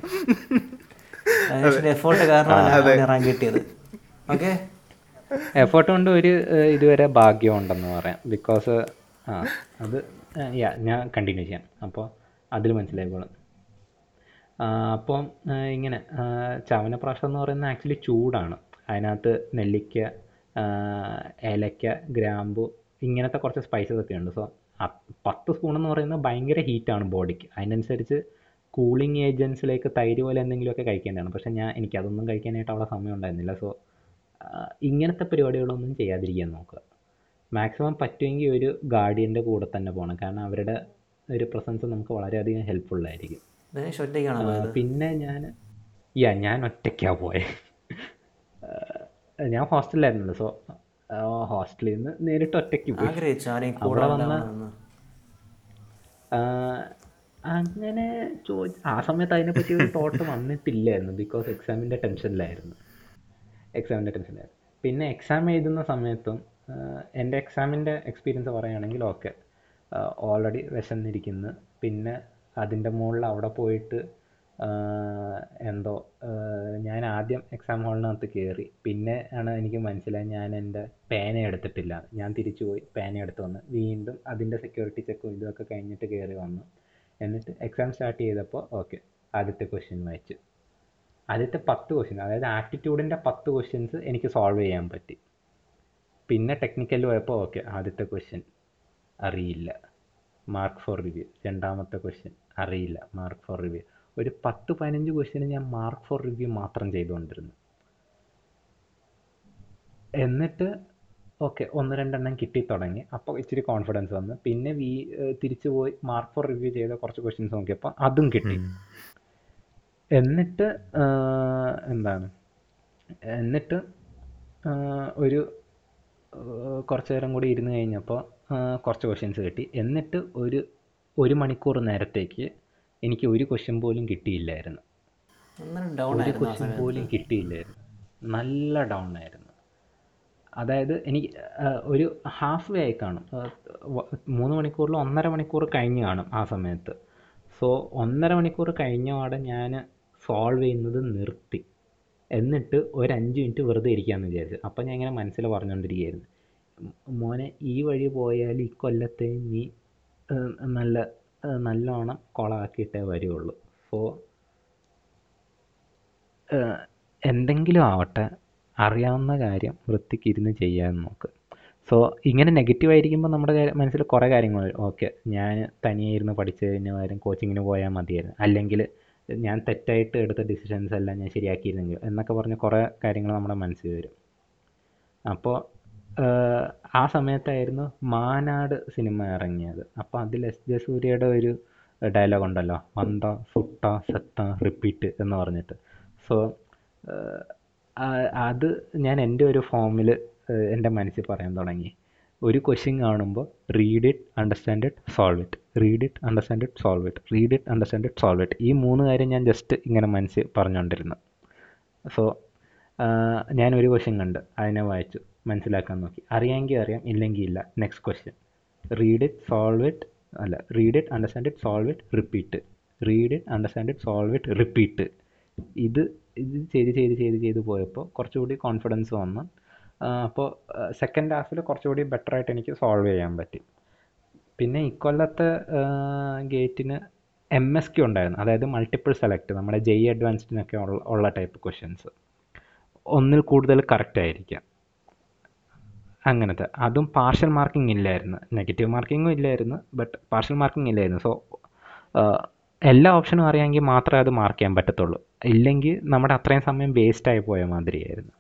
എഫോർട്ട് കാരണമാണ് റാങ്ക് കിട്ടിയത്. ഓക്കെ
എഫേർട്ട് കൊണ്ട് ഒരു ഇതുവരെ ഭാഗ്യം ഉണ്ടെന്ന് പറയാം. ബിക്കോസ് ആ അത് യാ ഞാൻ കണ്ടിന്യൂ ചെയ്യാം. അപ്പോൾ അതിൽ മനസ്സിലായിക്കോളും. അപ്പം ഇങ്ങനെ ചവനപ്രാശം എന്ന് പറയുന്നത് ആക്ച്വലി ചൂടാണ്. അതിനകത്ത് നെല്ലിക്ക ഏലക്ക ഗ്രാമ്പു ഇങ്ങനത്തെ കുറച്ച് സ്പൈസസ് ഒക്കെ ഉണ്ട്. സോ പത്ത് സ്പൂൺ എന്ന് പറയുന്നത് ഭയങ്കര ഹീറ്റാണ് ബോഡിക്ക് അതിനനുസരിച്ച് കൂളിംഗ് ഏജൻസിലേക്ക് തൈര് പോലെ എന്തെങ്കിലുമൊക്കെ കഴിക്കേണ്ടതാണ്. പക്ഷേ ഞാൻ എനിക്ക് അതൊന്നും കഴിക്കാനായിട്ട് അവിടെ സമയം ഉണ്ടായിരുന്നില്ല. സോ ഇങ്ങനത്തെ പരിപാടികളൊന്നും ചെയ്യാതിരിക്കാൻ നോക്കുക. മാക്സിമം പറ്റുമെങ്കിൽ ഒരു ഗാർഡിയന്റെ കൂടെ തന്നെ പോകണം. കാരണം അവരുടെ ഒരു പ്രസൻസ് നമുക്ക് വളരെയധികം ഹെൽപ്ഫുള്ളായിരിക്കും
ധനേഷ് ഒറ്റയ്ക്കാണോ പോയത്
പിന്നെ ഞാൻ യാ ഞാൻ ഒറ്റയ്ക്കാണ് പോയത് ഞാൻ ഹോസ്റ്റലിലായിരുന്നല്ലോ സോ ഹോസ്റ്റലിൽ നിന്ന് നേരിട്ട് ഒറ്റയ്ക്ക് പോയി. അവിടെ വന്ന-. അങ്ങനെ ചോദിച്ചു ആ സമയത്ത് അതിനെപ്പറ്റി ഒരു തോട്ട് വന്നിട്ടില്ലായിരുന്നു. ബിക്കോസ് എക്സാമിന്റെ ടെൻഷനിലായിരുന്നു എക്സാമിന്റെ ടെൻഷനിലായിരുന്നു പിന്നെ എക്സാം എഴുതുന്ന സമയത്തും എന്റെ എക്സാമിന്റെ എക്സ്പീരിയൻസ് പറയുകയാണെങ്കിൽ ഓക്കെ ഓൾറെഡി വിശന്നിരിക്കുന്നു. പിന്നെ അതിന്റെ മുകളിൽ അവിടെ പോയിട്ട് എന്തോ ഞാൻ ആദ്യം എക്സാം ഹാളിനകത്ത് കയറി പിന്നെ ആണ് എനിക്ക് മനസ്സിലായി ഞാൻ എന്റെ പേന എടുത്തിട്ടില്ല. ഞാൻ തിരിച്ചു പോയി പേന എടുത്ത് വന്ന്. വീണ്ടും അതിന്റെ സെക്യൂരിറ്റി ചെക്കും ഇതൊക്കെ കഴിഞ്ഞിട്ട് കയറി വന്നു. എന്നിട്ട് എക്സാം സ്റ്റാർട്ട് ചെയ്തപ്പോൾ ഓക്കെ ആദ്യത്തെ ക്വസ്റ്റ്യൻ വായിച്ചു. ആദ്യത്തെ പത്ത് ക്വസ്റ്റ്യൻ അതായത് ആപ്റ്റിറ്റ്യൂഡിന്റെ പത്ത് ക്വസ്റ്റ്യൻസ് എനിക്ക് സോൾവ് ചെയ്യാൻ പറ്റി. പിന്നെ ടെക്നിക്കൽ പോയപ്പോൾ ഓക്കെ ആദ്യത്തെ ക്വസ്റ്റ്യൻ അറിയില്ല. മാർക്ക് ഫോർ റിവ്യൂ രണ്ടാമത്തെ ക്വസ്റ്റ്യൻ അറിയില്ല. മാർക്ക് ഫോർ റിവ്യൂ ഒരു പത്ത് പതിനഞ്ച് ക്വസ്റ്റ്യന് ഞാൻ മാർക്ക് ഫോർ റിവ്യൂ മാത്രം ചെയ്തുകൊണ്ടിരുന്നു. എന്നിട്ട് ഓക്കെ ഒന്ന് രണ്ടെണ്ണം കിട്ടി തുടങ്ങി. അപ്പോൾ ഇച്ചിരി കോൺഫിഡൻസ് വന്നു. പിന്നെ വി തിരിച്ചു പോയി മാർക്ക് ഫോർ റിവ്യൂ ചെയ്ത കുറച്ച് ക്വസ്റ്റ്യൻസ് നോക്കിയപ്പോൾ അതും കിട്ടി. എന്നിട്ട് എന്താണ്? എന്നിട്ട് ഒരു കുറച്ച് നേരം കൂടി ഇരുന്ന് കഴിഞ്ഞപ്പോൾ കുറച്ച് ക്വസ്റ്റ്യൻസ് കിട്ടി. എന്നിട്ട് ഒരു ഒരു മണിക്കൂർ നേരത്തേക്ക് എനിക്ക് ഒരു ക്വസ്റ്റ്യൻ പോലും കിട്ടിയില്ലായിരുന്നു. ഒരു ക്വസ്റ്റ്യൻ പോലും കിട്ടിയില്ലായിരുന്നു. നല്ല ഡൗൺ ആയിരുന്നു. അതായത് എനിക്ക് ഒരു ഹാഫ് വേ ആയി കാണും. മൂന്ന് മണിക്കൂറിൽ ഒന്നര മണിക്കൂർ കഴിഞ്ഞ് കാണും ആ സമയത്ത്. സോ ഒന്നര മണിക്കൂർ കഴിഞ്ഞ പാടെ ഞാൻ സോൾവ് ചെയ്യുന്നത് നിർത്തി. എന്നിട്ട് ഒരു അഞ്ച് മിനിറ്റ് വെറുതെ ഇരിക്കാമെന്ന് വിചാരിച്ചു. അപ്പം ഞാൻ ഇങ്ങനെ മനസ്സിൽ പറഞ്ഞുകൊണ്ടിരിക്കുകയായിരുന്നു "മ് മോനെ ഈ വഴി പോയാൽ ഈ കൊല്ലത്തെ നീ നല്ല നല്ലോണം കൊളാക്കിയിട്ടേ വരുള്ളൂ. സോ എന്തെങ്കിലും ആവട്ടെ അറിയാവുന്ന കാര്യം വൃത്തിക്ക് ഇരുന്ന് ചെയ്യാൻ നോക്ക്. സോ ഇങ്ങനെ നെഗറ്റീവ് ആയിരിക്കുമ്പോൾ നമ്മുടെ മനസ്സിൽ കുറേ കാര്യങ്ങൾ ഓക്കെ ഞാൻ തനിയെ ഇരുന്ന് പഠിച്ചു കഴിഞ്ഞ കാര്യം കോച്ചിങ്ങിന് പോയാൽ മതിയായിരുന്നു. അല്ലെങ്കിൽ ഞാൻ തെറ്റായിട്ട് എടുത്ത ഡിസിഷൻസ് എല്ലാം ഞാൻ ശരിയാക്കിയിരുന്നെങ്കിൽ എന്നൊക്കെ പറഞ്ഞ് കുറേ കാര്യങ്ങൾ നമ്മുടെ മനസ്സിൽ വരും. അപ്പോൾ ആ സമയത്തായിരുന്നു മാനാട് സിനിമ ഇറങ്ങിയത്. അപ്പോൾ അതിൽ എസ് ജെ സൂര്യയുടെ ഒരു ഡയലോഗ് ഉണ്ടല്ലോ വന്ത സുട്ട സത്ത റിപ്പീറ്റ് എന്ന് പറഞ്ഞിട്ട്. സോ അത് ഞാൻ എന്റെ ഒരു ഫോമിൽ എന്റെ മനസ്സിൽ പറയാൻ തുടങ്ങി. ഒരു ക്വസ്റ്റ്യൻ കാണുമ്പോൾ read it understand it solve it read it understand it solve it read it understand it solve it ഈ മൂന്ന് കാര്യം ഞാൻ ജസ്റ്റ് ഇങ്ങനെ മനസ്സിൽ പറഞ്ഞുകൊണ്ടിരുന്നു സോ ഞാൻ ഒരു ക്വസ്റ്റ്യൻ കണ്ട്. അതിനെ വായിച്ചു. മനസ്സിലാക്കാൻ നോക്കി. അറിയാമെങ്കിൽ അറിയാം ഇല്ലെങ്കിൽ ഇല്ല. Next question read it solve it അല്ല read it understand it solve it repeat read it understand it solve it repeat ഇത് ഇത് ചെയ്ത് ചെയ്ത് ചെയ്ത് ചെയ്ത് പോയപ്പോൾ കുറച്ചുകൂടി കോൺഫിഡൻസ് വന്നു. അപ്പോൾ സെക്കൻഡ് ഹാഫിൽ കുറച്ചുകൂടി ബെറ്റർ ആയിട്ട് എനിക്ക് സോൾവ് ചെയ്യാൻ പറ്റി. പിന്നെ ഇക്കൊല്ലത്തെ ഗേറ്റിന് എം എസ് ക്യു ഉണ്ടായിരുന്നു. അതായത് മൾട്ടിപ്പിൾ സെലക്ട് നമ്മുടെ ജെയ് അഡ്വാൻസ്ഡിനൊക്കെ ഉള്ള ഉള്ള ടൈപ്പ് ക്വസ്റ്റ്യൻസ് ഒന്നിൽ കൂടുതൽ കറക്റ്റ് ആയിരിക്കാം. അങ്ങനത്തെ. അതും പാർഷ്യൽ മാർക്കിംഗ് ഇല്ലായിരുന്നു. നെഗറ്റീവ് മാർക്കിങ്ങും ഇല്ലായിരുന്നു ബട്ട് പാർഷ്യൽ മാർക്കിംഗ് ഇല്ലായിരുന്നു. സോ എല്ലാ ഓപ്ഷനും അറിയാമെങ്കിൽ മാത്രമേ അത് മാർക്ക് ചെയ്യാൻ പറ്റത്തുള്ളൂ. ഇല്ലെങ്കിൽ നമ്മുടെ അത്രയും സമയം വേസ്റ്റ് ആയി പോയ മാതിരിയായിരുന്നു.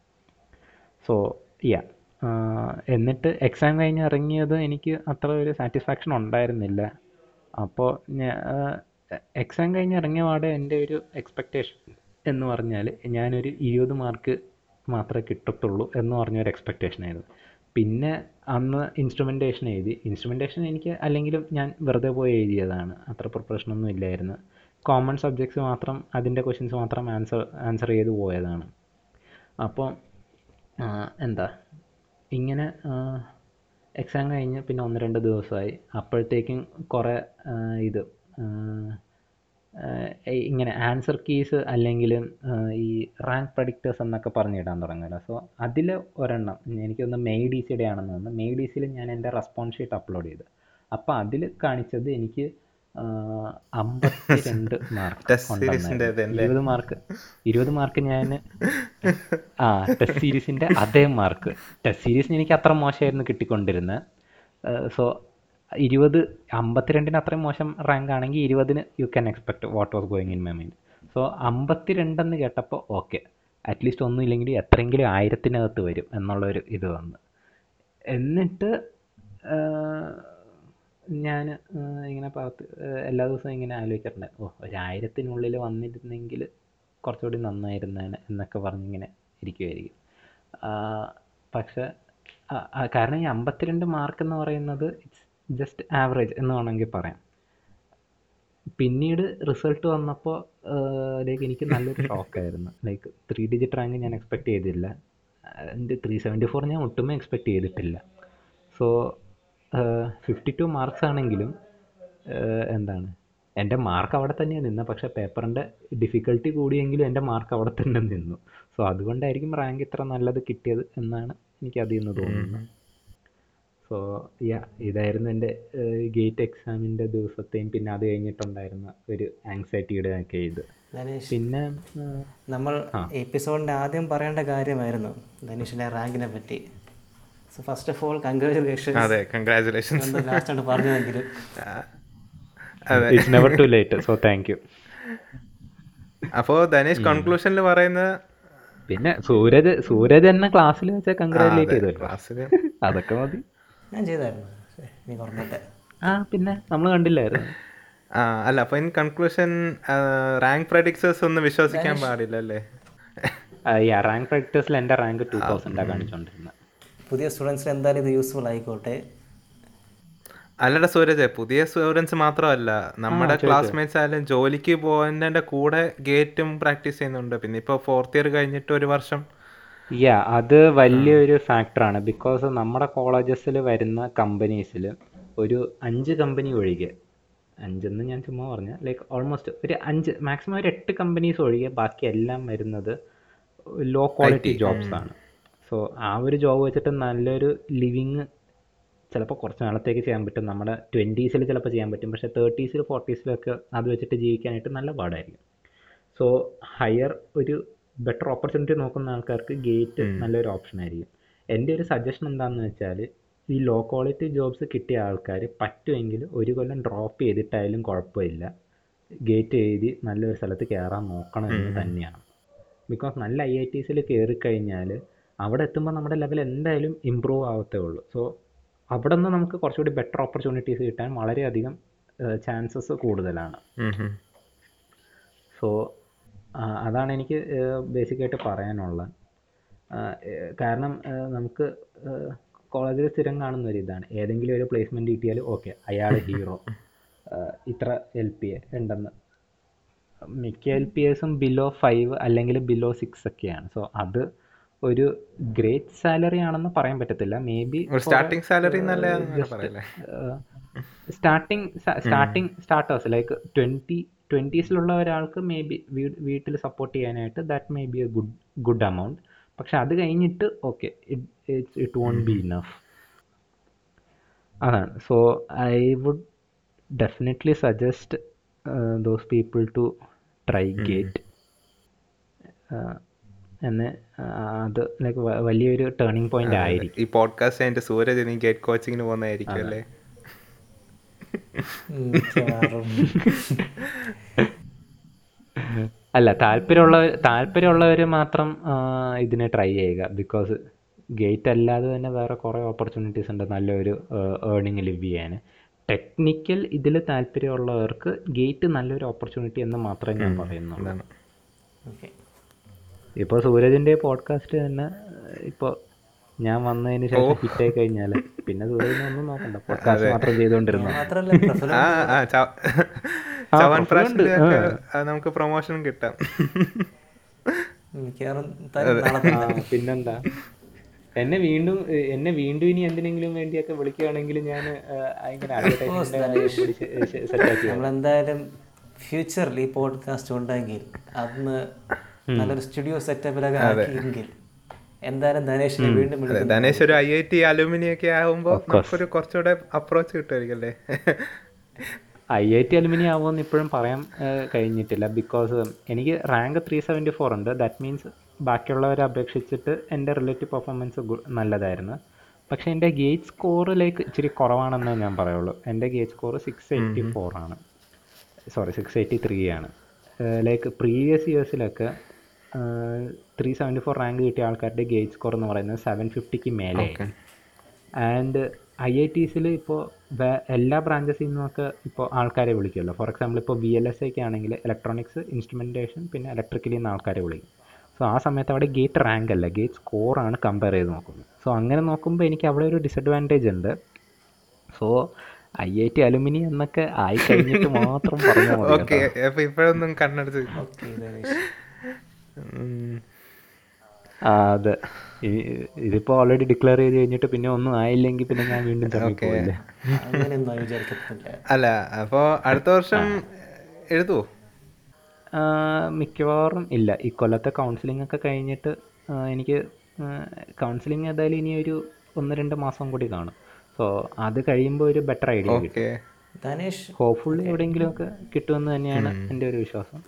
സോ യാ എന്നിട്ട് എക്സാം കഴിഞ്ഞ് ഇറങ്ങിയത് എനിക്ക് അത്ര ഒരു സാറ്റിസ്ഫാക്ഷൻ ഉണ്ടായിരുന്നില്ല. അപ്പോൾ എക്സാം കഴിഞ്ഞ് ഇറങ്ങിയ പാടെ എന്റെ ഒരു എക്സ്പെക്റ്റേഷൻ എന്ന് പറഞ്ഞാൽ ഞാനൊരു ഇരുപത് മാർക്ക് മാത്രമേ കിട്ടത്തുള്ളൂ എന്ന് പറഞ്ഞൊരു എക്സ്പെക്റ്റേഷൻ ആയിരുന്നു. പിന്നെ അന്ന് ഇൻസ്ട്രുമെന്റേഷൻ എഴുതി. ഇൻസ്ട്രുമെന്റേഷൻ എനിക്ക് അല്ലെങ്കിലും ഞാൻ വെറുതെ പോയി എഴുതിയതാണ്. അത്ര പ്രിപ്പറേഷനൊന്നും ഇല്ലായിരുന്നു. കോമൺ സബ്ജക്ട്സ് മാത്രം അതിന്റെ ക്വസ്റ്റ്യൻസ് മാത്രം ആൻസർ ആൻസർ ചെയ്ത് പോയതാണ്. അപ്പോൾ എന്താ? ഇങ്ങനെ എക്സാം കഴിഞ്ഞ് പിന്നെ ഒന്ന് രണ്ട് ദിവസമായി. അപ്പോഴത്തേക്കും കുറേ ഇത് ഇങ്ങനെ ആൻസർ കീസ് അല്ലെങ്കിൽ ഈ റാങ്ക് പ്രഡിക്റ്റേഴ്സ് എന്നൊക്കെ പറഞ്ഞിടാൻ തുടങ്ങുമല്ലോ സോ അതിൽ ഒരെണ്ണം എനിക്കൊന്ന് മെയ് ഡി സിയുടെ ആണെന്ന് തോന്നുന്നു. മെയ് ഡി സിയിൽ ഞാൻ എന്റെ റെസ്പോൺസ് ഷീറ്റ് അപ്ലോഡ് ചെയ്തു. അപ്പോൾ അതിൽ കാണിച്ചത് എനിക്ക് അമ്പത്തി രണ്ട് മാർക്ക് ഇരുപത് മാർക്ക് ഇരുപത് മാർക്ക് ഞാൻ <laughs> ആ ടെസ്റ്റ് സീരീസിന്റെ അതേ മാർക്ക് ടെസ്റ്റ് സീരീസിന് എനിക്ക് അത്ര മോശമായിരുന്നു കിട്ടിക്കൊണ്ടിരുന്നത്. സോ ഇരുപത് അമ്പത്തിരണ്ടിന് അത്രയും മോശം റാങ്ക് ആണെങ്കിൽ ഇരുപതിന് you can expect what was going in my mind so അമ്പത്തിരണ്ടെന്ന് കേട്ടപ്പോൾ ഓക്കെ അറ്റ്ലീസ്റ്റ് ഒന്നും ഇല്ലെങ്കിൽ എത്രയെങ്കിലും ആയിരത്തിനകത്ത് വരും എന്നുള്ളൊരു ഇത് വന്ന്. എന്നിട്ട് ഞാൻ ഇങ്ങനെ പത്ത് എല്ലാ ദിവസവും ഇങ്ങനെ ആലോചിക്കാറുണ്ട്. ഓ ഒരായിരത്തിനുള്ളിൽ വന്നിരുന്നെങ്കിൽ കുറച്ചുകൂടി നന്നായിരുന്നേനെ എന്നൊക്കെ പറഞ്ഞിങ്ങനെ ഇരിക്കുമായിരിക്കും പക്ഷേ കാരണം ഈ അമ്പത്തിരണ്ട് മാർക്ക് എന്ന് പറയുന്നത് ജസ്റ്റ് ആവറേജ് എന്ന് വേണമെങ്കിൽ പറയാം. പിന്നീട് റിസൾട്ട് വന്നപ്പോൾ ലൈക്ക് എനിക്ക് നല്ലൊരു ഷോക്കായിരുന്നു ലൈക്ക് ത്രീ ഡിജിറ്റ് റാങ്ക് ഞാൻ എക്സ്പെക്റ്റ് ചെയ്തില്ല. എന്റെ ത്രീ സെവന്റി ഫോർ ഞാൻ ഒട്ടുമേ എക്സ്പെക്റ്റ് ചെയ്തിട്ടില്ല. സോ ഫിഫ്റ്റി ടു മാർക്സ് ആണെങ്കിലും എന്താണ്? എന്റെ മാർക്ക് അവിടെ തന്നെയാണ് നിന്നത്. പക്ഷേ പേപ്പറിന്റെ ഡിഫിക്കൽട്ടി കൂടിയെങ്കിലും എന്റെ മാർക്ക് അവിടെ തന്നെ നിന്നു. സോ അതുകൊണ്ടായിരിക്കും റാങ്ക് ഇത്ര നല്ലത് കിട്ടിയത് എന്നാണ് എനിക്ക് അതിൽ നിന്ന് തോന്നുന്നത്. സോ യാ ഇതായിരുന്നു എന്റെ ഗേറ്റ് എക്സാമിന്റെ ദിവസത്തെയും പിന്നെ അത് കഴിഞ്ഞിട്ടുണ്ടായിരുന്ന ഒരു ആങ്സൈറ്റിയുടെ ഒക്കെ ഇത്. പിന്നെ
നമ്മൾ എപ്പിസോഡിന്റെ ആദ്യം പറയേണ്ട കാര്യമായിരുന്നു ധനീഷിന്റെ റാങ്കിനെ പറ്റി. So first of all congratulation
അതെ കൺഗ്രാചുലേഷൻസ്
ലാസ്റ്റ് ആണ് പറഞ്ഞതെങ്കിലും.
It's never too late so thank you
അപ്പോൾ ധനേഷ് കൺക്ലൂഷനിൽ പറയുന്നത്
പിന്നെ സൂരജ് സൂരജ് തന്നെ ക്ലാസ്സിൽ വെച്ചാൽ കൺഗ്രാജുലേറ്റ് ചെയ്തല്ലോ.
ക്ലാസ്സിൽ
അതൊക്കെ മതി.
ഞാൻ ചെയ്തായിരുന്നു. നീ പറഞ്ഞിട്ട്
ആ പിന്നെ നമ്മൾ കണ്ടില്ലായിരുന്നു.
ആ അല്ല അപ്പൊ ഇൻ കൺക്ലൂഷൻ റാങ്ക് പ്രഡിക്സേഴ്സ് ഒന്നും വിശ്വസിക്കാൻ പാടില്ല അല്ലേ
റാങ്ക് പ്രാക്ടീസിൽ എന്റെ റാങ്ക് ടു തൗസൻഡ് കാണിച്ചുകൊണ്ടിരുന്നത്
പുതിയ സ്റ്റുഡൻസിന് എന്തായാലും ഇത് യൂസ്ഫുൾ ആയിക്കോട്ടെ.
അല്ലട സൂരജ് പുതിയ സ്റ്റുഡൻസ് മാത്രമല്ല നമ്മുടെ ക്ലാസ്മേറ്റ്സ് ആയാലും ജോലിക്ക് പോകുന്നതിന്റെ കൂടെ ഗേറ്റും പ്രാക്ടീസ് ചെയ്യുന്നുണ്ട്. പിന്നെ ഇപ്പോൾ ഫോർത്ത് ഇയർ കഴിഞ്ഞിട്ട് ഒരു വർഷം
യാ അത് വലിയൊരു ഫാക്ടറാണ് ബിക്കോസ് നമ്മുടെ കോളേജസിൽ വരുന്ന കമ്പനീസിൽ ഒരു അഞ്ച് കമ്പനി ഒഴികെ അഞ്ചെന്ന് ഞാൻ ചുമ്മാ പറഞ്ഞ ലൈക്ക് ഓൾമോസ്റ്റ് ഒരു അഞ്ച് മാക്സിമം ഒരു എട്ട് കമ്പനീസ് ഒഴികെ ബാക്കി എല്ലാം വരുന്നത് ലോ ക്വാളിറ്റി ജോബ്സ് ആണ്. സോ ആ ഒരു ജോബ് വെച്ചിട്ട് നല്ലൊരു ലിവിങ് ചിലപ്പോൾ കുറച്ച് നാളത്തേക്ക് ചെയ്യാൻ പറ്റും. നമ്മുടെ ട്വന്റീസിൽ ചിലപ്പോൾ ചെയ്യാൻ പറ്റും. പക്ഷേ തേർട്ടീസിൽ ഫോർട്ടീസിലൊക്കെ അത് വെച്ചിട്ട് ജീവിക്കാനായിട്ട് നല്ല പാടായിരിക്കും. സോ ഹയർ ഒരു ബെറ്റർ ഓപ്പർച്യൂണിറ്റി നോക്കുന്ന ആൾക്കാർക്ക് ഗേറ്റ് നല്ലൊരു ഓപ്ഷൻ ആയിരിക്കും. എന്റെ ഒരു സജഷൻ എന്താണെന്ന് വെച്ചാൽ ഈ ലോ ക്വാളിറ്റി ജോബ്സ് കിട്ടിയ ആൾക്കാർ പറ്റുമെങ്കിൽ ഒരു കൊല്ലം ഡ്രോപ്പ് ചെയ്തിട്ടായാലും കുഴപ്പമില്ല. ഗേറ്റ് എഴുതി നല്ലൊരു സ്ഥലത്ത് കയറാൻ നോക്കണം എന്ന് തന്നെയാണ്. ബിക്കോസ് നല്ല ഐ ഐ ടീസിൽ കയറിക്കഴിഞ്ഞാൽ അവിടെ എത്തുമ്പോൾ നമ്മുടെ ലെവൽ എന്തായാലും ഇമ്പ്രൂവ് ആവത്തേ ഉള്ളൂ. സോ അവിടെ നിന്ന് നമുക്ക് കുറച്ചുകൂടി ബെറ്റർ ഓപ്പർച്യൂണിറ്റീസ് കിട്ടാൻ വളരെയധികം ചാൻസസ് കൂടുതലാണ്. സോ അതാണ് എനിക്ക് ബേസിക്കായിട്ട് പറയാനുള്ളത്. കാരണം നമുക്ക് കോളേജിൽ സ്ഥിരം കാണുന്ന ഒരു ഇതാണ്. ഏതെങ്കിലും ഒരു പ്ലേസ്മെന്റ് കിട്ടിയാൽ ഓക്കെ അയാൾ ഹീറോ ഇത്ര എൽ പി എ ഉണ്ടെന്ന്. മിക്ക എൽ പി എസും ബിലോ ഫൈവ് അല്ലെങ്കിൽ ബിലോ സിക്സ് ഒക്കെയാണ്. സോ അത് ഒരു ഗ്രേറ്റ് സാലറി ആണെന്ന് പറയാൻ പറ്റത്തില്ല. Maybe
starting salary starting
starting starters like twenty ട്വന്റീസിലുള്ള ഒരാൾക്ക് മേ ബി വീട്ടിൽ സപ്പോർട്ട് ചെയ്യാനായിട്ട് that maybe a good good amount പക്ഷെ അത് കഴിഞ്ഞിട്ട് okay it it won't be enough അതാണ്. So I would definitely suggest those people to try GATE എന്ന് അത് like വലിയൊരു ടേണിംഗ് പോയിന്റ് ആയിരിക്കും.
ഈ പോഡ്കാസ്റ്റ് അതിന്റെ സൂരജ് നീ ഗേറ്റ് കോച്ചിങ്ങിന് പോകുന്നതായിരിക്കും അല്ലേ?
അല്ല താല്പര്യമുള്ളവർ താല്പര്യമുള്ളവർ മാത്രം ഇതിനെ ട്രൈ ചെയ്യുക. ബിക്കോസ് ഗേറ്റ് അല്ലാതെ തന്നെ വേറെ കുറേ ഓപ്പർച്യൂണിറ്റീസ് ഉണ്ട് നല്ലൊരു ഏർണിംഗ് ലിവ് ചെയ്യാൻ. ടെക്നിക്കൽ ഇതിൽ താല്പര്യമുള്ളവർക്ക് ഗേറ്റ് നല്ലൊരു ഓപ്പർച്യൂണിറ്റി എന്ന് മാത്രമേ ഞാൻ പറയുന്നുള്ളൂ. ഇപ്പോൾ സൂരജിന്റെ പോഡ്കാസ്റ്റ് തന്നെ ഇപ്പോൾ ഞാൻ വന്നതിന് ശേഷം ഹിറ്റ് ആയി കഴിഞ്ഞാൽ പിന്നെ ഒന്നും നോക്കണ്ട. പോഡ്കാസ്റ്റ് മാത്രം
ചെയ്തോണ്ടിരുന്നു ചവൻ നമുക്ക് പ്രൊമോഷൻ കിട്ടാം.
പിന്നെന്താ? എന്നെ വീണ്ടും എന്നെ വീണ്ടും ഇനി എന്തിനെങ്കിലും വേണ്ടിയൊക്കെ വിളിക്കുകയാണെങ്കിൽ ഞാൻ ഇങ്ങനെ അഡ്വർടൈസ്മെന്റ് സെറ്റാക്കി
നമ്മളെന്തായാലും ഫ്യൂച്ചറിൽ ഈ പോഡ്കാസ്റ്റ് ഉണ്ടെങ്കിൽ അന്ന് നല്ലൊരു സ്റ്റുഡിയോ സെറ്റപ്പിലൊക്കെ ആക്കിയെങ്കിൽ എന്തായാലും ധനേഷിനെ വീണ്ടും
ധനേഷ് ഒരു ഐ ഐ ടി അലുമിനി ഒക്കെ ആകുമ്പോൾ നമുക്കൊരു കുറച്ചുകൂടെ അപ്രോച്ച് കിട്ടുമായിരിക്കും അല്ലേ
ഐ ഐ ടി അലുമിനി ആവുമെന്ന് ഇപ്പോഴും പറയാൻ കഴിഞ്ഞിട്ടില്ല. ബിക്കോസ് എനിക്ക് റാങ്ക് ത്രീ സെവന്റി ഫോർ ഉണ്ട്. ദാറ്റ് മീൻസ് ബാക്കിയുള്ളവരെ അപേക്ഷിച്ചിട്ട് എന്റെ റിലേറ്റീവ് പെർഫോമൻസ് നല്ലതായിരുന്നു. പക്ഷേ എന്റെ ഗേറ്റ് സ്കോറിലേക്ക് ഇച്ചിരി കുറവാണെന്നേ ഞാൻ പറയുള്ളൂ. എന്റെ GATE score six eighty four ആണ്. സോറി സിക്സ് എയ്റ്റി ത്രീ ആണ്. ലൈക്ക് പ്രീവിയസ് ഇയേഴ്സിലൊക്കെ ത്രീ സെവന്റി ഫോർ റാങ്ക് കിട്ടിയ ആൾക്കാരുടെ ഗേറ്റ് സ്കോർ എന്ന് പറയുന്നത് സെവൻ ഫിഫ്റ്റിക്ക് മേലെ. ആൻഡ് ഐ ഐ ടീസിൽ ഇപ്പോൾ എല്ലാ ബ്രാഞ്ചസിൽ നിന്നൊക്കെ ഇപ്പോൾ ആൾക്കാരെ വിളിക്കുമല്ലോ ഫോർ എക്സാമ്പിൾ ഇപ്പോൾ വി എൽ എസ് ഒക്കെ ആണെങ്കിൽ ഇലക്ട്രോണിക്സ് ഇൻസ്ട്രുമെന്റേഷൻ പിന്നെ ഇലക്ട്രിക്കലിൽ നിന്ന് ആൾക്കാരെ വിളിക്കും. സോ ആ സമയത്ത് അവിടെ ഗേറ്റ് റാങ്ക് അല്ല. ഗേറ്റ് സ്കോറാണ് കമ്പയർ ചെയ്ത് നോക്കുന്നത്. സോ അങ്ങനെ നോക്കുമ്പോൾ എനിക്ക് അവിടെ ഒരു ഡിസഡ്വാന്റേജ് ഉണ്ട്. So I I T alumni എന്നൊക്കെ ആയി കഴിഞ്ഞിട്ട് മാത്രം
പറഞ്ഞു ഇപ്പോഴൊന്നും
കണ്ണെടുത്ത് അതെ. ഇതിപ്പോ ഓൾറെഡി ഡിക്ലെയർ ചെയ്ത് കഴിഞ്ഞിട്ട് പിന്നെ ഒന്നും ആയില്ലെങ്കിൽ പിന്നെ ഞാൻ വീണ്ടും
അല്ല അപ്പോ അടുത്ത വർഷം എഴുതുവോ
ആ, മിക്കവാറും ഇല്ല. ഈ കൊല്ലത്തെ കൗൺസിലിംഗ് ഒക്കെ കഴിഞ്ഞിട്ട് എനിക്ക് കൗൺസിലിംഗ് ഏതായാലും ഇനി ഒരു ഒന്ന് രണ്ട് മാസം കൂടി കാണും. സോ അത് കഴിയുമ്പോൾ ഒരു ബെറ്റർ ഐഡിയ കിട്ടും. ഹോപ്പ്ഫുള്ളി എവിടെയെങ്കിലും എവിടെയെങ്കിലുമൊക്കെ കിട്ടുമെന്ന് തന്നെയാണ് എന്റെ ഒരു വിശ്വാസം.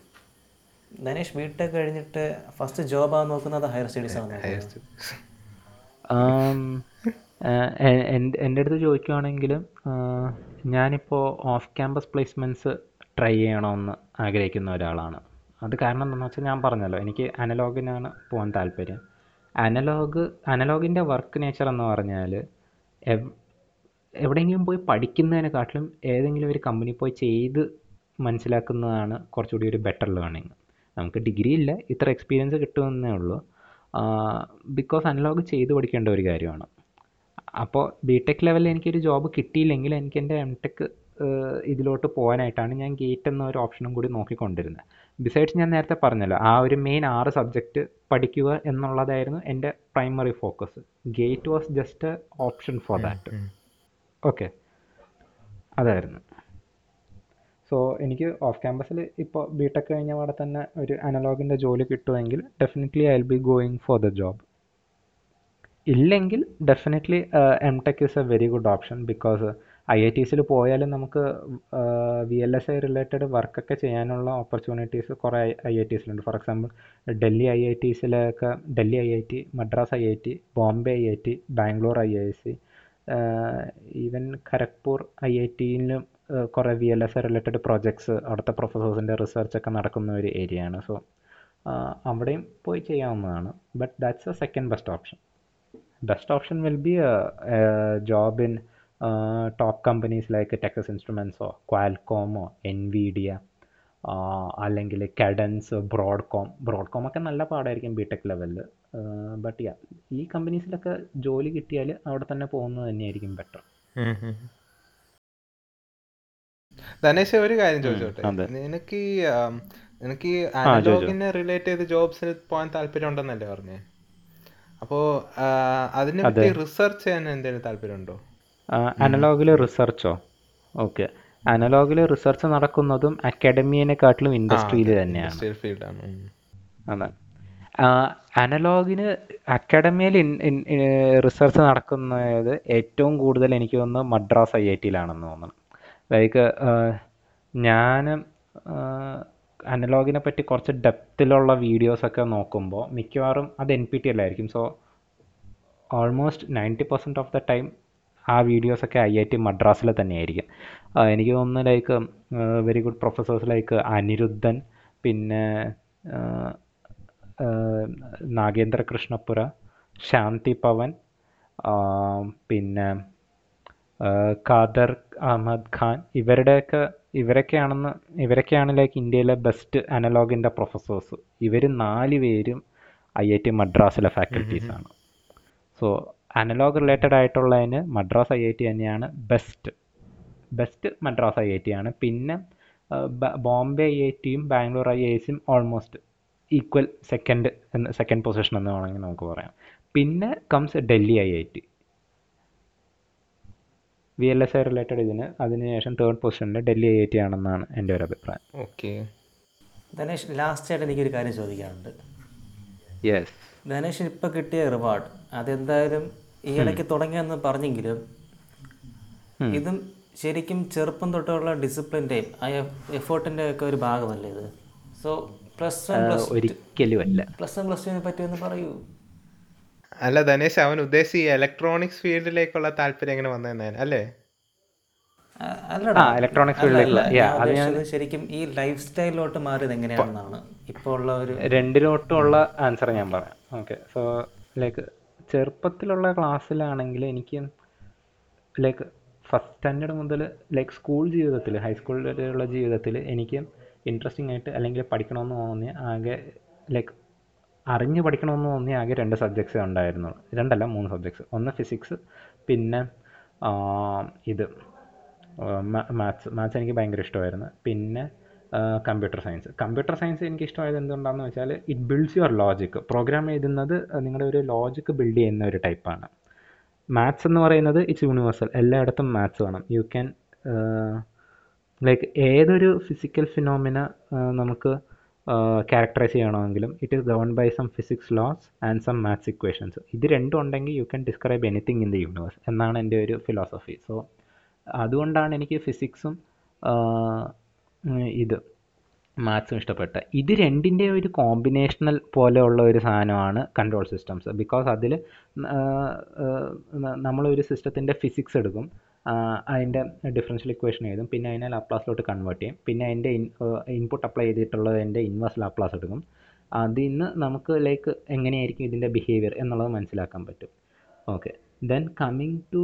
ധനേഷ് ബിടെക് കഴിഞ്ഞിട്ട് ഫസ്റ്റ് ജോബ് ജോബാണ് നോക്കുന്നത് ഹയർ സ്റ്റഡീസ് ആണ്
എന്റെ അടുത്ത് ചോദിക്കുവാണെങ്കിൽ ഞാനിപ്പോൾ ഓഫ് ക്യാമ്പസ് പ്ലേസ്മെന്റ്സ് ട്രൈ ചെയ്യണമെന്ന് ആഗ്രഹിക്കുന്ന ഒരാളാണ്. അത് കാരണം എന്താണെന്ന് വെച്ചാൽ ഞാൻ പറഞ്ഞല്ലോ എനിക്ക് അനലോഗിനാണ് പോകാൻ താല്പര്യം. അനലോഗ് അനലോഗിന്റെ വർക്ക് നേച്ചർ എന്ന് പറഞ്ഞാൽ എവ് എവിടെയെങ്കിലും പോയി പഠിക്കുന്നതിനെക്കാട്ടിലും ഏതെങ്കിലും ഒരു കമ്പനി പോയി ചെയ്ത് മനസ്സിലാക്കുന്നതാണ് കുറച്ചുകൂടി ഒരു ബെറ്റർ ലേണിങ് നമുക്ക് ഡിഗ്രി ഇല്ല. ഇത്ര എക്സ്പീരിയൻസ് കിട്ടുമെന്നേ ഉള്ളൂ. ബിക്കോസ് അനലോഗ് ചെയ്ത് പഠിക്കേണ്ട ഒരു കാര്യമാണ്. അപ്പോൾ ബി ടെക് ലെവലിൽ എനിക്കൊരു ജോബ് കിട്ടിയില്ലെങ്കിൽ എനിക്ക് എന്റെ എം ടെക് ഇതിലോട്ട് പോകാനായിട്ടാണ് ഞാൻ ഗേറ്റ് എന്ന ഒരു ഓപ്ഷനും കൂടി നോക്കിക്കൊണ്ടിരുന്നത്. ബിസൈഡ്സ് ഞാൻ നേരത്തെ പറഞ്ഞല്ലോ ആ ഒരു മെയിൻ ആറ് സബ്ജക്റ്റ് പഠിക്കുക എന്നുള്ളതായിരുന്നു എന്റെ primary focus GATE was just a option for that okay അതായിരുന്നു. സോ എനിക്ക് ഓഫ് ക്യാമ്പസിൽ ഇപ്പോൾ ബി ടെക് കഴിഞ്ഞ പാടെ തന്നെ ഒരു അനലോഗിന്റെ ജോലി കിട്ടുമെങ്കിൽ definitely I will be going for the job ഇല്ലെങ്കിൽ definitely M Tech is a very good option because I I ടിസിൽ പോയാലും നമുക്ക് V L S I related വർക്കൊക്കെ ചെയ്യാനുള്ള ഓപ്പർച്യൂണിറ്റീസ് കുറേ I I ടിസിലുണ്ട് for example Delhi I I ടിസിലൊക്കെ Delhi I I T Madras I I T Bombay I I T Bangalore I I C even Kharagpur I I ടിയിലും കുറേ V L S I related projects അവിടുത്തെ പ്രൊഫസേഴ്സിന്റെ റിസർച്ചൊക്കെ നടക്കുന്ന ഒരു area ആണ്. So അവിടെയും പോയി ചെയ്യാവുന്നതാണ്. But that's a second best option best option will be job in top companies like Texas ഇൻസ്ട്രുമെൻസോ ക്വാൽകോമോ എൻ വി Nvidia അല്ലെങ്കിൽ കെഡൻസ് ബ്രോഡ്കോം ബ്രോഡ്കോം ഒക്കെ നല്ല പാടായിരിക്കും ബി ടെക് ലെവലിൽ ബട്ട് ഈ കമ്പനീസിലൊക്കെ ജോലി കിട്ടിയാൽ അവിടെ തന്നെ പോകുന്നത് തന്നെയായിരിക്കും ബെറ്റർ
ധനേഷ് ഒരു കാര്യം ചോദിച്ചോട്ടെ? നിനക്ക് ഈ നിനക്ക് ഈ അനലോഗിനെ റിലേറ്റ് ചെയ്ത് ജോബ്സിൽ പോകാൻ താല്പര്യം ഉണ്ടെന്നല്ലേ പറഞ്ഞേ? അപ്പോ അതിനെ പറ്റി റിസർച്ച് ചെയ്യാൻ എന്തെങ്കിലും താല്പര്യമുണ്ടോ?
അനലോഗിൽ റിസർച്ചോ ഓക്കെ അനലോഗിൽ റിസർച്ച് നടക്കുന്നതും അക്കാഡമിയെക്കാട്ടിലും ഇൻഡസ്ട്രിയിൽ തന്നെയാണ്.
ഫീൽഡാണ്
അതെ അനലോഗിന് അക്കാഡമിയിൽ റിസർച്ച് നടക്കുന്നത് ഏറ്റവും കൂടുതൽ എനിക്ക് തോന്നുന്നത് മദ്രാസ് ഐ ഐ ടിയിലാണെന്ന് തോന്നുന്നു. ലൈക്ക് ഞാൻ അനലോഗിനെ പറ്റി കുറച്ച് ഡെപ്തിലുള്ള വീഡിയോസൊക്കെ നോക്കുമ്പോൾ മിക്കവാറും അത് N P T എല്ലായിരിക്കും so almost ninety percent of the time ആ വീഡിയോസൊക്കെ ഐ ഐ ടി മദ്രാസിൽ തന്നെയായിരിക്കും. എനിക്ക് തോന്നുന്നു like very good professors like Anirudhan പിന്നെ നാഗേന്ദ്ര കൃഷ്ണപുര ശാന്തി പവൻ പിന്നെ ഖാദർ അഹമ്മദ് ഖാൻ ഇവരുടെയൊക്കെ ഇവരൊക്കെയാണെന്ന് ഇവരൊക്കെയാണ് ലൈക്ക് ഇന്ത്യയിലെ ബെസ്റ്റ് അനലോഗിന്റെ പ്രൊഫസേഴ്സ് ഇവർ നാല് പേരും ഐ ഐ ടി മദ്രാസിലെ ഫാക്കൽറ്റീസാണ് സോ അനലോഗ് റിലേറ്റഡ് ആയിട്ടുള്ളതിന് മദ്രാസ് ഐ ഐ ടി തന്നെയാണ് best best Madras I I T ആണ്. പിന്നെ ബോംബെ ഐ ഐ ടിയും ബാംഗ്ലൂർ ഐ ഐ സിയും almost equal second second position എന്ന് വേണമെങ്കിൽ നമുക്ക് പറയാം. പിന്നെ comes Delhi I I T V L S I related ഇതിന്. അതിനുശേഷം തേർഡ് പൊസിഷനിൽ ഡൽഹി ഐ ടി ആണെന്നാണ് എന്റെ ഒരു അഭിപ്രായം.
ഓക്കെ
ധനേഷ് ലാസ്റ്റ് ആയിട്ട് എനിക്കൊരു കാര്യം ചോദിക്കാനുണ്ട്.
യെസ്
ധനേഷ് ഇപ്പോൾ കിട്ടിയ റിവാർഡ് അതെന്തായാലും ഈ ഇടയ്ക്ക് തുടങ്ങിയെന്ന് പറഞ്ഞെങ്കിലും ഇതും ശരിക്കും ചെറുപ്പം തൊട്ടുള്ള ഡിസിപ്ലിന്റെയും ആ എഫേർട്ടിന്റെ ഒക്കെ ഒരു ഭാഗമല്ലേ ഇത്? സോ പ്ലസ് വൺ പ്ലസ്
ഒരിക്കലും അല്ല
പ്ലസ് വൺ പ്ലസ് ടുവിനെ പറ്റി ഒന്ന് പറയൂ.
അല്ല ധനേഷ് അവൻ ഉദ്ദേശിച്ച ഇലക്ട്രോണിക്സ് ഫീൽഡിലേക്കുള്ള താല്പര്യം എങ്ങനെ വന്നതെന്നാണ് അല്ലേ?
ആ,
ഇലക്ട്രോണിക്സ്
ശരിക്കും ഈ ലൈഫ് സ്റ്റൈലിലോട്ട് മാറിയത് എങ്ങനെയാണെന്നാണ്. ഇപ്പോൾ ഉള്ള ഒരു
രണ്ടിലോട്ടുള്ള ആൻസർ ഞാൻ പറയാം. ഓക്കെ സോ ലൈക്ക് ചെറുപ്പത്തിലുള്ള ക്ലാസ്സിലാണെങ്കിൽ എനിക്ക് ലൈക്ക് ഫസ്റ്റ് സ്റ്റാൻഡേർഡ് മുതൽ ലൈക്ക് സ്കൂൾ ജീവിതത്തിൽ ഹൈസ്കൂൾ വരെയുള്ള ജീവിതത്തിൽ എനിക്ക് ഇൻട്രസ്റ്റിംഗ് ആയിട്ട് അല്ലെങ്കിൽ പഠിക്കണമെന്ന് തോന്നിയ ആകെ ലൈക്ക് അറിഞ്ഞ് പഠിക്കണമെന്ന് തോന്നിയ ആകെ രണ്ട് സബ്ജക്ട്സേ ഉണ്ടായിരുന്നുള്ളൂ. രണ്ടല്ല മൂന്ന് സബ്ജക്ട്സ് ഒന്ന് ഫിസിക്സ് പിന്നെ ഇത്. മാത്സ് മാത്സ് എനിക്ക് ഭയങ്കര ഇഷ്ടമായിരുന്നു. പിന്നെ കമ്പ്യൂട്ടർ സയൻസ് കമ്പ്യൂട്ടർ സയൻസ് എനിക്ക് ഇഷ്ടമായത് എന്തുകൊണ്ടാണെന്ന് വെച്ചാൽ it builds your logic program എഴുതുന്നത് നിങ്ങളുടെ ഒരു ലോജിക്ക് ബിൽഡ് ചെയ്യുന്ന ഒരു ടൈപ്പാണ് മാത്സ് എന്ന് പറയുന്നത് ഇറ്റ്സ് യൂണിവേഴ്സൽ എല്ലായിടത്തും മാത്സ് വേണം. യു ക്യാൻ ലൈക്ക് ഏതൊരു ഫിസിക്കൽ ഫിനോമിന നമുക്ക് ക്യാരക്ടറൈസ് ചെയ്യണമെങ്കിലും it is govern by some physics laws and some maths equations ഇത് രണ്ടും ഉണ്ടെങ്കിൽ you can describe anything in the universe എന്നാണ് എന്റെ ഒരു ഫിലോസഫി സോ അതുകൊണ്ടാണ് എനിക്ക് ഫിസിക്സും ഇത് മാത്സും ഇഷ്ടപ്പെട്ട. ഇത് രണ്ടിന്റെ ഒരു കോമ്പിനേഷണൽ പോലെയുള്ള ഒരു സാധനമാണ് കൺട്രോൾ സിസ്റ്റംസ് ബിക്കോസ് അതിൽ നമ്മളൊരു സിസ്റ്റത്തിന്റെ ഫിസിക്സ് എടുക്കും. അതിന്റെ ഡിഫറൻഷ്യൽ ഇക്വേഷൻ എഴുതും. പിന്നെ അതിനെ ലാപ്ലാസിലോട്ട് കൺവേർട്ട് ചെയ്യും. പിന്നെ അതിന്റെ ഇൻപുട്ട് അപ്ലൈ ചെയ്തിട്ടുള്ളതിന്റെ ഇൻവേഴ്സ് ലാപ്ലാസ് എടുക്കും. അതിൽ നിന്ന് നമുക്ക് ലൈക്ക് എങ്ങനെയായിരിക്കും ഇതിന്റെ ബിഹേവിയർ എന്നുള്ളത് മനസ്സിലാക്കാൻ പറ്റും. Okay then coming to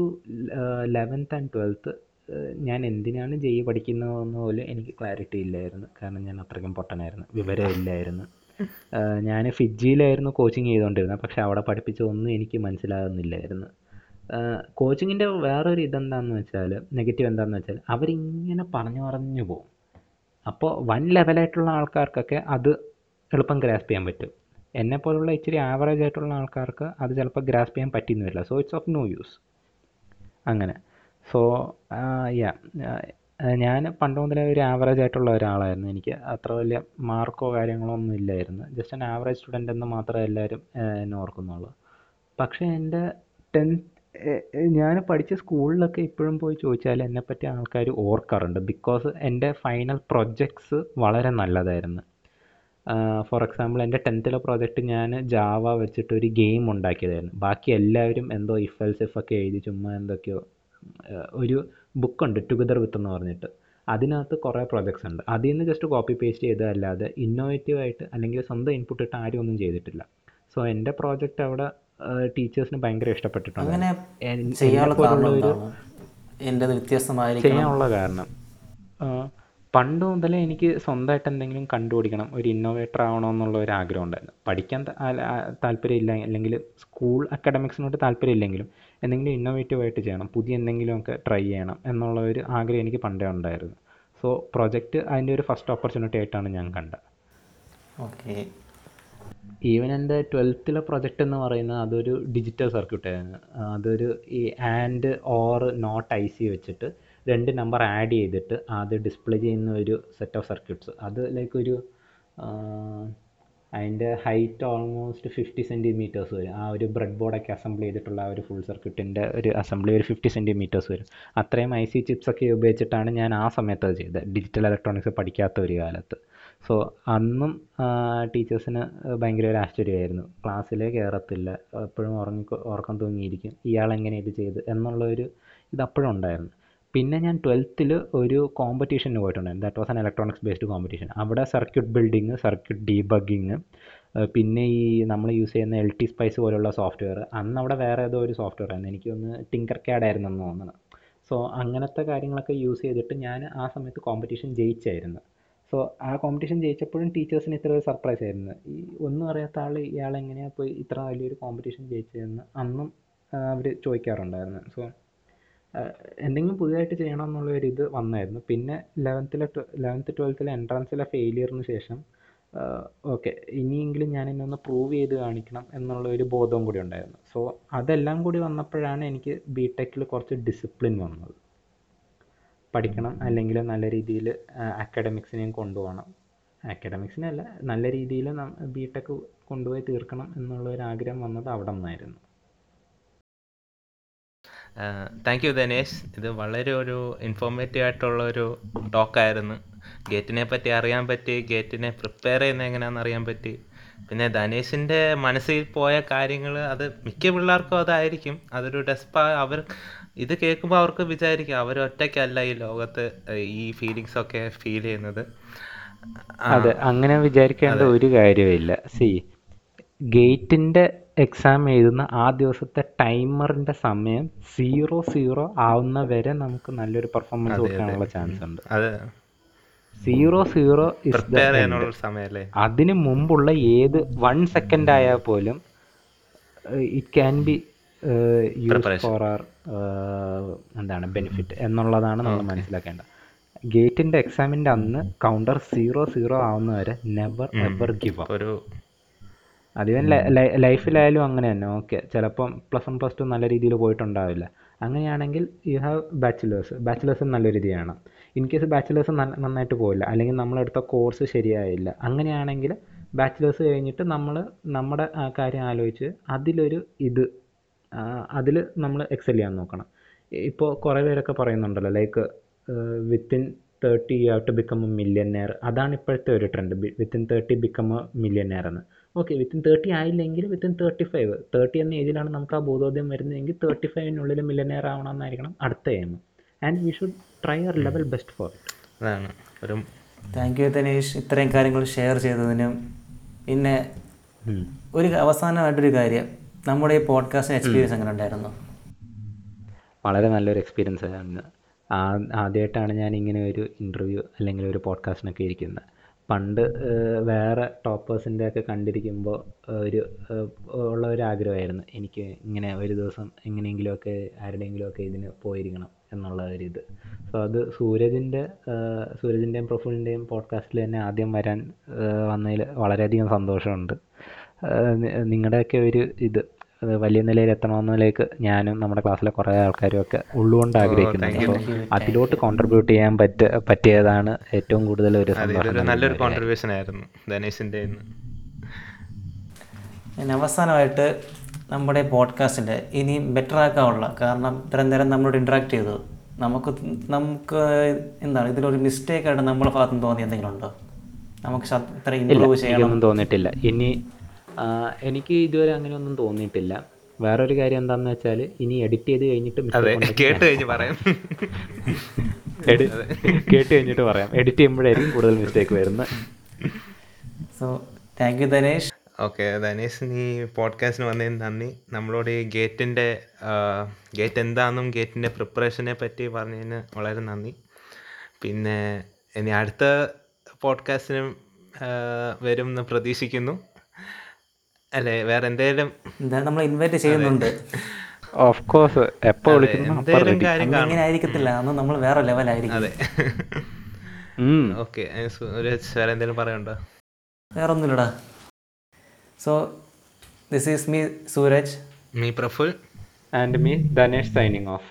eleventh and twelfth ഞാൻ എന്തിനാണ് ജെയ് പഠിക്കുന്നതെന്ന് പോലും എനിക്ക് ക്ലാരിറ്റി ഇല്ലായിരുന്നു. കാരണം ഞാൻ അത്രയ്ക്കും പൊട്ടനായിരുന്നു. വിവരം ഇല്ലായിരുന്നു ഞാൻ ഫിജിയിലായിരുന്നു കോച്ചിങ് ചെയ്തുകൊണ്ടിരുന്നത്. പക്ഷെ അവിടെ പഠിപ്പിച്ചതൊന്നും എനിക്ക് മനസ്സിലാകുന്നില്ലായിരുന്നു. കോച്ചിങ്ങിന്റെ വേറൊരു ഇതെന്താണെന്ന് വെച്ചാൽ നെഗറ്റീവ് എന്താണെന്ന് വെച്ചാൽ അവരിങ്ങനെ പറഞ്ഞു പറഞ്ഞു പോകും. അപ്പോൾ വൺ ലെവലായിട്ടുള്ള ആൾക്കാർക്കൊക്കെ അത് എളുപ്പം ഗ്രാസ്പ് ചെയ്യാൻ പറ്റും. എന്നെപ്പോലുള്ള ഇച്ചിരി ആവറേജ് ആയിട്ടുള്ള ആൾക്കാർക്ക് അത് ചിലപ്പോൾ ഗ്രാസ്പ് ചെയ്യാൻ പറ്റിയെന്ന് വരില്ല. So it's of no use അങ്ങനെ. സോ യാ ഞാൻ പണ്ട് മുതലേ ഒരു ആവറേജ് ആയിട്ടുള്ള ഒരാളായിരുന്നു. എനിക്ക് അത്ര വലിയ മാർക്കോ കാര്യങ്ങളോ ഒന്നും ഇല്ലായിരുന്നു. ജസ്റ്റ് ആൻ ആവറേജ് സ്റ്റുഡന്റ് എന്ന് മാത്രമേ എല്ലാവരും എന്നെ ഓർക്കുന്നുള്ളൂ. പക്ഷേ എന്റെ ടെൻത്ത് ഞാൻ പഠിച്ച സ്കൂളിലൊക്കെ ഇപ്പോഴും പോയി ചോദിച്ചാൽ എന്നെപ്പറ്റി ആൾക്കാർ ഓർക്കാറുണ്ട്. ബിക്കോസ് എന്റെ ഫൈനൽ പ്രൊജക്ട്സ് വളരെ നല്ലതായിരുന്നു. ഫോർ എക്സാമ്പിൾ എന്റെ ടെൻത്തിലെ പ്രോജക്റ്റ് ഞാൻ ജാവ വെച്ചിട്ട് ഒരു ഗെയിം ഉണ്ടാക്കിയതായിരുന്നു. ബാക്കി എല്ലാവരും എന്തോ ഇഫ് എൽസ് ഇഫ് ഒക്കെ എഴുതി ചുമ്മാ എന്തൊക്കെയോ ഒരു ബുക്കുണ്ട് ടുഗദർ വിത്ത് എന്ന് പറഞ്ഞിട്ട്. അതിനകത്ത് കുറേ പ്രോജക്ട്സ് ഉണ്ട്. അതിൽ നിന്ന് ജസ്റ്റ് കോപ്പി പേസ്റ്റ് ചെയ്തതല്ലാതെ ഇന്നോവേറ്റീവ് ആയിട്ട് അല്ലെങ്കിൽ സ്വന്തം ഇൻപുട്ട് ഇട്ട് ആരും ഒന്നും ചെയ്തിട്ടില്ല. സോ എന്റെ പ്രോജക്റ്റ് അവിടെ ടീച്ചേഴ്സിന് ഭയങ്കര ഇഷ്ടപ്പെട്ടിട്ടുണ്ട്.
അങ്ങനെ
എൻ-
ചെയ്യാനുള്ള കാരണം
ചെയ്യാനുള്ള പണ്ട് മുതലേ എനിക്ക് സ്വന്തമായിട്ട് എന്തെങ്കിലും കണ്ടുപിടിക്കണം. ഒരു ഇന്നോവേറ്റർ ആവണമെന്നുള്ള ഒരു ആഗ്രഹം ഉണ്ടായിരുന്നു. പഠിക്കാൻ താല്പര്യമില്ല അല്ലെങ്കിൽ സ്കൂൾ അക്കാഡമിക്സിനോട് താല്പര്യമില്ലെങ്കിലും എന്തെങ്കിലും ഇന്നോവേറ്റീവ് ആയിട്ട് ചെയ്യണം. പുതിയ എന്തെങ്കിലുമൊക്കെ ട്രൈ ചെയ്യണം എന്നുള്ള ഒരു ആഗ്രഹം എനിക്ക് പണ്ടേ ഉണ്ടായിരുന്നു. സോ പ്രൊജക്റ്റ് അതിന്റെ ഒരു ഫസ്റ്റ് ഓപ്പർച്യൂണിറ്റി ആയിട്ടാണ് ഞാൻ കണ്ടത്.
ഓക്കെ
ഈവൻ എന്റെ ട്വൽത്തിലെ പ്രൊജക്റ്റ് എന്ന് പറയുന്നത് അതൊരു ഡിജിറ്റൽ സർക്യൂട്ട് ആയിരുന്നു അതൊരു ഈ and or not I C വെച്ചിട്ട് രണ്ട് നമ്പർ ആഡ് ചെയ്തിട്ട് അത് ഡിസ്പ്ലേ ചെയ്യുന്ന ഒരു സെറ്റ് ഓഫ് സർക്യൂട്ട്സ് അത് ലൈക്ക് ഒരു അതിന്റെ ഹൈറ്റ് ഓൾമോസ്റ്റ് ഫിഫ്റ്റി സെന്റിമീറ്റേഴ്സ് വരും. ആ ഒരു ബ്രെഡ് ബോർഡൊക്കെ അസംബിൾ ചെയ്തിട്ടുള്ള ആ ഒരു ഫുൾ സർക്യൂട്ടിന്റെ ഒരു അസംബ്ലി ഒരു ഫിഫ്റ്റി സെന്റിമീറ്റേഴ്സ് വരും. അത്രയും ഐ സി ചിപ്സൊക്കെ ഉപയോഗിച്ചിട്ടാണ് ഞാൻ ആ സമയത്ത് അത് ചെയ്തത്. ഡിജിറ്റൽ ഇലക്ട്രോണിക്സ് പഠിക്കാത്ത ഒരു കാലത്ത്. സോ അന്നും ടീച്ചേഴ്സിന് ഭയങ്കര ഒരു ആശ്ചര്യമായിരുന്നു. ക്ലാസ്സിലേ കയറത്തില്ല എപ്പോഴും ഉറങ്ങി ഉറക്കം തൂങ്ങിയിരിക്കും. ഇയാൾ എങ്ങനെ ഇത് ചെയ്ത് എന്നുള്ളൊരു ഇത് അപ്പോഴും ഉണ്ടായിരുന്നു. പിന്നെ ഞാൻ ട്വൽത്തിൽ ഒരു കോമ്പറ്റീഷന് പോയിട്ടുണ്ടായിരുന്നു. That was an electronics based competition അവിടെ സർക്യൂട്ട് ബിൽഡിങ് സർക്യൂട്ട് ഡീബഗിങ് പിന്നെ ഈ നമ്മൾ യൂസ് ചെയ്യുന്ന എൽ ടി സ്പൈസ് പോലുള്ള സോഫ്റ്റ്വെയർ അന്ന് അവിടെ വേറെ ഏതോ ഒരു സോഫ്റ്റ്വെയർ ആയിരുന്നു. എനിക്ക് ഒന്ന് ടിങ്കർ ക്യാഡ് ആയിരുന്നെന്ന് തോന്നുന്നത് സോ അങ്ങനത്തെ കാര്യങ്ങളൊക്കെ യൂസ് ചെയ്തിട്ട് ഞാൻ ആ സമയത്ത് കോമ്പറ്റീഷൻ ജയിച്ചായിരുന്നു. സോ ആ കോമ്പറ്റീഷൻ ജയിച്ചപ്പോഴും ടീച്ചേഴ്സിന് ഇത്ര ഒരു സർപ്രൈസ് ആയിരുന്നു. ഈ ഒന്നും അറിയാത്ത ആൾ ഇയാൾ എങ്ങനെയാണ് പോയി ഇത്ര വലിയൊരു കോമ്പറ്റീഷൻ ജയിച്ചതെന്ന് അന്നും അവർ ചോദിക്കാറുണ്ടായിരുന്നു. സോ എന്തെങ്കിലും പുതിയതായിട്ട് ചെയ്യണം എന്നുള്ള ഒരു ഇത് വന്നായിരുന്നു. പിന്നെ ലെവൻത്തിലെ ലെവൻത്ത് ട്വൽത്തിലെ എൻട്രൻസിലെ ഫെയിലിയറിന് ശേഷം ഓക്കെ ഇനിയെങ്കിലും ഞാൻ എന്നെ ഒന്ന് പ്രൂവ് ചെയ്ത് കാണിക്കണം എന്നുള്ള ഒരു ബോധവും കൂടി ഉണ്ടായിരുന്നു. സോ അതെല്ലാം കൂടി വന്നപ്പോഴാണ് എനിക്ക് ബി ടെക്കിൽ കുറച്ച് ഡിസിപ്ലിൻ വന്നത്. പഠിക്കണം അല്ലെങ്കിൽ നല്ല രീതിയിൽ അക്കാഡമിക്സിനെയും കൊണ്ടുപോകണം. അക്കാഡമിക്സിനല്ല നല്ല രീതിയിൽ ബി ടെക് കൊണ്ടുപോയി തീർക്കണം എന്നുള്ള ഒരു ആഗ്രഹം വന്നത് അവിടെ നിന്നായിരുന്നു.
താങ്ക് യു ദിനേശ് ഇത് വളരെ ഒരു ഇൻഫോർമേറ്റീവ് ആയിട്ടുള്ള ഒരു ടോക്കായിരുന്നു ഗേറ്റിനെ പറ്റി അറിയാൻ പറ്റി ഗേറ്റിനെ പ്രിപ്പയർ ചെയ്യുന്ന എങ്ങനെയാണെന്ന് അറിയാൻ പറ്റി. പിന്നെ ധനേഷിന്റെ മനസ്സിൽ പോയ കാര്യങ്ങൾ അത് മിക്ക പിള്ളേർക്കും അതായിരിക്കും. അതൊരു ഡെസ്പ അവർ ഇത് കേൾക്കുമ്പോൾ അവർക്ക് വിചാരിക്കാം അവർ ഒറ്റയ്ക്കല്ല ഈ ലോകത്ത് ഈ ഫീലിങ്സ് ഒക്കെ ഫീൽ ചെയ്യുന്നത്.
അതെ അങ്ങനെ വിചാരിക്കേണ്ട ഒരു കാര്യമില്ല. സി ഗേറ്റിന്റെ എക്സാം എഴുതുന്ന ആ ദിവസത്തെ ടൈമറിന്റെ സമയം സീറോ സീറോ ആവുന്ന വരെ നമുക്ക് നല്ലൊരു പെർഫോമൻസ് കൊടുക്കാനുള്ള ചാൻസ് ഉണ്ട്. സീറോ സീറോ അതിന് മുമ്പുള്ള ഏത് വൺ സെക്കൻഡ് ആയാൽ പോലും it can be useful or എന്താണ് ബെനിഫിറ്റ് എന്നുള്ളതാണ് നമ്മൾ മനസ്സിലാക്കേണ്ടത്. ഗേറ്റിന്റെ എക്സാമിന്റെ അന്ന് കൗണ്ടർ സീറോ സീറോ ആവുന്നവരെ നെവർ എവർ ഗിവ് അപ്പ്
ഒരു
അതിവൻ ലൈഫിലായാലും അങ്ങനെ തന്നെ. ഓക്കെ ചിലപ്പം പ്ലസ് വൺ പ്ലസ് ടു നല്ല രീതിയിൽ പോയിട്ടുണ്ടാവില്ല. അങ്ങനെയാണെങ്കിൽ യു ഹാവ് ബാച്ചിലേഴ്സ് ബാച്ചിലേഴ്സും നല്ല രീതിയാണ് ഇൻ കേസ് ബാച്ചിലേഴ്സ് നന്നായിട്ട് പോയില്ല അല്ലെങ്കിൽ നമ്മളെടുത്ത കോഴ്സ് ശരിയായില്ല. അങ്ങനെയാണെങ്കിൽ ബാച്ചിലേഴ്സ് കഴിഞ്ഞിട്ട് നമ്മൾ നമ്മുടെ കാര്യം ആലോചിച്ച് അതിലൊരു ഇത് അതിൽ നമ്മൾ എക്സൽ ചെയ്യാൻ നോക്കണം. ഇപ്പോൾ കുറേ പേരൊക്കെ പറയുന്നുണ്ടല്ലോ like within thirty you have to become a millionaire അതാണ് ഇപ്പോഴത്തെ ഒരു trend within thirty become a millionaire എന്ന്. ഓക്കെ വിത്തിൻ തേർട്ടി ആയില്ലെങ്കിൽ വിത്തിൻ തേർട്ടി ഫൈവ് തേർട്ടി എന്ന ഏജിലാണ് നമുക്ക് ആ ബോധോദയം വരുന്നതെങ്കിൽ തേർട്ടി ഫൈവിനുള്ളിൽ മില്യനെയർ ആവണമെന്നായിരിക്കണം അടുത്ത aim and we should try our level best for it
അതാണ്. ഒരു
താങ്ക് യു തനീഷ് ഇത്രയും കാര്യങ്ങൾ ഷെയർ ചെയ്തതിനും പിന്നെ ഒരു അവസാനമായിട്ടൊരു കാര്യം. നമ്മുടെ ഈ പോഡ്കാസ്റ്റ് എക്സ്പീരിയൻസ് എങ്ങനെ ഉണ്ടായിരുന്നു
വളരെ നല്ലൊരു എക്സ്പീരിയൻസ് ആയിരുന്നു. ആ- ആദ്യമായിട്ടാണ് ഞാൻ ഇങ്ങനെ ഒരു ഇന്റർവ്യൂ അല്ലെങ്കിൽ ഒരു പോഡ്കാസ്റ്റിനൊക്കെ ഇരിക്കുന്നത് പണ്ട് വേറെ ടോപ്പേഴ്സിന്റെ ഒക്കെ കണ്ടിരിക്കുമ്പോൾ ഒരു ഉള്ള ഒരു ആഗ്രഹമായിരുന്നു എനിക്ക് ഇങ്ങനെ ഒരു ദിവസം എങ്ങനെയെങ്കിലുമൊക്കെ ആരുടെയെങ്കിലുമൊക്കെ ഇതിന് പോയിരിക്കണം എന്നുള്ള ഒരു ഇത്. സോ അത് സൂരജിന്റെ സൂരജിന്റെയും പ്രഫുലിന്റെയും പോഡ്കാസ്റ്റിൽ തന്നെ ആദ്യം വരാൻ വന്നതിൽ വളരെയധികം സന്തോഷമുണ്ട്. നിങ്ങളുടെയൊക്കെ ഒരു ഇത്. അത് വലിയ നിലയിൽ എത്തണമെന്നതിലേക്ക് ഞാനും നമ്മുടെ ക്ലാസ്സിലെ കുറേ ആൾക്കാരും ഒക്കെ ഉള്ളുകൊണ്ട്
ആഗ്രഹിക്കുന്നു
അപ്പോൾ അതിലോട്ട് കോൺട്രിബ്യൂട്ട് ചെയ്യാൻ പറ്റ പറ്റിയതാണ് ഏറ്റവും കൂടുതൽ ഒരു സന്തോഷം
നല്ലൊരു. കോൺട്രിബ്യൂഷൻ ആയിരുന്നു
ധനേഷിന്റെ അവസാനമായിട്ട് നമ്മുടെ പോഡ്കാസ്റ്റിന്റെ ഇനി ബെറ്റർ ആക്കാനുള്ള കാരണം ഇത്രയും നേരം നമ്മളോട് ഇൻട്രാക്ട് ചെയ്തു. നമുക്ക് നമുക്ക് എന്താണ് ഇതിലൊരു മിസ്റ്റേക്ക് ആയിട്ട് നമ്മുടെ ഭാഗത്ത് തോന്നിയ എന്തെങ്കിലും ഉണ്ടോ? നമുക്ക് ഇത്ര ഇമ്പ്രൂവ് ചെയ്യണം.
എനിക്കൊന്നും തോന്നിയിട്ടില്ല. ഇനി എനിക്ക് ഇതുവരെ അങ്ങനെ അങ്ങനെയൊന്നും തോന്നിയിട്ടില്ല. വേറൊരു കാര്യം എന്താണെന്ന് വെച്ചാൽ ഇനി എഡിറ്റ് ചെയ്ത് കഴിഞ്ഞിട്ട്
കേട്ട് കഴിഞ്ഞ് പറയാം.
കേട്ട് കഴിഞ്ഞിട്ട് പറയാം. എഡിറ്റ് ചെയ്യുമ്പോഴായിരിക്കും കൂടുതൽ മിസ്റ്റേക്ക് വരുന്നത്.
So thank you Dhanesh
okay Dhanesh നീ പോഡ്കാസ്റ്റിന് വന്നതിന് നന്ദി. നമ്മളോട് ഈ ഗേറ്റിന്റെ ഗേറ്റ് എന്താണെന്നും ഗേറ്റിന്റെ പ്രിപ്പറേഷനെ പറ്റി പറഞ്ഞതിന് വളരെ നന്ദി. പിന്നെ ഇനി അടുത്ത പോഡ്കാസ്റ്റിനും വരും എന്ന് പ്രതീക്ഷിക്കുന്നു. അല്ലേ വേറെ എന്തേലും
എന്തായാലും നമ്മൾ ഇൻവൈറ്റ് ചെയ്യുന്നുണ്ട്.
ഓഫ് കോഴ്സ് എപ്പോ
എന്തെങ്കിലും കാര്യം കാണും
ഇങ്ങനെ ആയിരിക്കത്തില്ല. അന്ന് നമ്മൾ വേറെ ലെവലായിരിക്കും
അതെ. ഓക്കെ വേറെ എന്തെങ്കിലും പറയണ്ടോ
വേറെ ഒന്നുമില്ലടാ so this is me Sooraj
me Praful
and me Dhanesh signing off.